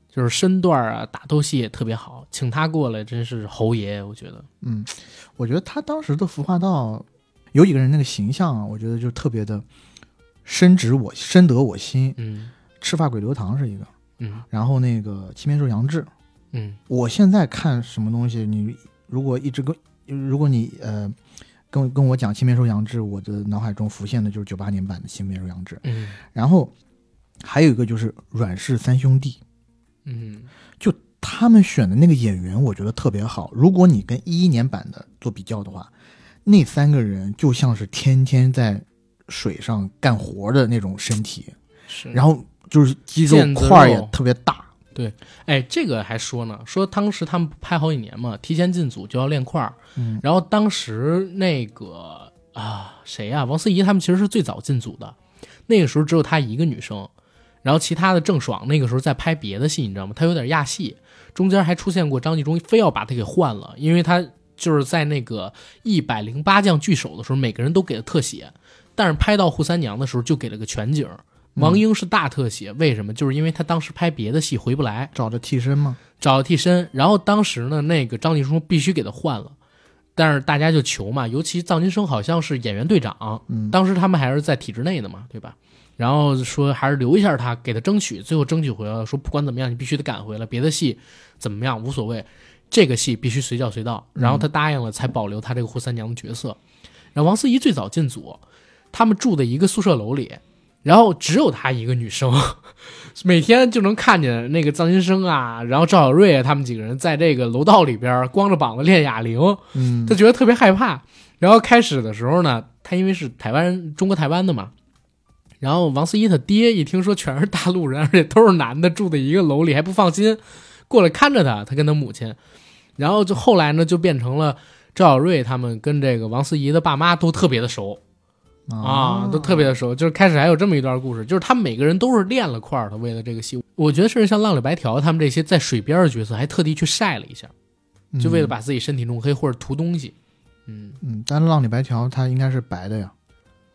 S1: 就是身段啊、打斗戏也特别好，请他过来真是侯爷，我觉得。
S2: 嗯，我觉得他当时的服化道有几个人那个形象啊，我觉得就特别的深植我深得我心。
S1: 嗯
S2: 赤发鬼刘唐是一个，
S1: 嗯
S2: 然后那个七面兽杨志，
S1: 嗯
S2: 我现在看什么东西，你如果一直跟，如果你呃跟跟我讲青面兽杨志，我的脑海中浮现的就是九八年版的青面兽杨志。
S1: 嗯
S2: 然后还有一个就是阮氏三兄弟，
S1: 嗯。
S2: 就他们选的那个演员，我觉得特别好。如果你跟一一年版的做比较的话，那三个人就像是天天在水上干活的那种身体，
S1: 是。
S2: 然后就是肌肉块也特别大。对。
S1: 哎，这个还说呢，说当时他们拍好几年嘛，提前进组就要练块儿，
S2: 嗯。
S1: 然后当时那个啊谁呀、王思怡他们其实是最早进组的，那个时候只有她一个女生，然后其他的郑爽那个时候在拍别的戏，你知道吗？她有点亚戏，中间还出现过张纪中非要把她给换了，因为她就是在那个一百零八将聚首的时候，每个人都给了特写，但是拍到扈三娘的时候就给了个全景。王英是大特写，为什么？就是因为她当时拍别的戏回不来，
S2: 找着替身吗？
S1: 找了替身，然后当时呢，那个张纪中必须给他换了，但是大家就求嘛，尤其臧金生好像是演员队长，
S2: 嗯
S1: 当时他们还是在体制内的嘛，对吧？然后说还是留一下他，给他争取，最后争取回来了，说不管怎么样，你必须得赶回来，别的戏怎么样无所谓，这个戏必须随叫随到。然后他答应了，才保留他这个扈三娘的角色。然后王思怡最早进组，他们住的一个宿舍楼里，然后只有她一个女生，每天就能看见那个臧金生啊，然后赵小瑞啊，他们几个人在这个楼道里边光着膀子练哑铃，
S2: 嗯
S1: 他觉得特别害怕。然后开始的时候呢，他因为是台湾人，中国台湾的嘛，然后王思怡他爹一听说全是大陆人，而且都是男的，住在一个楼里还不放心，过来看着他，他跟他母亲，然后就后来呢就变成了赵小瑞他们跟这个王思怡的爸妈都特别的熟啊，都特别的熟。就是开始还有这么一段故事，就是他们每个人都是练了块的，为了这个戏。我觉得甚至像浪里白条他们这些在水边的角色，还特地去晒了一下，就为了把自己身体弄黑或者涂东西。嗯
S2: 嗯，但是浪里白条他应该是白的呀。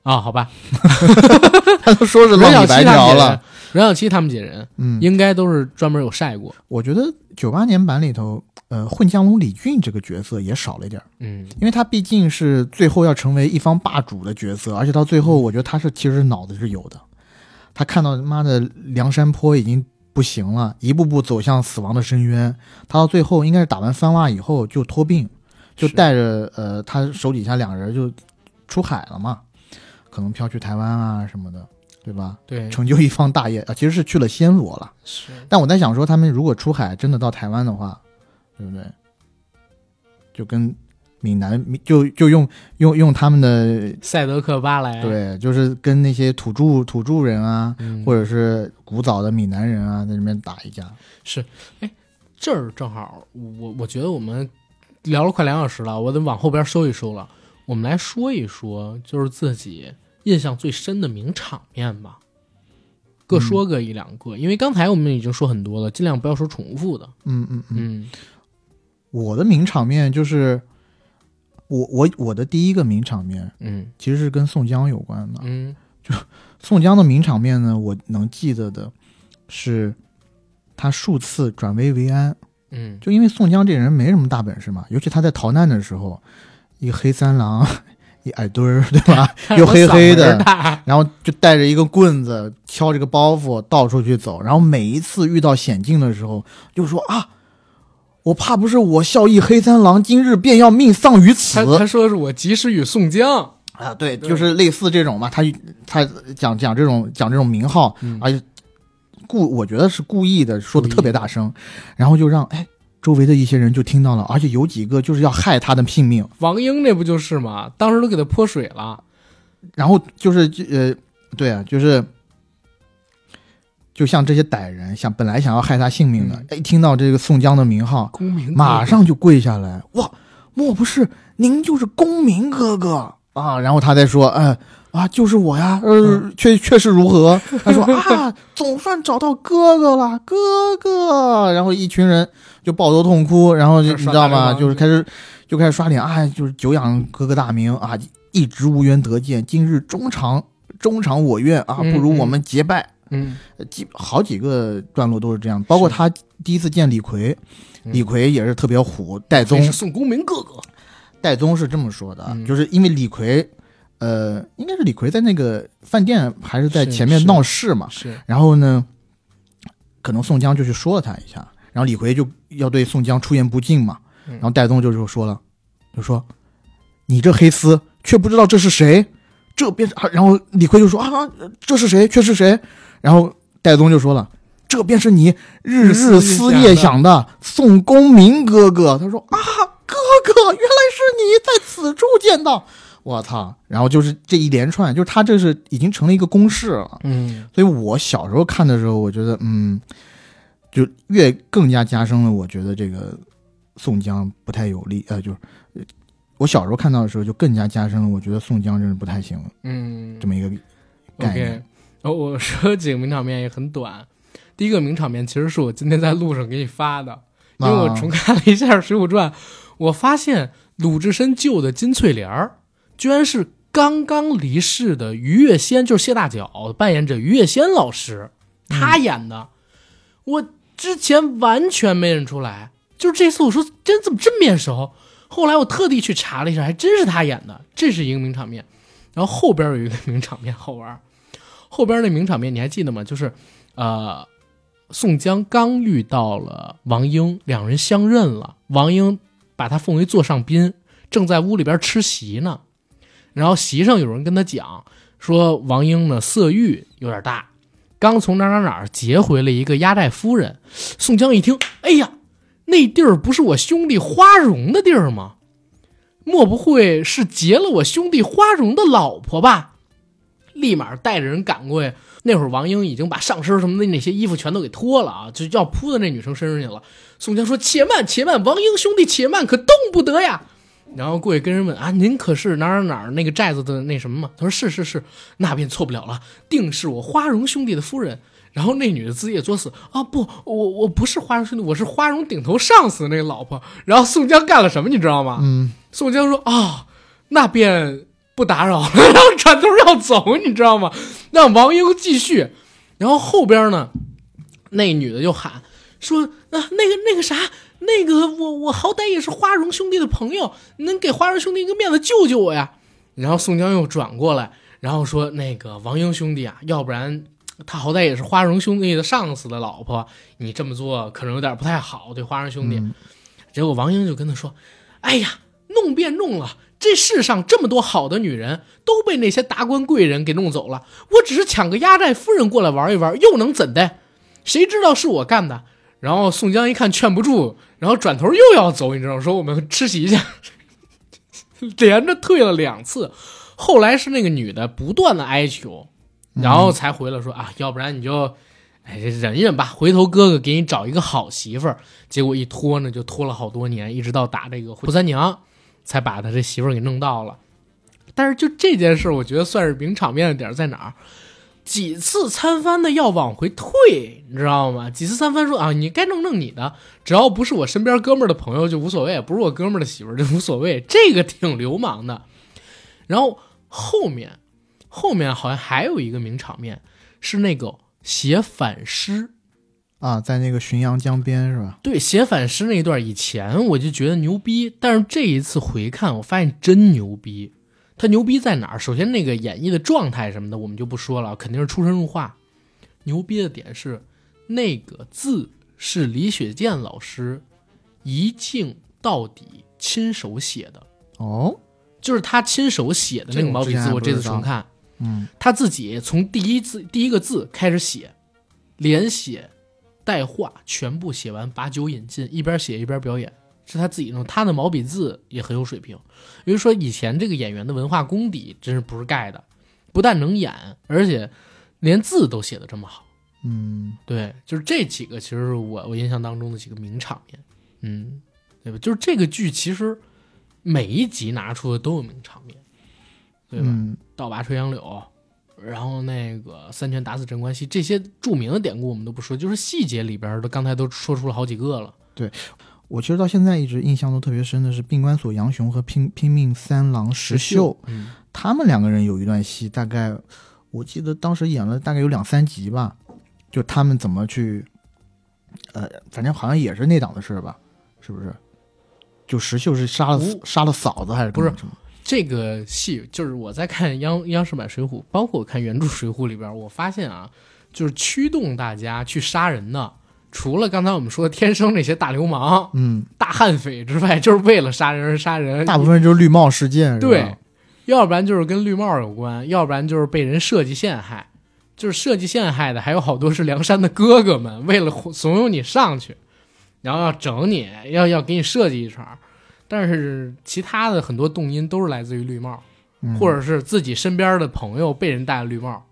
S1: 啊，好吧，
S2: 他都说是浪里白条了。
S1: 任小七他们几人，
S2: 嗯，
S1: 应该都是专门有晒过。
S2: 我觉得九八年版里头，呃，混江龙李俊这个角色也少了一点，
S1: 嗯，
S2: 因为他毕竟是最后要成为一方霸主的角色，而且到最后，我觉得他是其实脑子是有的。他看到妈的梁山坡已经不行了，一步步走向死亡的深渊，他到最后应该是打完番袜以后就脱病，就带着呃他手底下两人就出海了嘛。可能飘去台湾啊什么的，对吧？
S1: 对，
S2: 成就一方大业啊，其实是去了暹罗了。
S1: 是，
S2: 但我在想说，他们如果出海真的到台湾的话，对不对？就跟闽南，就就用用用他们的
S1: 赛德克巴莱，
S2: 对，就是跟那些土著土著人啊，或者是古早的闽南人啊，在那边打一架。
S1: 是，哎，这儿正好，我我觉得我们聊了快两小时了，我得往后边收一收了。我们来说一说，就是自己印象最深的名场面吧，各说个一两个。因为刚才我们已经说很多了，尽量不要说重复的。
S2: 嗯嗯
S1: 嗯。
S2: 我的名场面就是，我我我的第一个名场面，
S1: 嗯，
S2: 其实是跟宋江有关的。
S1: 嗯，
S2: 就宋江的名场面呢，我能记得的是他数次转危为安。
S1: 嗯，
S2: 就因为宋江这人没什么大本事嘛，尤其他在逃难的时候。一黑三郎，一矮墩儿，对吧？又黑黑的，然后就带着一个棍子，敲着个包袱，到处去走。然后每一次遇到险境的时候，就说啊，我怕不是我孝义黑三郎，今日便要命丧于此。
S1: 他说是我及时雨宋江
S2: 啊，对，就是类似这种嘛。他他讲讲这种讲这种名号，而且故我觉得是故意的，说的特别大声，然后就让哎。周围的一些人就听到了，而且有几个就是要害他的性命。
S1: 王英那不就是吗？当时都给他泼水了，
S2: 然后就是呃，对啊，就是，就像这些歹人，想本来想要害他性命的，一听到这个宋江的名号，
S1: 公明
S2: 马上就跪下来，哇，莫不是您就是公明哥哥啊？然后他再说，哎。啊，就是我呀，呃，确确实如何？他说啊，总算找到哥哥了，哥哥。然后一群人就抱头痛哭，然后就你知道吗？就是开始就开始刷脸，哎，就是久仰哥哥大名啊，一直无缘得见，今日终偿终偿我愿啊，不如我们结拜。
S1: 嗯，
S2: 几好几个段落都是这样，包括他第一次见李逵，李逵也是特别虎，戴宗
S1: 是宋公明哥哥，
S2: 戴宗是这么说的，就是因为李逵。呃，应该是李逵在那个饭店还是在前面闹事嘛？
S1: 是。
S2: 然后呢，可能宋江就去说了他一下，然后李逵就要对宋江出言不敬嘛。然后戴宗就就说了，就说：“你这黑丝却不知道这是谁？这便是……然后李逵就说啊，这是谁？却是谁？然后戴宗就说了，这便是你日日思夜想的宋公明哥哥。他说啊，哥哥，原来是你在此处见到。”我操！然后就是这一连串，就是他这是已经成了一个公式了。
S1: 嗯，
S2: 所以我小时候看的时候，我觉得，嗯，就越更加加深了，我觉得这个宋江不太有利。呃，就是我小时候看到的时候，就更加加深了，我觉得宋江真是不太行。
S1: 嗯，
S2: 这么一个概念。
S1: 哦，我说几个名场面也很短。第一个名场面其实是我今天在路上给你发的，因为我重看了一下《水浒传》，我发现鲁智深救的金翠莲儿。居然是刚刚离世的于月仙，就是谢大脚扮演者于月仙老师，他演的。我之前完全没认出来，就是这次我说真怎么这么面熟？后来我特地去查了一下，还真是他演的。这是一个名场面，然后后边有一个名场面好玩。后边那名场面你还记得吗？就是呃，宋江刚遇到了王英，两人相认了。王英把他奉为座上宾，正在屋里边吃席呢。然后席上有人跟他讲说，王英呢色欲有点大，刚从哪哪哪劫回了一个压寨夫人。宋江一听，哎呀，那地儿不是我兄弟花荣的地儿吗？莫不会是劫了我兄弟花荣的老婆吧？立马带着人赶过去。那会儿王英已经把上身什么的那些衣服全都给脱了啊，就要扑到那女生身上去了。宋江说：“且慢，且慢，王英兄弟，且慢，可动不得呀！”然后过去跟人问啊，您可是哪儿哪儿那个寨子的那什么吗？他说是是是，那便错不了了，定是我花荣兄弟的夫人。然后那女的自己也作死啊，不，我我不是花荣兄弟，我是花荣顶头上司的那个老婆。然后宋江干了什么，你知道吗？
S2: 嗯，
S1: 宋江说啊，那便不打扰了，然后转头要走，你知道吗？让王英继续。然后后边呢，那女的就喊说啊，那个那个啥。那个我我好歹也是花荣兄弟的朋友，能给花荣兄弟一个面子救救我呀？然后宋江又转过来，然后说那个王英兄弟啊，要不然他好歹也是花荣兄弟的上司的老婆，你这么做可能有点不太好，对花荣兄弟。结果王英就跟他说：“哎呀，弄便弄了，这世上这么多好的女人都被那些达官贵人给弄走了，我只是抢个压寨夫人过来玩一玩，又能怎的？谁知道是我干的？”然后宋江一看劝不住，然后转头又要走，你知道，说我们吃席去，连着退了两次。后来是那个女的不断的哀求，然后才回来说啊，要不然你就哎忍忍吧，回头哥哥给你找一个好媳妇儿。结果一拖呢，就拖了好多年，一直到打这个扈三娘，才把他这媳妇儿给弄到了。但是就这件事，我觉得算是名场面的点在哪儿？几次三番的要往回退，你知道吗？几次三番说啊，你该弄弄你的，只要不是我身边哥们儿的朋友就无所谓，不是我哥们儿的媳妇儿就无所谓，这个挺流氓的。然后后面后面好像还有一个名场面，是那个写反诗
S2: 啊，在那个浔阳江边是吧？
S1: 对，写反诗那一段，以前我就觉得牛逼，但是这一次回看，我发现真牛逼。他牛逼在哪儿？首先，那个演绎的状态什么的，我们就不说了，肯定是出神入化。牛逼的点是，那个字是李雪健老师一镜到底亲手写的
S2: 哦，
S1: 就是他亲手写的那个毛笔字。我这次重看，
S2: 嗯，
S1: 他自己从第一字第一个字开始写，连写带画，全部写完，把酒饮尽，一边写一边表演。是他自己弄，他的毛笔字也很有水平。比如说，以前这个演员的文化功底真是不是盖的，不但能演，而且连字都写的这么好。
S2: 嗯，
S1: 对，就是这几个，其实是我我印象当中的几个名场面。嗯，对吧？就是这个剧其实每一集拿出的都有名场面，对吧？倒拔垂杨柳，然后那个三拳打死镇关西，这些著名的典故我们都不说，就是细节里边的，刚才都说出了好几个了。
S2: 对。我其实到现在一直印象都特别深的是病关索杨雄和拼拼命三郎石秀，他们两个人有一段戏，大概我记得当时演了大概有两三集吧，就他们怎么去，呃，反正好像也是那档的事吧，是不是？就石秀是杀了杀了嫂子还是
S1: 不是？这个戏就是我在看央央视版水浒，包括我看原著水浒里边，我发现啊，就是驱动大家去杀人的。除了刚才我们说的天生那些大流氓、
S2: 嗯，
S1: 大悍匪之外，就是为了杀人而杀人。
S2: 大部分就是绿帽事件，
S1: 对，要不然就是跟绿帽有关，要不然就是被人设计陷害。就是设计陷害的，还有好多是梁山的哥哥们，为了怂恿你上去，然后要整你，要要给你设计一场。但是其他的很多动因都是来自于绿帽，或者是自己身边的朋友被人戴了绿帽。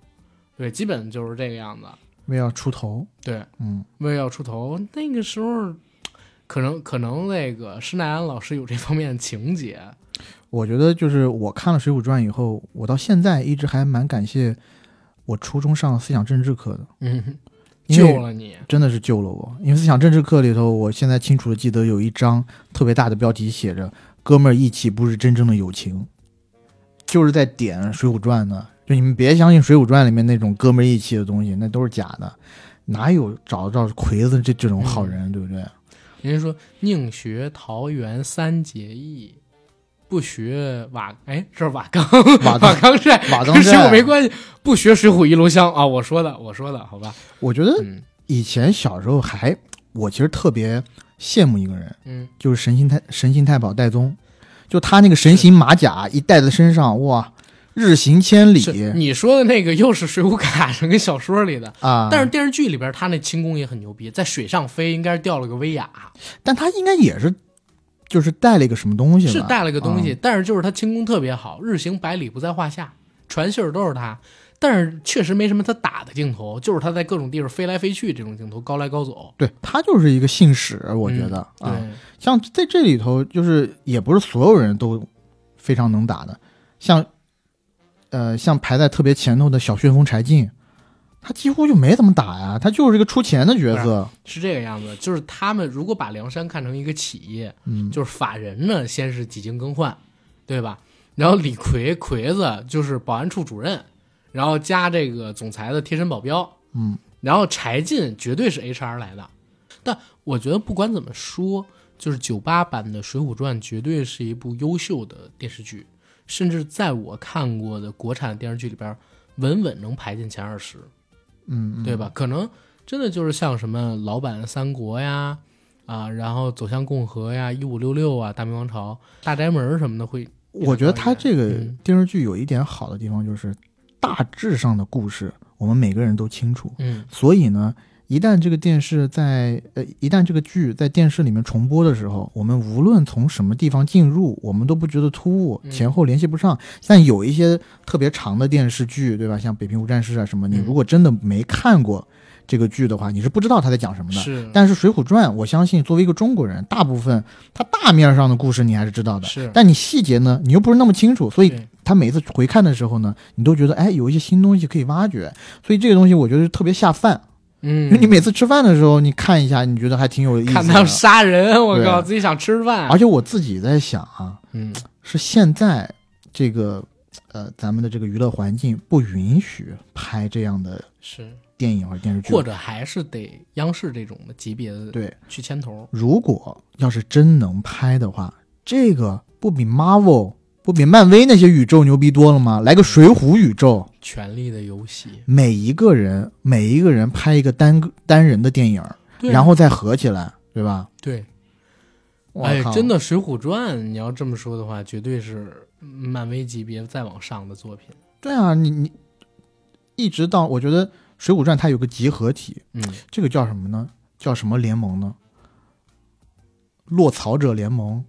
S1: 对，基本就是这个样子。
S2: 为要出头，
S1: 对，
S2: 嗯，
S1: 为要出头，那个时候，可能可能那个施耐庵老师有这方面的情节。
S2: 我觉得就是我看了《水浒传》以后，我到现在一直还蛮感谢我初中上思想政治课的，
S1: 嗯，救了你，
S2: 真的是救了我。因为思想政治课里头，我现在清楚的记得有一章特别大的标题写着“哥们儿义气不是真正的友情”，就是在点《水浒传》呢。就你们别相信《水浒传》里面那种哥们义气的东西，那都是假的，哪有找得到魁子这这种好人，对不对？
S1: 人家说宁学桃园三结义，不学瓦哎，这是瓦岗
S2: 瓦
S1: 瓦岗寨，
S2: 瓦岗
S1: 寨跟我没关系。不学水浒一炉香啊，我说的，我说的好吧？
S2: 我觉得以前小时候还，我其实特别羡慕一个人，
S1: 嗯，
S2: 就是神行太神行太保戴宗，就他那个神行马甲一戴在身上，哇！日行千里，
S1: 你说的那个又是水浒卡上跟小说里的。
S2: 啊，
S1: 但是电视剧里边他那轻功也很牛逼，在水上飞应该是掉了个威亚，
S2: 但他应该也是，就是带了一个什么东西，
S1: 是带了个东西，但是就是他轻功特别好，日行百里不在话下，传信儿都是他。但是确实没什么他打的镜头，就是他在各种地方飞来飞去这种镜头，高来高走。
S2: 对他就是一个信使，我觉得、
S1: 嗯、
S2: 啊，像在这里头，就是也不是所有人都非常能打的，像呃像排在特别前头的小旋风柴进，他几乎就没怎么打呀，他就是一个出钱的角色。
S1: 是这个样子，就是他们如果把梁山看成一个企业，
S2: 嗯，
S1: 就是法人呢先是几经更换，对吧？然后李逵魁子就是保安处主任，然后加这个总裁的贴身保镖，
S2: 嗯，
S1: 然后柴进绝对是 HR 来的。但我觉得不管怎么说，就是九八版的《水浒传》绝对是一部优秀的电视剧，甚至在我看过的国产电视剧里边，稳稳能排进前二十。
S2: 嗯，
S1: 对吧？可能真的就是像什么老版三国呀，啊，然后走向共和呀，一五六六啊，大明王朝、大宅门什么的会。
S2: 我觉得他这个
S1: 嗯
S2: 电视剧有一点好的地方，就是大致上的故事我们每个人都清楚，
S1: 嗯
S2: 所以呢，一旦这个电视在呃，一旦这个剧在电视里面重播的时候，我们无论从什么地方进入，我们都不觉得突兀，
S1: 嗯
S2: 前后联系不上。但有一些特别长的电视剧，对吧？像《北平无战事》啊什么，你
S1: 嗯
S2: 如果真的没看过这个剧的话，你是不知道他在讲什么的。
S1: 是，
S2: 但是《水浒传》，我相信作为一个中国人，大部分他大面上的故事你还是知道的，
S1: 是，
S2: 但你细节呢，你又不是那么清楚，所以他每次回看的时候呢，你都觉得哎，有一些新东西可以挖掘，所以这个东西我觉得特别下饭。因
S1: 嗯
S2: 为，你每次吃饭的时候，你看一下，你觉得还挺有意思的。
S1: 看他们杀人，我靠，自己想吃饭。
S2: 而且我自己在想啊，
S1: 嗯，
S2: 是现在这个呃咱们的这个娱乐环境不允许拍这样的
S1: 是，
S2: 电影或者电视剧，
S1: 或者还是得央视这种的级别的
S2: 对，
S1: 去牵头。
S2: 如果要是真能拍的话，这个不比 Marvel 不比漫威那些宇宙牛逼多了吗？来个水浒宇宙，
S1: 权力的游戏，
S2: 每一个人每一个人拍一个单个单人的电影，然后再合起来，对吧？
S1: 对，哎真的《水浒传》，你要这么说的话，绝对是漫威级别再往上的作品。
S2: 对啊，你你一直到我觉得《水浒传》它有个集合体，
S1: 嗯，
S2: 这个叫什么呢？叫什么联盟呢？落草者联盟，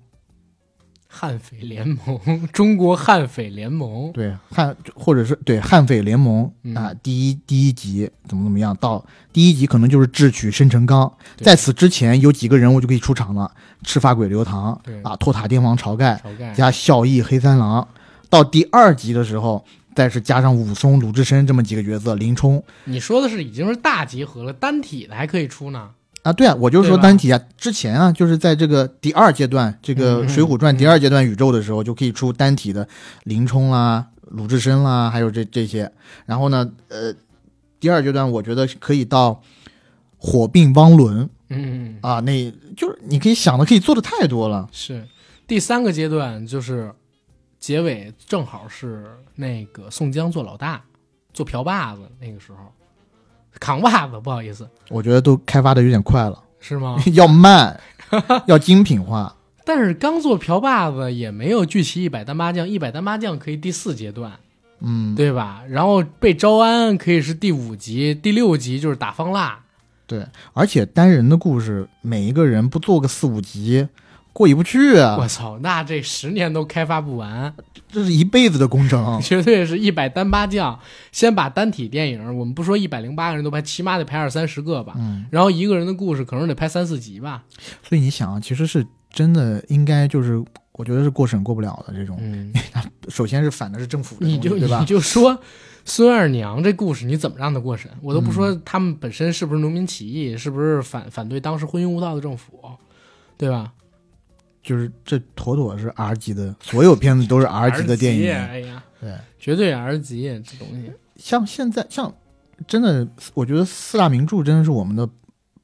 S1: 悍匪联盟，中国悍匪联盟，
S2: 对悍或者是对悍匪联盟
S1: 嗯
S2: 啊，第一第一集怎么怎么样，到第一集可能就是智取生辰纲，在此之前有几个人物就可以出场了，赤发鬼刘唐
S1: 对
S2: 啊，托塔天王晁盖
S1: 晁盖，
S2: 加孝义黑三郎，到第二集的时候。再是加上武松、鲁智深这么几个角色，林冲
S1: 你说的是已经是大集合了，单体的还可以出呢。
S2: 啊，对啊，我就说单体啊，之前啊，就是在这个第二阶段，这个
S1: 嗯《
S2: 水浒传》第二阶段宇宙的时候，就可以出单体的林冲啦、鲁智深啦，还有这这些。然后呢，呃，第二阶段我觉得可以到火并汪伦
S1: 嗯，
S2: 啊，那就是你可以想的可以做的太多了。
S1: 是第三个阶段，就是结尾正好是那个宋江做老大，做瓢把子那个时候，扛把子，不好意思，
S2: 我觉得都开发的有点快了，
S1: 是吗？
S2: 要慢，要精品化。
S1: 但是刚做瓢把子也没有聚齐一百单八将，一百单八将可以第四阶段，
S2: 嗯，
S1: 对吧？然后被招安可以是第五级，第六级就是打方腊，
S2: 对，而且单人的故事，每一个人不做个四五集，过意不去啊
S1: 我，操，那这十年都开发不完。
S2: 这是一辈子的工程。
S1: 绝对是一百单八将，先把单体电影，我们不说一百零八个人都拍，起码得拍二三十个吧。
S2: 嗯，
S1: 然后一个人的故事可能得拍三四集吧。
S2: 所以你想啊，其实是真的应该就是，我觉得是过审过不了的这种。
S1: 嗯，
S2: 首先是反的是政府的
S1: 你就你？就说孙二娘这故事你怎么让他过审？我都不
S2: 嗯
S1: 说他们本身是不是农民起义，是不是反反对当时昏庸无道的政府，对吧
S2: 就是这妥妥是 R 级的，所有片子都是 R 级的电影。
S1: 哎呀，
S2: 对，
S1: 绝对 R 级这东西。
S2: 像现在像真的，我觉得四大名著真的是我们的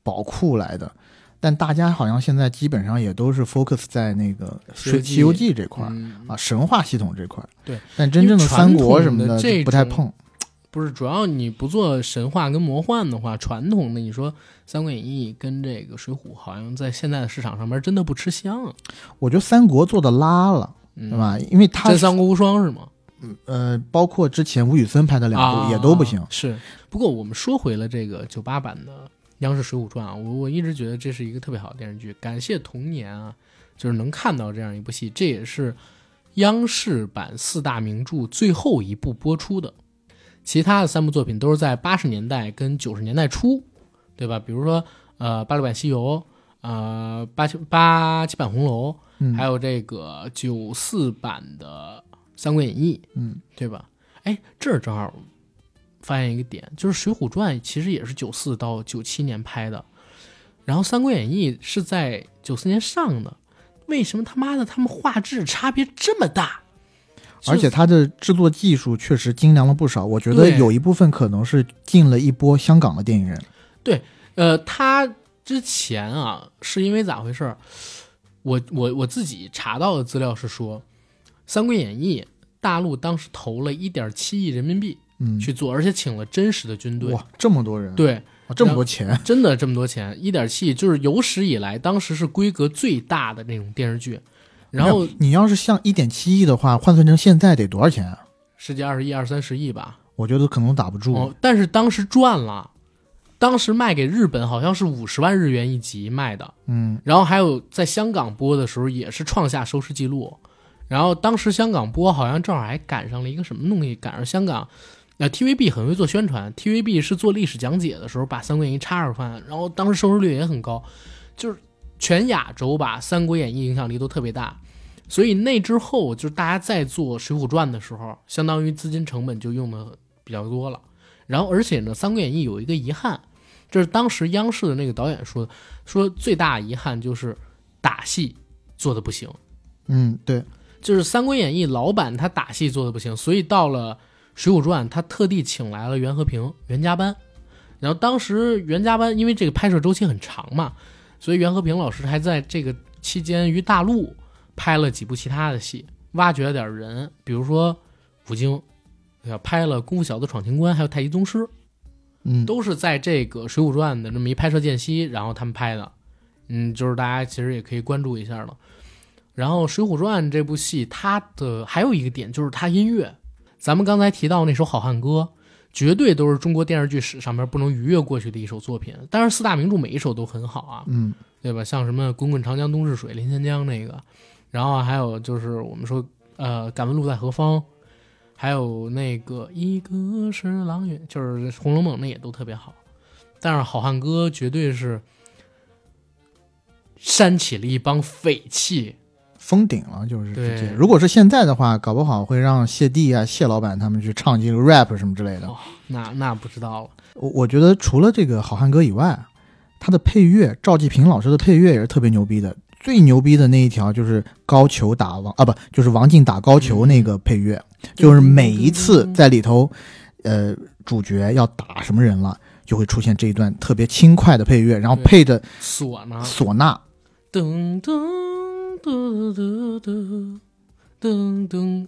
S2: 宝库来的。但大家好像现在基本上也都是 focus 在那个
S1: 西游记《
S2: 西游记》这块儿、
S1: 嗯
S2: 啊，神话系统这块儿。
S1: 对，
S2: 但真正的三国什么
S1: 的这
S2: 不太碰。
S1: 不是，主要你不做神话跟魔幻的话，传统的你说《三国演义》跟这个《水浒》，好像在现在的市场上面真的不吃香，
S2: 我觉得三国做的拉了，
S1: 嗯、
S2: 对？吧？因为它
S1: 真三国无双是吗？
S2: 呃，包括之前吴宇森拍的两部、
S1: 啊，
S2: 也都不行。
S1: 是，不过我们说回了这个九八版的央视《水浒传》啊，我我一直觉得这是一个特别好的电视剧，感谢童年啊，就是能看到这样一部戏，这也是央视版四大名著最后一部播出的。其他的三部作品都是在八十年代跟九十年代初，对吧？比如说呃《八六版西游》，呃八七八七版红楼，
S2: 嗯，
S1: 还有这个九四版的《三国演义》，
S2: 嗯，
S1: 对吧？哎，这儿正好发现一个点，就是《水浒传》其实也是九四到九七年拍的，然后《三国演义》是在九四年上的，为什么他妈的他们画质差别这么大？
S2: 而且它的制作技术确实精良了不少，我觉得有一部分可能是进了一波香港的电影人。
S1: 对呃，他之前啊，是因为咋回事儿？我我我自己查到的资料是说，《三国演义》大陆当时投了一点七亿人民币
S2: 嗯，
S1: 去做，而且请了真实的军队，
S2: 哇，这么多人，
S1: 对，
S2: 哇，这么多钱，
S1: 真的这么多钱，一点七亿就是有史以来当时是规格最大的那种电视剧。然后
S2: 你要是像一点七亿的话，换算成现在得多少钱啊？
S1: 十几二十亿、二三十亿吧，
S2: 我觉得可能打不住。
S1: 哦，但是当时赚了，当时卖给日本好像是五十万日元一集卖的，
S2: 嗯，
S1: 然后还有在香港播的时候也是创下收视记录，然后当时香港播好像正好还赶上了一个什么东西，赶上香港，呃 TVB 很会做宣传，TVB 是做历史讲解的时候把《三国演义》插上饭，然后当时收视率也很高，就是全亚洲吧，《三国演义》影响力都特别大。所以那之后，就是大家在做《水浒传》的时候，相当于资金成本就用的比较多了。然后，而且呢，《三国演义》有一个遗憾，就是当时央视的那个导演说的，说最大遗憾就是打戏做的不行，
S2: 嗯，对，
S1: 就是《三国演义》老版他打戏做的不行，所以到了《水浒传》，他特地请来了袁和平、袁家班。然后当时袁家班因为这个拍摄周期很长嘛，所以袁和平老师还在这个期间于大陆拍了几部其他的戏，挖掘了点人，比如说吴京，要？拍了《功夫小子闯情关》，还有《太极宗师》。
S2: 嗯，
S1: 都是在这个《水浒传》的这么一拍摄间隙，然后他们拍的，嗯，就是大家其实也可以关注一下了。然后《水浒传》这部戏，它的还有一个点就是它音乐，咱们刚才提到那首《好汉歌》，绝对都是中国电视剧史上面不能逾越过去的一首作品。当然，四大名著每一首都很好啊，
S2: 嗯，
S1: 对吧？像什么“滚滚长江东逝水，连千江”那个，然后还有就是我们说，呃，“敢问路在何方”，还有那个“一个是郎云”，就是《红楼梦》那也都特别好。但是《好汉歌》绝对是煽起了一帮匪气，
S2: 封顶了，就是直接。
S1: 对
S2: 如果是现在的话，搞不好会让谢帝啊、谢老板他们去唱这个 rap 什么之类的。
S1: 哦那那不知道了。
S2: 我我觉得除了这个《好汉歌》以外，他的配乐，赵季平老师的配乐也是特别牛逼的。最牛逼的那一条就是高俅打王啊，不就是王进打高俅那个配乐，就是每一次在里头，呃，主角要打什么人了，就会出现这一段特别轻快的配乐，然后配着
S1: 唢呐，
S2: 唢呐，
S1: 噔噔噔噔噔噔噔，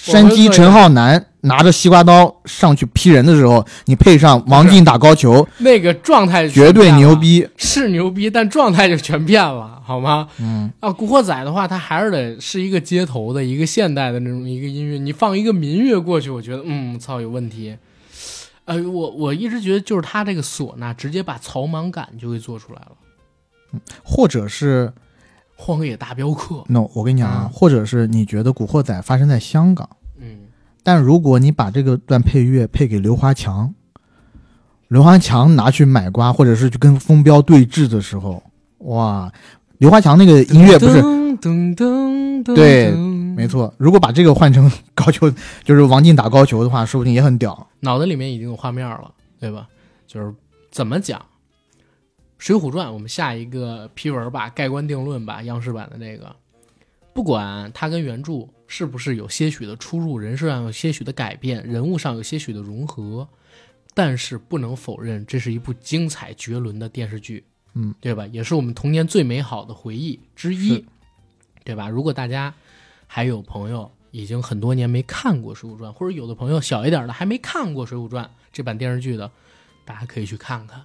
S2: 山鸡陈浩南拿着西瓜刀上去劈人的时候，你配上王静打高球，
S1: 那个状态
S2: 绝对牛，逼。
S1: 是牛逼，但状态就全变了，好吗？
S2: 嗯，
S1: 啊，古惑仔的话，它还是得是一个街头的一个现代的那种一个音乐，你放一个民乐过去，我觉得嗯，操，有问题。呃，我我一直觉得就是他这个唢呐直接把草莽感就给做出来了，
S2: 或者是《
S1: 荒野大镖客》
S2: no，我跟你讲啊
S1: 啊，
S2: 或者是你觉得《古惑仔》发生在香港，
S1: 嗯，
S2: 但如果你把这个段配乐配给刘华强，刘华强拿去买瓜，或者是去跟风标对峙的时候，哇，刘华强那个音乐不是
S1: 噔噔噔噔，
S2: 对没，错，如果把这个换成高球，就是王进打高球的话，说不定也很屌。
S1: 脑子里面已经有画面了，对吧？就是怎么讲《水浒传》，我们下一个批文吧，盖棺定论吧，央视版的这个，不管它跟原著是不是有些许的出入，人设上有些许的改变，人物上有些许的融合，但是不能否认，这是一部精彩绝伦的电视剧，
S2: 嗯，
S1: 对吧？也是我们童年最美好的回忆之一，对吧？如果大家还有朋友已经很多年没看过《水浒传》，或者有的朋友小一点的还没看过《水浒传》这版电视剧的，大家可以去看看，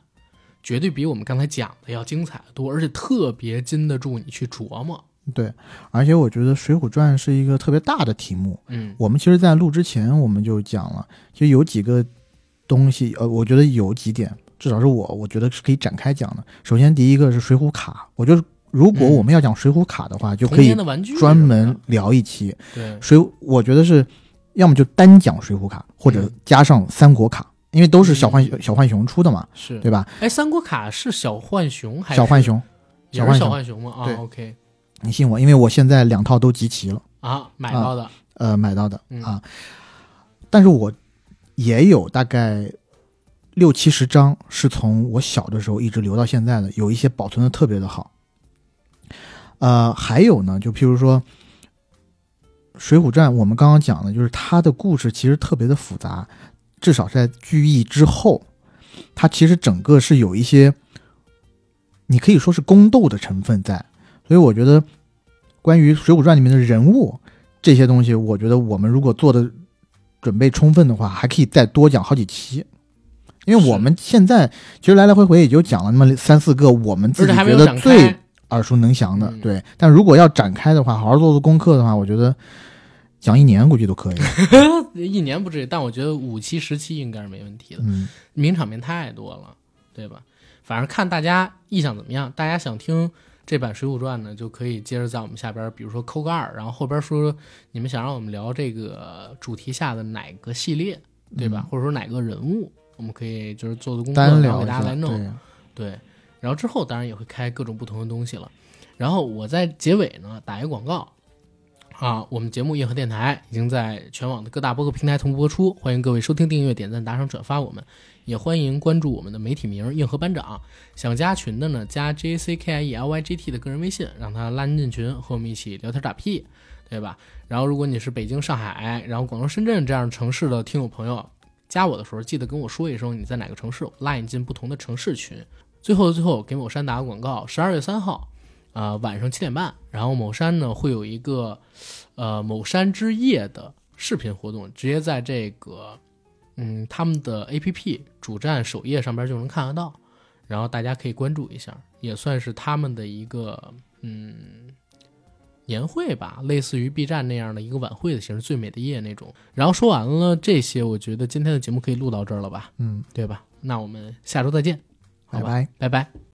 S1: 绝对比我们刚才讲的要精彩的多，而且特别经得住你去琢磨，
S2: 对，而且我觉得《水浒传》是一个特别大的题目。
S1: 嗯
S2: 我们其实，在录之前我们就讲了，其实有几个东西，呃，我觉得有几点，至少是我我觉得是可以展开讲的。首先，第一个是水浒卡，我觉得如果
S1: 嗯
S2: 我们要讲水浒卡的话，就可以专门聊一期
S1: 对
S2: 水。我觉得是要么就单讲水浒卡，或者
S1: 嗯
S2: 加上三国卡，因为都是小浣
S1: 嗯。
S2: 小浣熊出的嘛，
S1: 是。
S2: 对吧？
S1: 哎，三国卡是小浣熊还是？
S2: 小浣熊，
S1: 也是小
S2: 小浣熊。
S1: 浣熊吗？啊
S2: 对
S1: ，OK。
S2: 你信我，因为我现在两套都集齐了。
S1: 啊，买到的，
S2: 呃买到的
S1: 嗯。
S2: 啊，但是我也有大概六七十张是从我小的时候一直留到现在的，有一些保存的特别的好。呃，还有呢，就譬如说《水浒传》，我们刚刚讲的就是它的故事其实特别的复杂，至少是在聚义之后，它其实整个是有一些，你可以说是宫斗的成分在，所以我觉得关于《水浒传》里面的人物。这些东西，我觉得我们如果做的准备充分的话，还可以再多讲好几期。因为我们现在其实来来回回也就讲了那么三四个我们自己觉得最。耳熟能详的，
S1: 嗯
S2: 对。但如果要展开的话，好好做做功课的话，我觉得讲一年估计都可以。
S1: 一年不至于，但我觉得五期、十期应该是没问题的。
S2: 嗯，
S1: 名场面太多了，对吧？反正看大家意向怎么样，大家想听这版《水浒传》呢，就可以接着在我们下边，比如说扣个二，然后后边说你们想让我们聊这个主题下的哪个系列，对吧？或者说哪个人物，我们可以就是做做功课，然后给大家来弄。
S2: 对，
S1: 对，然后之后当然也会开各种不同的东西了。然后我在结尾呢打一个广告啊，我们节目硬核电台已经在全网的各大播客平台同步播出，欢迎各位收听、订阅、点赞、打赏、转发我们，也欢迎关注我们的媒体名硬核班长。想加群的呢，加 J A C K I E L Y G T 的个人微信，让他拉您进群，和我们一起聊天打屁，对吧？然后如果你是北京、上海，然后广州、深圳这样城市的听友朋友，加我的时候记得跟我说一声你在哪个城市，我拉你进不同的城市群。最后的最后，给某山打个广告，十二月三号，啊、晚上七点半，然后某山呢会有一个，呃，某山之夜的视频活动，直接在这个，嗯，他们的 APP 主站首页上边就能看得到，然后大家可以关注一下，也算是他们的一个，嗯，年会吧，类似于 B 站那样的一个晚会的形式，最美的夜那种。然后说完了这些，我觉得今天的节目可以录到这儿了吧，
S2: 嗯，
S1: 对吧？那我们下周再见，好吧
S2: 拜拜。
S1: 拜拜。